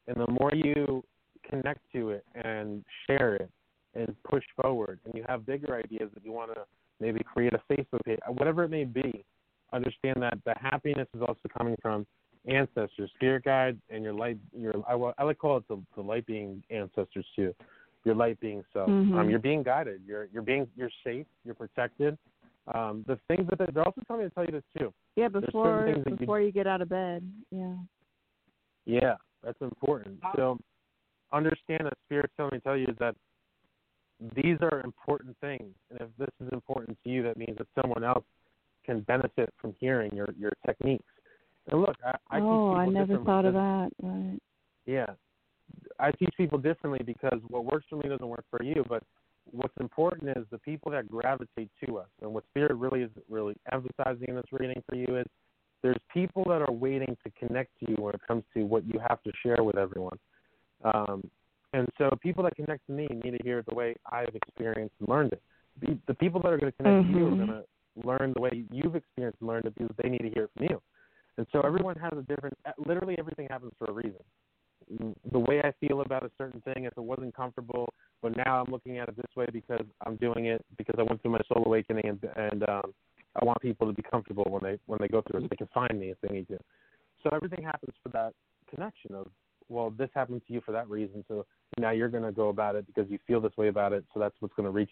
And the more you connect to it and share it and push forward, and you have bigger ideas that you want to maybe create a Facebook page, whatever it may be, understand that the happiness is also coming from ancestors, spirit guides, and your light. Your I, I like to call it the, the light being ancestors too. Your light being self. Um, Mhm. you're being guided. You're you're being you're safe. You're protected. Um, the things that they, they're also telling me to tell you this too. Yeah, certain before you- before you get out of bed. Yeah. Yeah, that's important. So understand that Spirit's telling me to tell you is that these are important things. And if this is important to you, that means that someone else can benefit from hearing your, your techniques. And look, I, I oh, I never thought of that. Right. Yeah. I teach people differently because what works for me doesn't work for you, but what's important is the people that gravitate to us. And what Spirit really is really emphasizing in this reading for you is there's people that are waiting to connect to you when it comes to what you have to share with everyone. Um, and so people that connect to me need to hear it the way I've experienced and learned it. The, people that are going to connect to you are Mhm. going to learn the way you've experienced and learned it because they need to hear it from you. And so everyone has a different, literally everything happens for a reason. The way I feel about a certain thing, if it wasn't comfortable, but now I'm looking at it this way because I'm doing it because I went through my soul awakening and, and um, I want people to be comfortable when they when they go through it, so they can find me if they need to. So everything happens for that connection of well, this happened to you for that reason, so now you're going to go about it because you feel this way about it, so that's what's going to reach.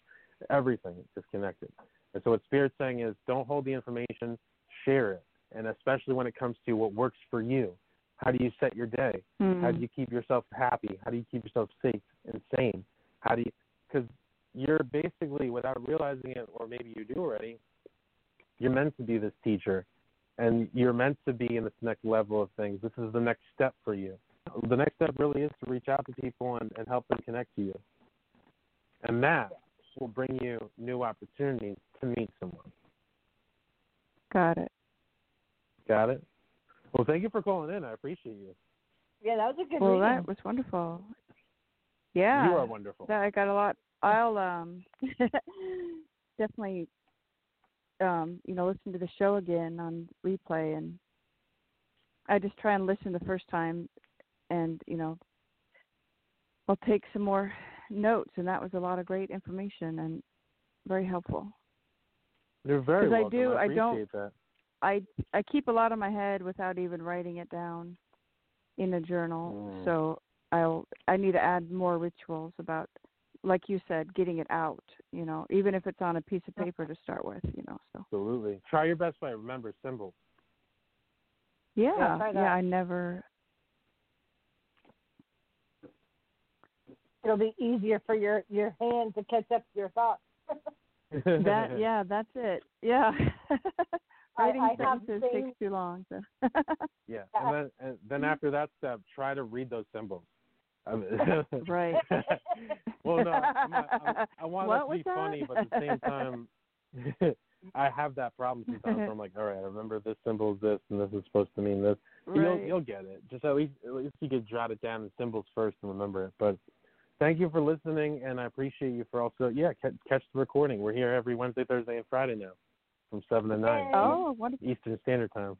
Everything is connected, and so what Spirit's saying is don't hold the information, share it, and especially when it comes to what works for you. How do you set your day? Hmm. How do you keep yourself happy? How do you keep yourself safe and sane? How do you? Because you're basically, without realizing it, or maybe you do already, you're meant to be this teacher, and you're meant to be in this next level of things. This is the next step for you. The next step really is to reach out to people and, and help them connect to you, and that will bring you new opportunities to meet someone. Got it. Got it? Well, thank you for calling in. I appreciate you. Yeah, that was a good well, reading. that was wonderful. Yeah. You are wonderful. That I got a lot. I'll um definitely um you know listen to the show again on replay and I just try and listen the first time and you know I'll take some more notes and that was a lot of great information and very helpful. You're very 'Cause I do- I I don't- that. I I keep a lot in my head without even writing it down in a journal. Mm. So I'll I need to add more rituals about like you said, getting it out, you know, even if it's on a piece of paper to start with, you know. So Absolutely. Try your best by remember symbols. yeah, try yeah. I never It'll be easier for your your hand to catch up to your thoughts. that yeah, that's it. Yeah. Writing I have sentences seen- takes too long. So Yeah, and then and then after that step, try to read those symbols. I mean- Right. well, no, I'm not, I'm, I want What that to was be funny, but at the same time, I have that problem sometimes. Where I'm like, all right, I remember this symbol is this, and this is supposed to mean this. But You'll Right. you'll get it. Just at least at least you could jot it down in symbols first and remember it. But thank you for listening, and I appreciate you for also yeah catch, catch the recording. We're here every Wednesday, Thursday, and Friday now, from seven to nine Oh, wonderful. Eastern Standard Time.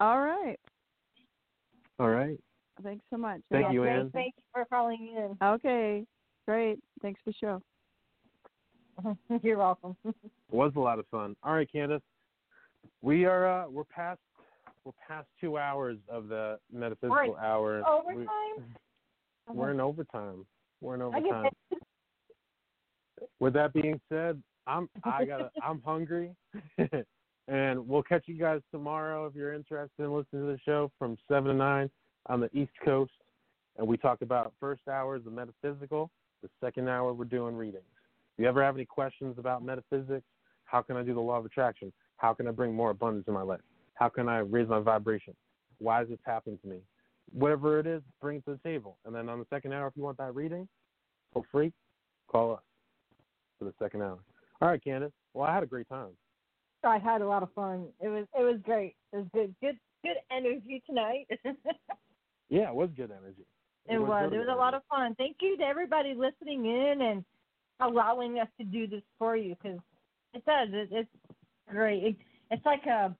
All right. All right. Thanks so much. Thank Yeah, you, great. Ann. Thank you for calling in. Okay. Great. Thanks for the show. You're welcome. it was a lot of fun. All right, Kandis, we are uh, we're past we're past two hours of the metaphysical Right. hour. Overtime? We, Uh-huh. we're in overtime. We're in overtime. With that being said, I'm I got I'm hungry, and we'll catch you guys tomorrow if you're interested in listening to the show from seven to nine on the East Coast, and we talk about first hour is the metaphysical. The second hour we're doing readings. If you ever have any questions about metaphysics, how can I do the law of attraction? How can I bring more abundance in my life? How can I raise my vibration? Why is this happening to me? Whatever it is, bring it to the table. And then on the second hour, if you want that reading, for free, call us for the second hour. All right, Kandis. Well, I had a great time. I had a lot of fun. It was it was great. It was good good good energy tonight. Yeah, it was good energy. It was. really It was good a lot of fun. Thank you to everybody listening in and allowing us to do this for you because it does. It, it's great. It, it's like a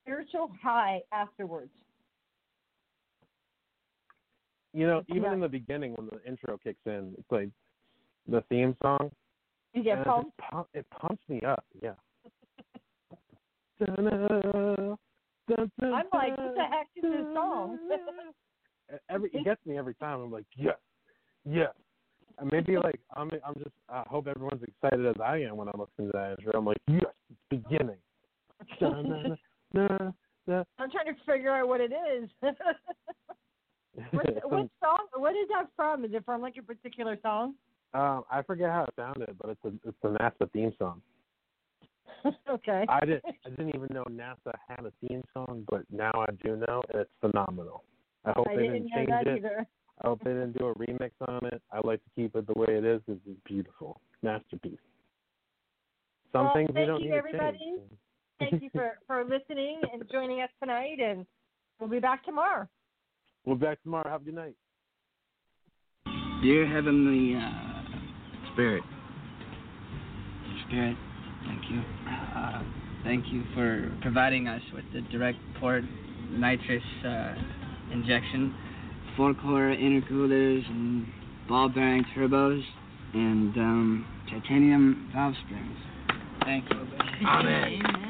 spiritual high afterwards. You know, even Yeah. in the beginning when the intro kicks in, it's like the theme song. You get it, pumped. pump, it pumps me up. Yeah. I'm like, what the heck is this song? every it gets me every time. I'm like, yes, yes. And maybe like I'm I'm just I hope everyone's excited as I am when I'm listening to that intro. I'm like, yes, it's beginning. I'm trying to figure out what it is. What song? What is that from? Is it from like a particular song? Um, I forget how it sounded, but it's a it's the NASA theme song. okay. I didn't I didn't even know NASA had a theme song, but now I do know, and it's phenomenal. I hope I they didn't didn't change that it. either. I hope they didn't do a remix on it. I like to keep it the way it is. It's beautiful, masterpiece. Some Well, things we thank don't you, need to change. Thank you for for listening and joining us tonight, and we'll be back tomorrow. We'll be back tomorrow. Have a good night. Dear Heavenly uh, Spirit, Spirit, thank you. Uh, thank you for providing us with the direct port nitrous uh, injection, four core intercoolers, and ball bearing turbos, and um, titanium valve springs. Thank you. Amen.